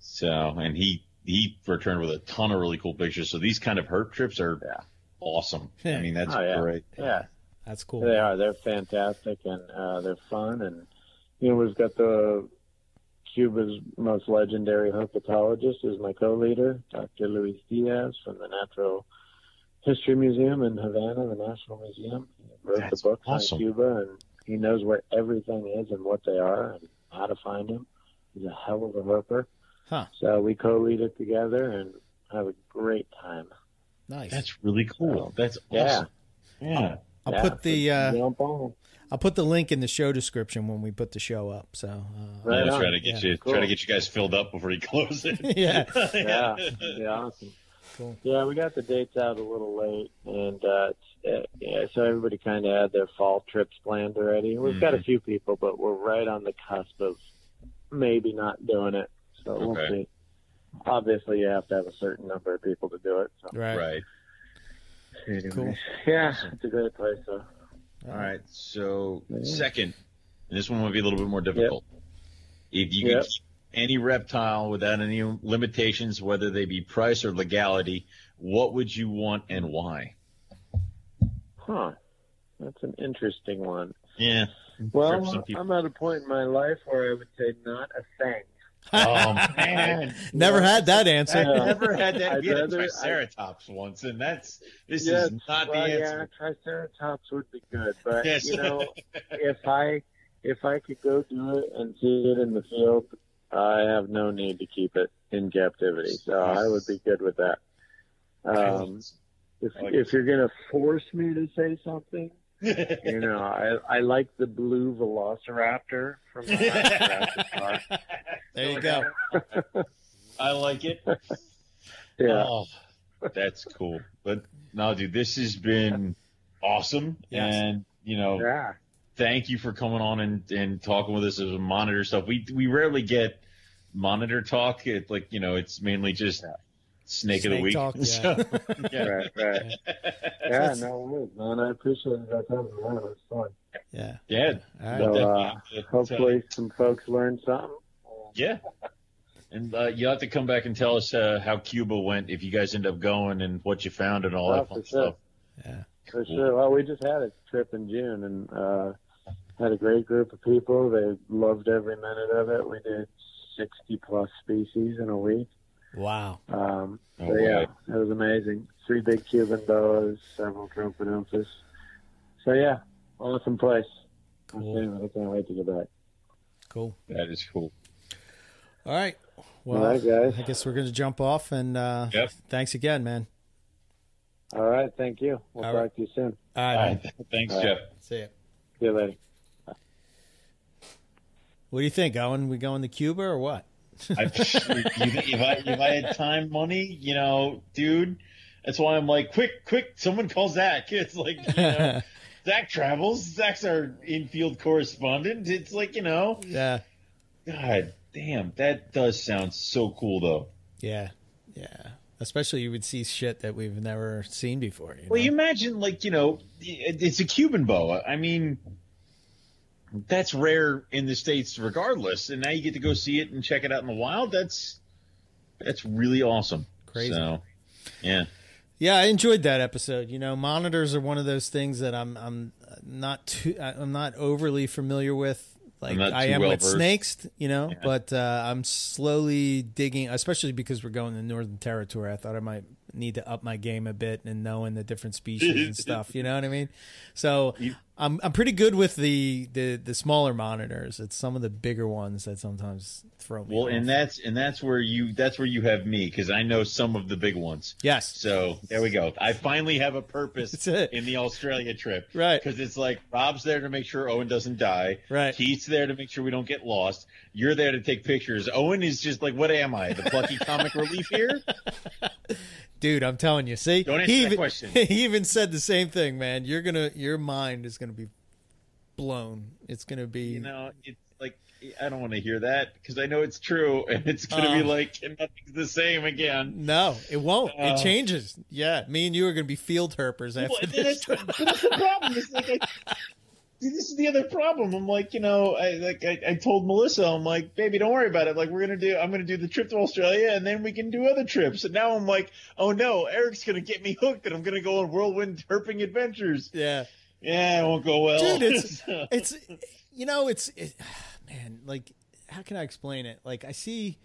so and he he returned with a ton of really cool pictures. So these kind of herp trips are Yeah. awesome. Yeah. I mean, that's Oh, yeah. great. yeah, That's cool. they are. They're fantastic, and uh, they're fun. And you know, we've got the Cuba's most legendary herpetologist is my co-leader, Dr. Luis Diaz from the Natural History Museum in Havana, the National Museum. He wrote That's the book awesome. on Cuba, and he knows where everything is and what they are and how to find them. He's a hell of a herper. Huh. So we co-lead it together and have a great time. Nice. That's really cool. That's awesome. Yeah. Yeah. I'll Yeah, put the uh, jump on. I'll put the link in the show description when we put the show up. So uh, Right yeah, try to get Yeah. you Cool. try to get you guys filled up before you (laughs) close it. (laughs) yeah. (laughs) yeah, yeah, awesome. Cool. Yeah, we got the dates out a little late, and uh, uh, yeah, so everybody kind of had their fall trips planned already. We've got a Mhm. few people, but we're right on the cusp of maybe not doing it. So we'll see. Obviously, you have to have a certain number of people to do it. So. Right. Right. Anyways, Cool. Yeah, it's a great place. So. All right. So second, and this one might be a little bit more difficult. If you Yep. could keep any reptile without any limitations, whether they be price or legality, what would you want and why? Huh. That's an interesting one. Yeah. Well, For some people. I'm at a point in my life where I would say not a thing. Oh (laughs) man. Never had that answer. I've never had that. I'd We had a rather- triceratops once, and that's this Yes, is not well, the answer. yeah. Triceratops would be good, but Yes. you know, (laughs) if I if I could go do it and see it in the field, I have no need to keep it in captivity. So I would be good with that. Um, if like if you're gonna force me to say something, you know, I I like the blue Velociraptor from the last Jurassic Park. (laughs) There you go. I like it. Yeah, Oh, that's cool. But no, dude, this has been awesome. Yes. And, you know, yeah, thank you for coming on and, and talking with us as a monitor stuff. We we rarely get monitor talk. It like, you know, it's mainly just snake, of the week. talk, (laughs) yeah. So, (laughs) yeah. right, right. Yeah, no worries, man. I appreciate it. That time around. It was fun. Yeah. Yeah. All right. So, uh, Definitely. Uh, hopefully, some folks learned something. Yeah. And uh, you have to come back and tell us uh, how Cuba went if you guys end up going and what you found and all Oh, that fun sure. stuff. Yeah. For sure. Well, we just had a trip in June and uh, had a great group of people. They loved every minute of it. We did 60 plus species in a week. Wow. Um, Oh, so, yeah, wow. it was amazing. Three big Cuban boas, several Tropidophis. So, yeah, awesome place. Cool. I can't wait to get back. Cool. That is cool. All right. Well, All right, guys. I guess we're going to jump off and uh, Yep. thanks again, man. All right. Thank you. We'll All talk right. to you soon. All right. All man. right. Thanks, All right. Jeff. See ya. See you later. What do you think, Owen? We going to Cuba or what? (laughs) I, if, I, if I had time, money, you know, dude, that's why I'm like, quick, quick, someone call Zach. (laughs) It's like, you know, (laughs) Zach travels. Zach's our infield correspondent. It's like, you know, yeah. God damn, that does sound so cool, though. Yeah. Yeah. Especially you would see shit that we've never seen before. You Well, know? you imagine, like, you know, it's a Cuban boa. I mean, that's rare in the states, regardless. And now you get to go see it and check it out in the wild. That's that's really awesome. Crazy. So, yeah. Yeah, I enjoyed that episode. You know, monitors are one of those things that I'm I'm not too I'm not overly familiar with. Like I am with well-versed. snakes, you know, Yeah. but uh, I'm slowly digging, especially because we're going to Northern Territory. I thought I might need to up my game a bit and knowing the different species and (laughs) stuff. You know what I mean? So I'm I'm pretty good with the, the the smaller monitors. It's some of the bigger ones that sometimes throw me. Well, off. and that's and that's where you that's where you have me because I know some of the big ones. yes, So there we go. I finally have a purpose in the Australia trip. Right. Because it's like Rob's there to make sure Owen doesn't die. Right. Keith's there to make sure we don't get lost. You're there to take pictures. Owen is just like, what am I? The plucky comic (laughs) relief here? (laughs) dude, I'm telling you. See, Don't answer he that even, question. (laughs) He even said the same thing, man. You're gonna, your mind is gonna be blown. It's gonna be. You know, it's like I don't want to hear that because I know it's true, (laughs) and it's going to be Uh. like nothing's the same again. no, it won't. Uh, it changes. Yeah, me and you are gonna be field herpers after Well, this. that's, (laughs) that's the problem. It's like I, this is the other problem. I'm like, you know, I like I, I told Melissa, I'm like, baby, don't worry about it. Like we're gonna do, I'm gonna do the trip to Australia, and then we can do other trips. And now I'm like, oh no, Eric's gonna get me hooked, and I'm gonna go on whirlwind herping adventures. yeah, Yeah, it won't go well. dude, it's (laughs) it's you know, it's it, (sighs) man, like how can I explain it? Like I see,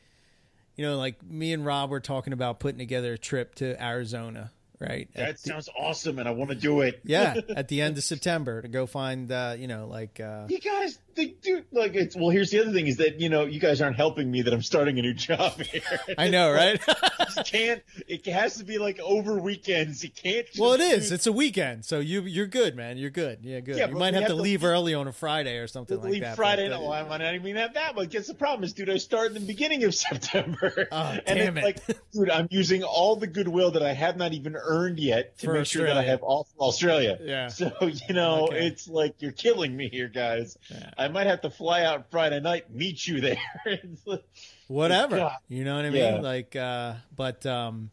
you know, like me and Rob were talking about putting together a trip to Arizona, right? That the- sounds awesome, and I want to do it. yeah, (laughs) at the end of September to go find, uh, you know, like uh, You guys, they do like it's. Well, here's the other thing: is that you know you guys aren't helping me that I'm starting a new job (laughs) here. I know, right? (laughs) You can't. It has to be like over weekends. You can't. Well, it is. do- It's a weekend, so you you're good, man. You're good. Yeah, good. Yeah, you might have, have to leave leave- early on a Friday or something like leave that. Friday. but, No, I might not even have that. But guess the problem is, dude, I start in the beginning of (laughs) September. Oh, and damn it. like, dude, I'm using all the goodwill that I have not even earned yet to For make sure that I have all for Australia. Yeah. So you know, Okay. it's like you're killing me here, guys. Yeah. I might have to fly out Friday night, meet you there. (laughs) Like- whatever. God. You know what I mean? Yeah. Like, uh, but um,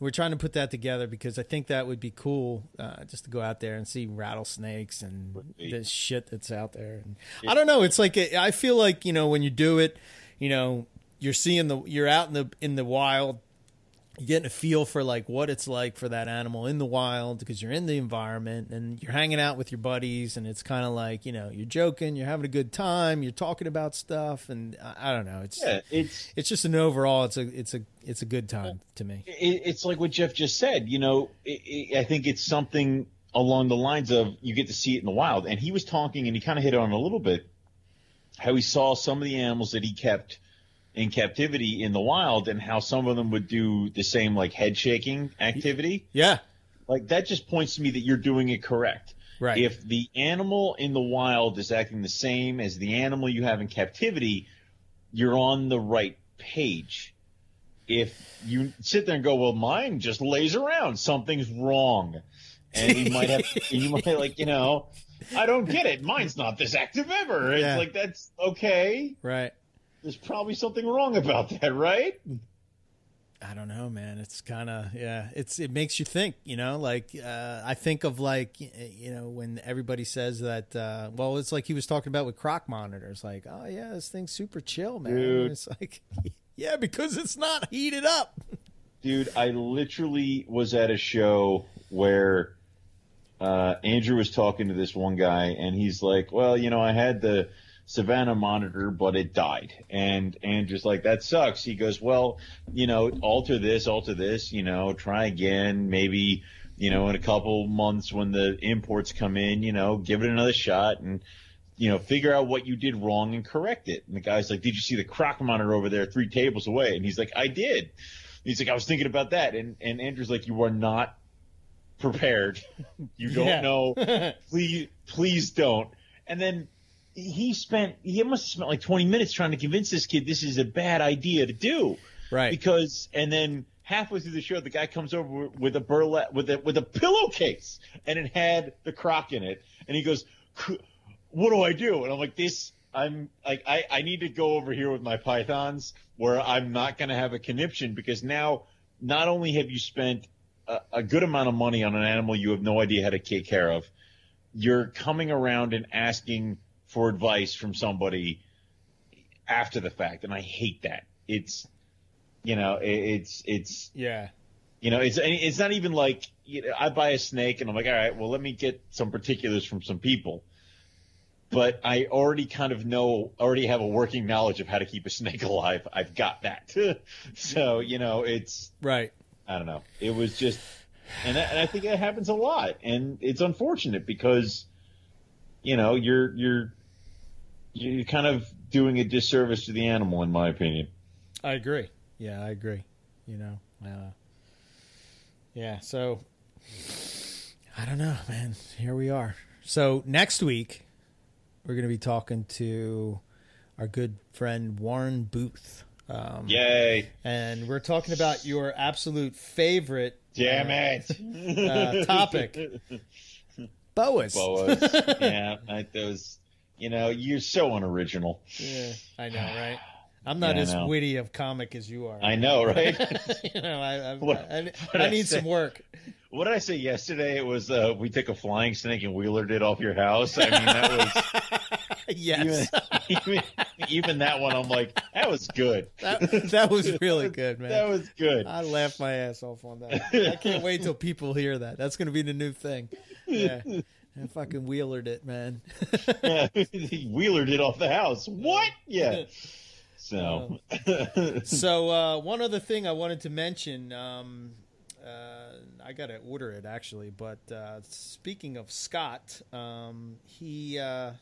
we're trying to put that together because I think that would be cool, uh, just to go out there and see rattlesnakes and the shit that's out there. And I don't know. It's like I feel like you know when you do it, you know, you're seeing the you're out in the in the wild. You're getting a feel for like what it's like for that animal in the wild because you're in the environment and you're hanging out with your buddies and it's kind of like you know you're joking, you're having a good time, you're talking about stuff and I, I don't know. It's yeah, it's it's just an overall it's a it's a it's a good time to me it, it's like what Jeff just said. You know, it, I think it's something along the lines of you get to see it in the wild. And he was talking, and he kind of hit on a little bit how he saw some of the animals that he kept in captivity in the wild, and how some of them would do the same like head shaking activity. yeah Like that just points to me that you're doing it correct. right If the animal in the wild is acting the same as the animal you have in captivity, you're on the right page. If you sit there and go, well, mine just lays around, something's wrong. And you might have, (laughs) you might like, you know, I don't get it. Mine's not this active ever. It's like, that's okay. right There's probably something wrong about that, right? I don't know man it's kind of yeah it's it makes you think you know like uh, I think of like you know when everybody says that uh, well it's like he was talking about with croc monitors like oh yeah this thing's super chill man Dude. it's like (laughs) yeah because it's not heated up Dude, I literally was at a show where uh, Andrew was talking to this one guy, and he's like, "Well, you know, I had the Savannah monitor, but it died." And Andrew's like, "That sucks." He goes, "Well, you know, alter this, alter this, you know, try again, maybe." You know, in a couple months when the imports come in, you know, give it another shot and you know, figure out what you did wrong and correct it. And the guy's like, Did you see the croc monitor over there three tables away? And he's like, I did. He's like, I was thinking about that. And and Andrew's like, You are not prepared. (laughs) you don't Yeah. know. (laughs) Please please don't. And then he spent he must have spent like twenty minutes trying to convince this kid this is a bad idea to do. right Because and then halfway through the show, the guy comes over with a burlap with a with a pillowcase, and it had the croc in it, and he goes, "What do I do?" And I'm like, "This." I'm like I, I need to go over here with my pythons where I'm not going to have a conniption because now not only have you spent a, a good amount of money on an animal you have no idea how to take care of, you're coming around and asking for advice from somebody after the fact, and I hate that. It's you know, it, it's it's yeah you know, it's it's not even like you know, I buy a snake and I'm like, all right, well, let me get some particulars from some people. But I already kind of know, already have a working knowledge of how to keep a snake (laughs) alive. I've got that. (laughs) so you know, it's right I don't know. It was just, and, that, and I think that happens a lot, and it's unfortunate because you know, you're you're you're kind of doing a disservice to the animal, in my opinion. I agree. Yeah, I agree. You know, uh, yeah. So I don't know, man. Here we are. So next week we're going to be talking to our good friend Warren Booth. Um, Yay! and we're talking about your absolute favorite Damn uh, it! uh, topic. (laughs) boas. Boas. yeah, like those. You know, you're so unoriginal. Yeah, I know, right? (sighs) I'm not Yeah, as witty of comic as you are. I know, right? (laughs) you know, I, I, What- I, what I I need say? some work. what did I say yesterday? It was uh, we took a flying snake and wheelered it off your house. I mean, that was (laughs) yes, even, even, even that one. I'm like, that was good. (laughs) that, that was really good, man. That was good. I laughed my ass off on that. I can't wait till people hear that. That's going to be the new thing. Yeah. I fucking wheelered it, man. Yeah, (laughs) (laughs) he wheelered it off the house. What? Yeah. (laughs) So, so, uh, one other thing I wanted to mention, um, uh, I got to order it actually, but uh, speaking of Scott, um, he uh,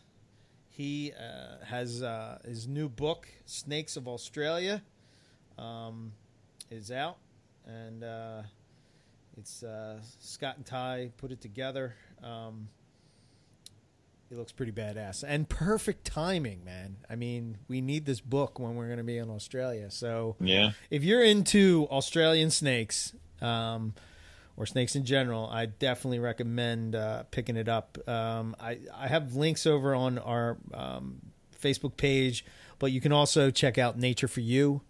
he uh, has uh, his new book, Snakes of Australia, um, is out, and uh, it's uh, Scott and Ty put it together. Um, it looks pretty badass and perfect timing, man. I mean, we need this book when we're going to be in Australia. So yeah. if you're into Australian snakes um, or snakes in general, I definitely recommend uh, picking it up. Um, I, I have links over on our um, Facebook page, but you can also check out Nature for You.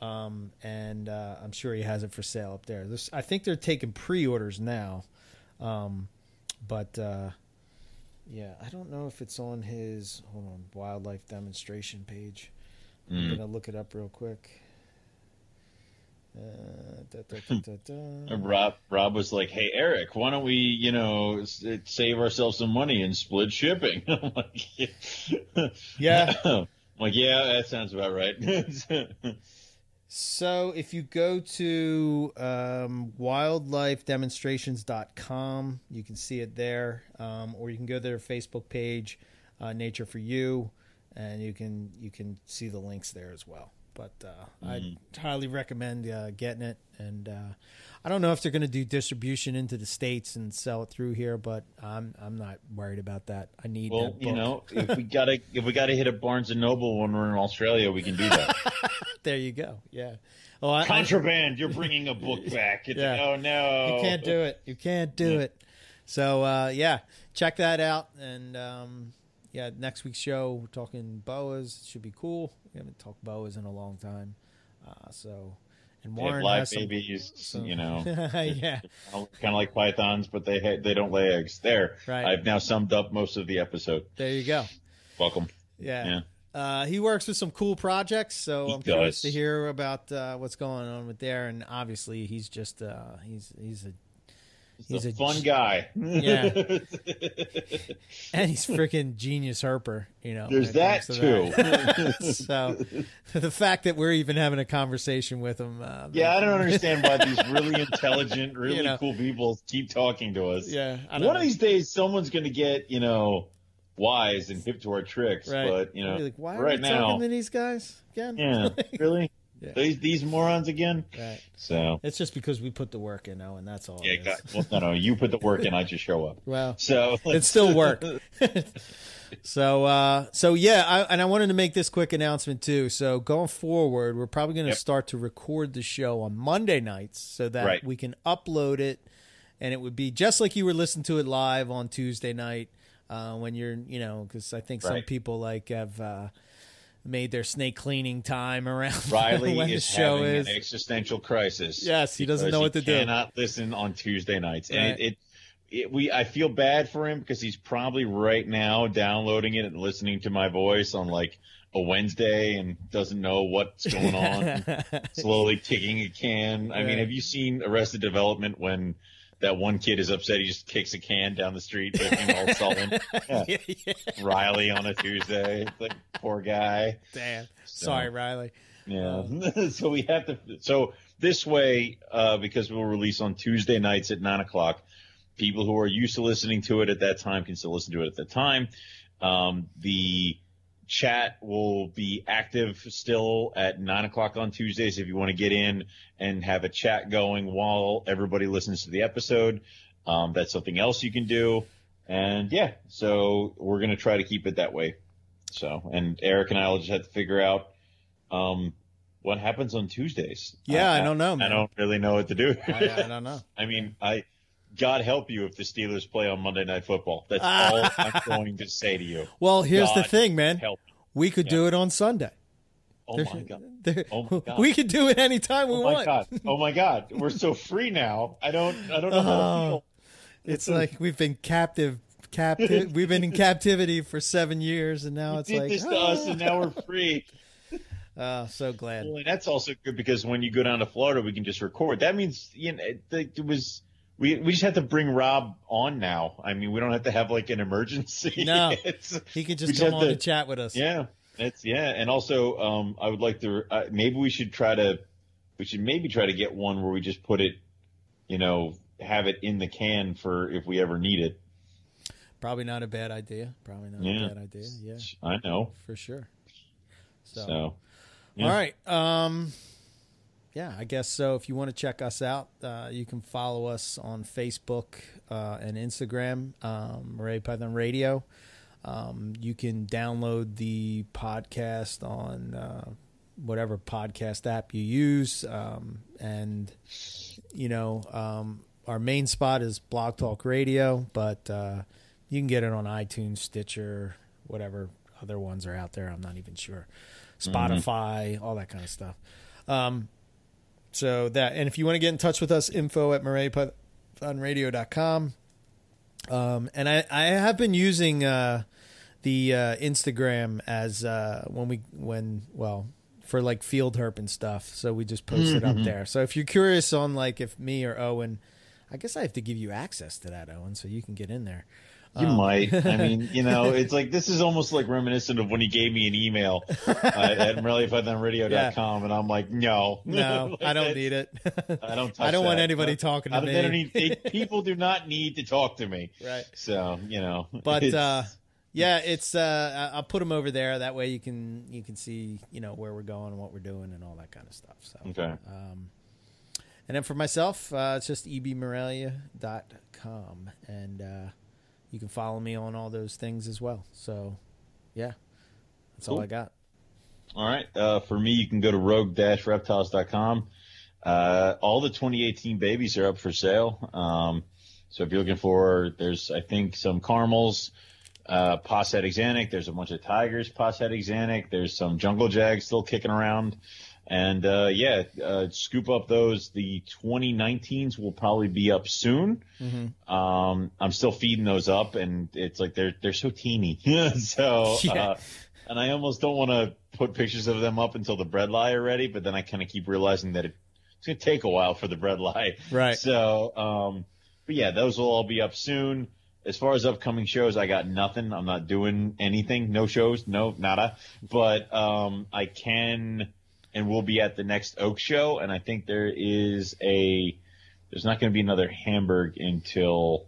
Um, and uh, I'm sure he has it for sale up there. This, I think they're taking pre-orders now, um, but uh, yeah, I don't know if it's on his hold on wildlife demonstration page. I'm Mm. gonna look it up real quick. Uh, da, da, da, (laughs) da, da. Rob, Rob was like, "Hey, Eric, why don't we, you know, save ourselves some money and split shipping?" (laughs) I'm like, (laughs) yeah. Yeah. I'm like, yeah, that sounds about right. So if you go to um, wildlifedemonstrations.com, you can see it there, um, or you can go to their Facebook page, uh, Nature for You, and you can you can see the links there as well. But uh, I highly recommend uh, getting it. And uh, I don't know if they're going to do distribution into the states and sell it through here, but I'm I'm not worried about that. I need well, you know, if we gotta if we gotta hit a Barnes and Noble when we're in Australia, we can do that. (laughs) there you go. Yeah. Oh, I, I, Contraband, you're bringing a book back. It's Yeah. oh no, You can't do it. You can't do it. So uh, yeah, check that out. And um, yeah, next week's show we're talking boas. Should be cool. We haven't talked boas in a long time. Uh, so and They have live babies, some- you know, (laughs) yeah, kind of like pythons, but they ha- they don't lay eggs. There, Right. I've now summed up most of the episode. there you go. Welcome. Yeah. Yeah. Uh, he works with some cool projects, so He I'm curious to hear about uh, what's going on with there. And obviously, he's just uh, he's he's a He's, He's a, a fun g- guy. Yeah. (laughs) and he's freaking genius herper. You know, There's it comes that. (laughs) so the fact that we're even having a conversation with him, uh, yeah, I don't understand why these really (laughs) intelligent, really You know. cool people keep talking to us. Yeah, One know. of these days, someone's going to get, you know, wise and hip to our tricks. right? But, you know, like, why are right we now, talking to these guys again? yeah, (laughs) really? Yeah. These, these morons again? right. So, It's just because we put the work in, and that's all. yeah, got, well, no, no, you put the work in, I just show up. Well, So, it still work. (laughs) (laughs) so uh so yeah I, and i wanted to make this quick announcement too so going forward we're probably going to Yep. start to record the show on monday nights so that Right. we can upload it and it would be just like you were listening to it live on tuesday night uh when you're you know because i think some people like have uh made their snake cleaning time around (laughs) Riley when the show having is an existential crisis. Yes, he doesn't know what to he do. Cannot listen on Tuesday nights, and it, it, it we I feel bad for him because he's probably right now downloading it and listening to my voice on like a Wednesday and doesn't know what's going on. (laughs) slowly kicking a can. I Right. mean, have you seen Arrested Development when that one kid is upset? He just kicks a can down the street, looking all sullen. Yeah. (laughs) yeah, yeah. Riley on a Tuesday, it's like poor guy. damn So- sorry riley Yeah. (laughs) so we have to. So this way, uh, because we'll release on Tuesday nights at nine o'clock, people who are used to listening to it at that time can still listen to it at the time. Um, the chat will be active still at nine o'clock on Tuesdays if you want to get in and have a chat going while everybody listens to the episode. Um, that's something else you can do. And yeah, so we're going to try to keep it that way. So, and Eric and I will just have to figure out, um, what happens on Tuesdays. Yeah, I, I don't know. Man. I don't really know what to do. I, I don't know. (laughs) I mean, I, God help you if the Steelers play on Monday Night Football. That's ah. all I'm going to say to you. (laughs) Well, here's God the thing, man. We could yeah. do it on Sunday. Oh my, god. oh my (laughs) god! We could do it anytime we oh want. God. (laughs) Oh my god! We're so free now. I don't. I don't know how to oh. feel. It's like we've been captive. Captive. we've been in captivity for seven years, and now you it's did like this to us, and now we're free. Oh, so glad. Well, and that's also good because when you go down to Florida, we can just record. That means you know it, it was we we just have to bring Rob on now. I mean, we don't have to have like an emergency. (laughs) No, he can just come on to, and chat with us. Yeah, it's yeah, and also um, I would like to uh, maybe we should try to we should maybe try to get one where we just put it, you know, have it in the can for if we ever need it. Probably not a bad idea. Probably not yeah. a bad idea. Yeah, I know for sure. So, so yeah. all right. Um, yeah, I guess so. If you want to check us out, uh, you can follow us on Facebook uh, and Instagram, um, Ray Python Radio. Um, you can download the podcast on uh, whatever podcast app you use. Um, and, you know, um, our main spot is Blog Talk Radio, but uh, you can get it on iTunes, Stitcher, whatever other ones are out there. I'm not even sure. Mm-hmm. Spotify, mm-hmm. all that kind of stuff. So that, and if you want to get in touch with us, info at moreliapythonradio.com. Um, and I, I have been using uh, the uh, Instagram as uh, when we, when, well, for like field herp and stuff. So we just post mm-hmm. it up mm-hmm. there. So if you're curious on like if me or Owen, I guess I have to give you access to that, Owen, so you can get in there. You um, might. I mean, you know, (laughs) it's like this is almost like reminiscent of when he gave me an email uh, at MoreliaPythonRadio.com, yeah. and I'm like, no, no, like (laughs) I don't need it. I don't. (laughs) I don't that. want anybody talking to I, me. They don't need, they, people do not need to talk to me. Right. So you know, but uh, yeah, it's. Uh, I'll put them over there. That way you can you can see you know where we're going and what we're doing and all that kind of stuff. So okay. Um, and then for myself, uh, it's just ebmorelia.com and. Uh, you can follow me on all those things as well. So, yeah, that's cool. all I got. All right. Uh, for me, you can go to rogue-reptiles.com. Uh, all the 2018 babies are up for sale. Um, so if you're looking for, there's, I think, some caramels, uh, pos het Axanthic. There's a bunch of tigers, pos het Axanthic. There's some jungle jags still kicking around. And uh, yeah, uh, scoop up those. The 2019s will probably be up soon. Mm-hmm. Um, I'm still feeding those up, and it's like they're they're so teeny. (laughs) so, (laughs) yeah. uh, and I almost don't want to put pictures of them up until the bredli are ready, but then I kind of keep realizing that it, it's going to take a while for the bredli. Right. So, um, but yeah, those will all be up soon. As far as upcoming shows, I got nothing. I'm not doing anything. No shows. No, nada. But um, I can and we'll be at the next Oak show. And I think there is a there's not going to be another Hamburg until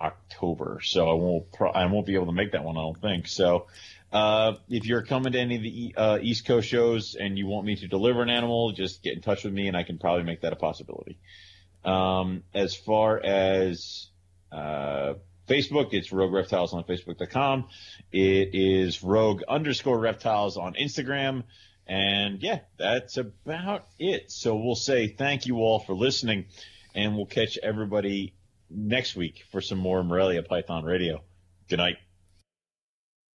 October, so I won't pro- I won't be able to make that one. I don't think so. Uh, if you're coming to any of the uh, East Coast shows and you want me to deliver an animal, just get in touch with me and I can probably make that a possibility. Um, as far as uh, Facebook, it's Rogue Reptiles on Facebook.com. It is Rogue underscore Reptiles on Instagram. And yeah, that's about it. So we'll say thank you all for listening, and we'll catch everybody next week for some more Morelia Python Radio. Good night.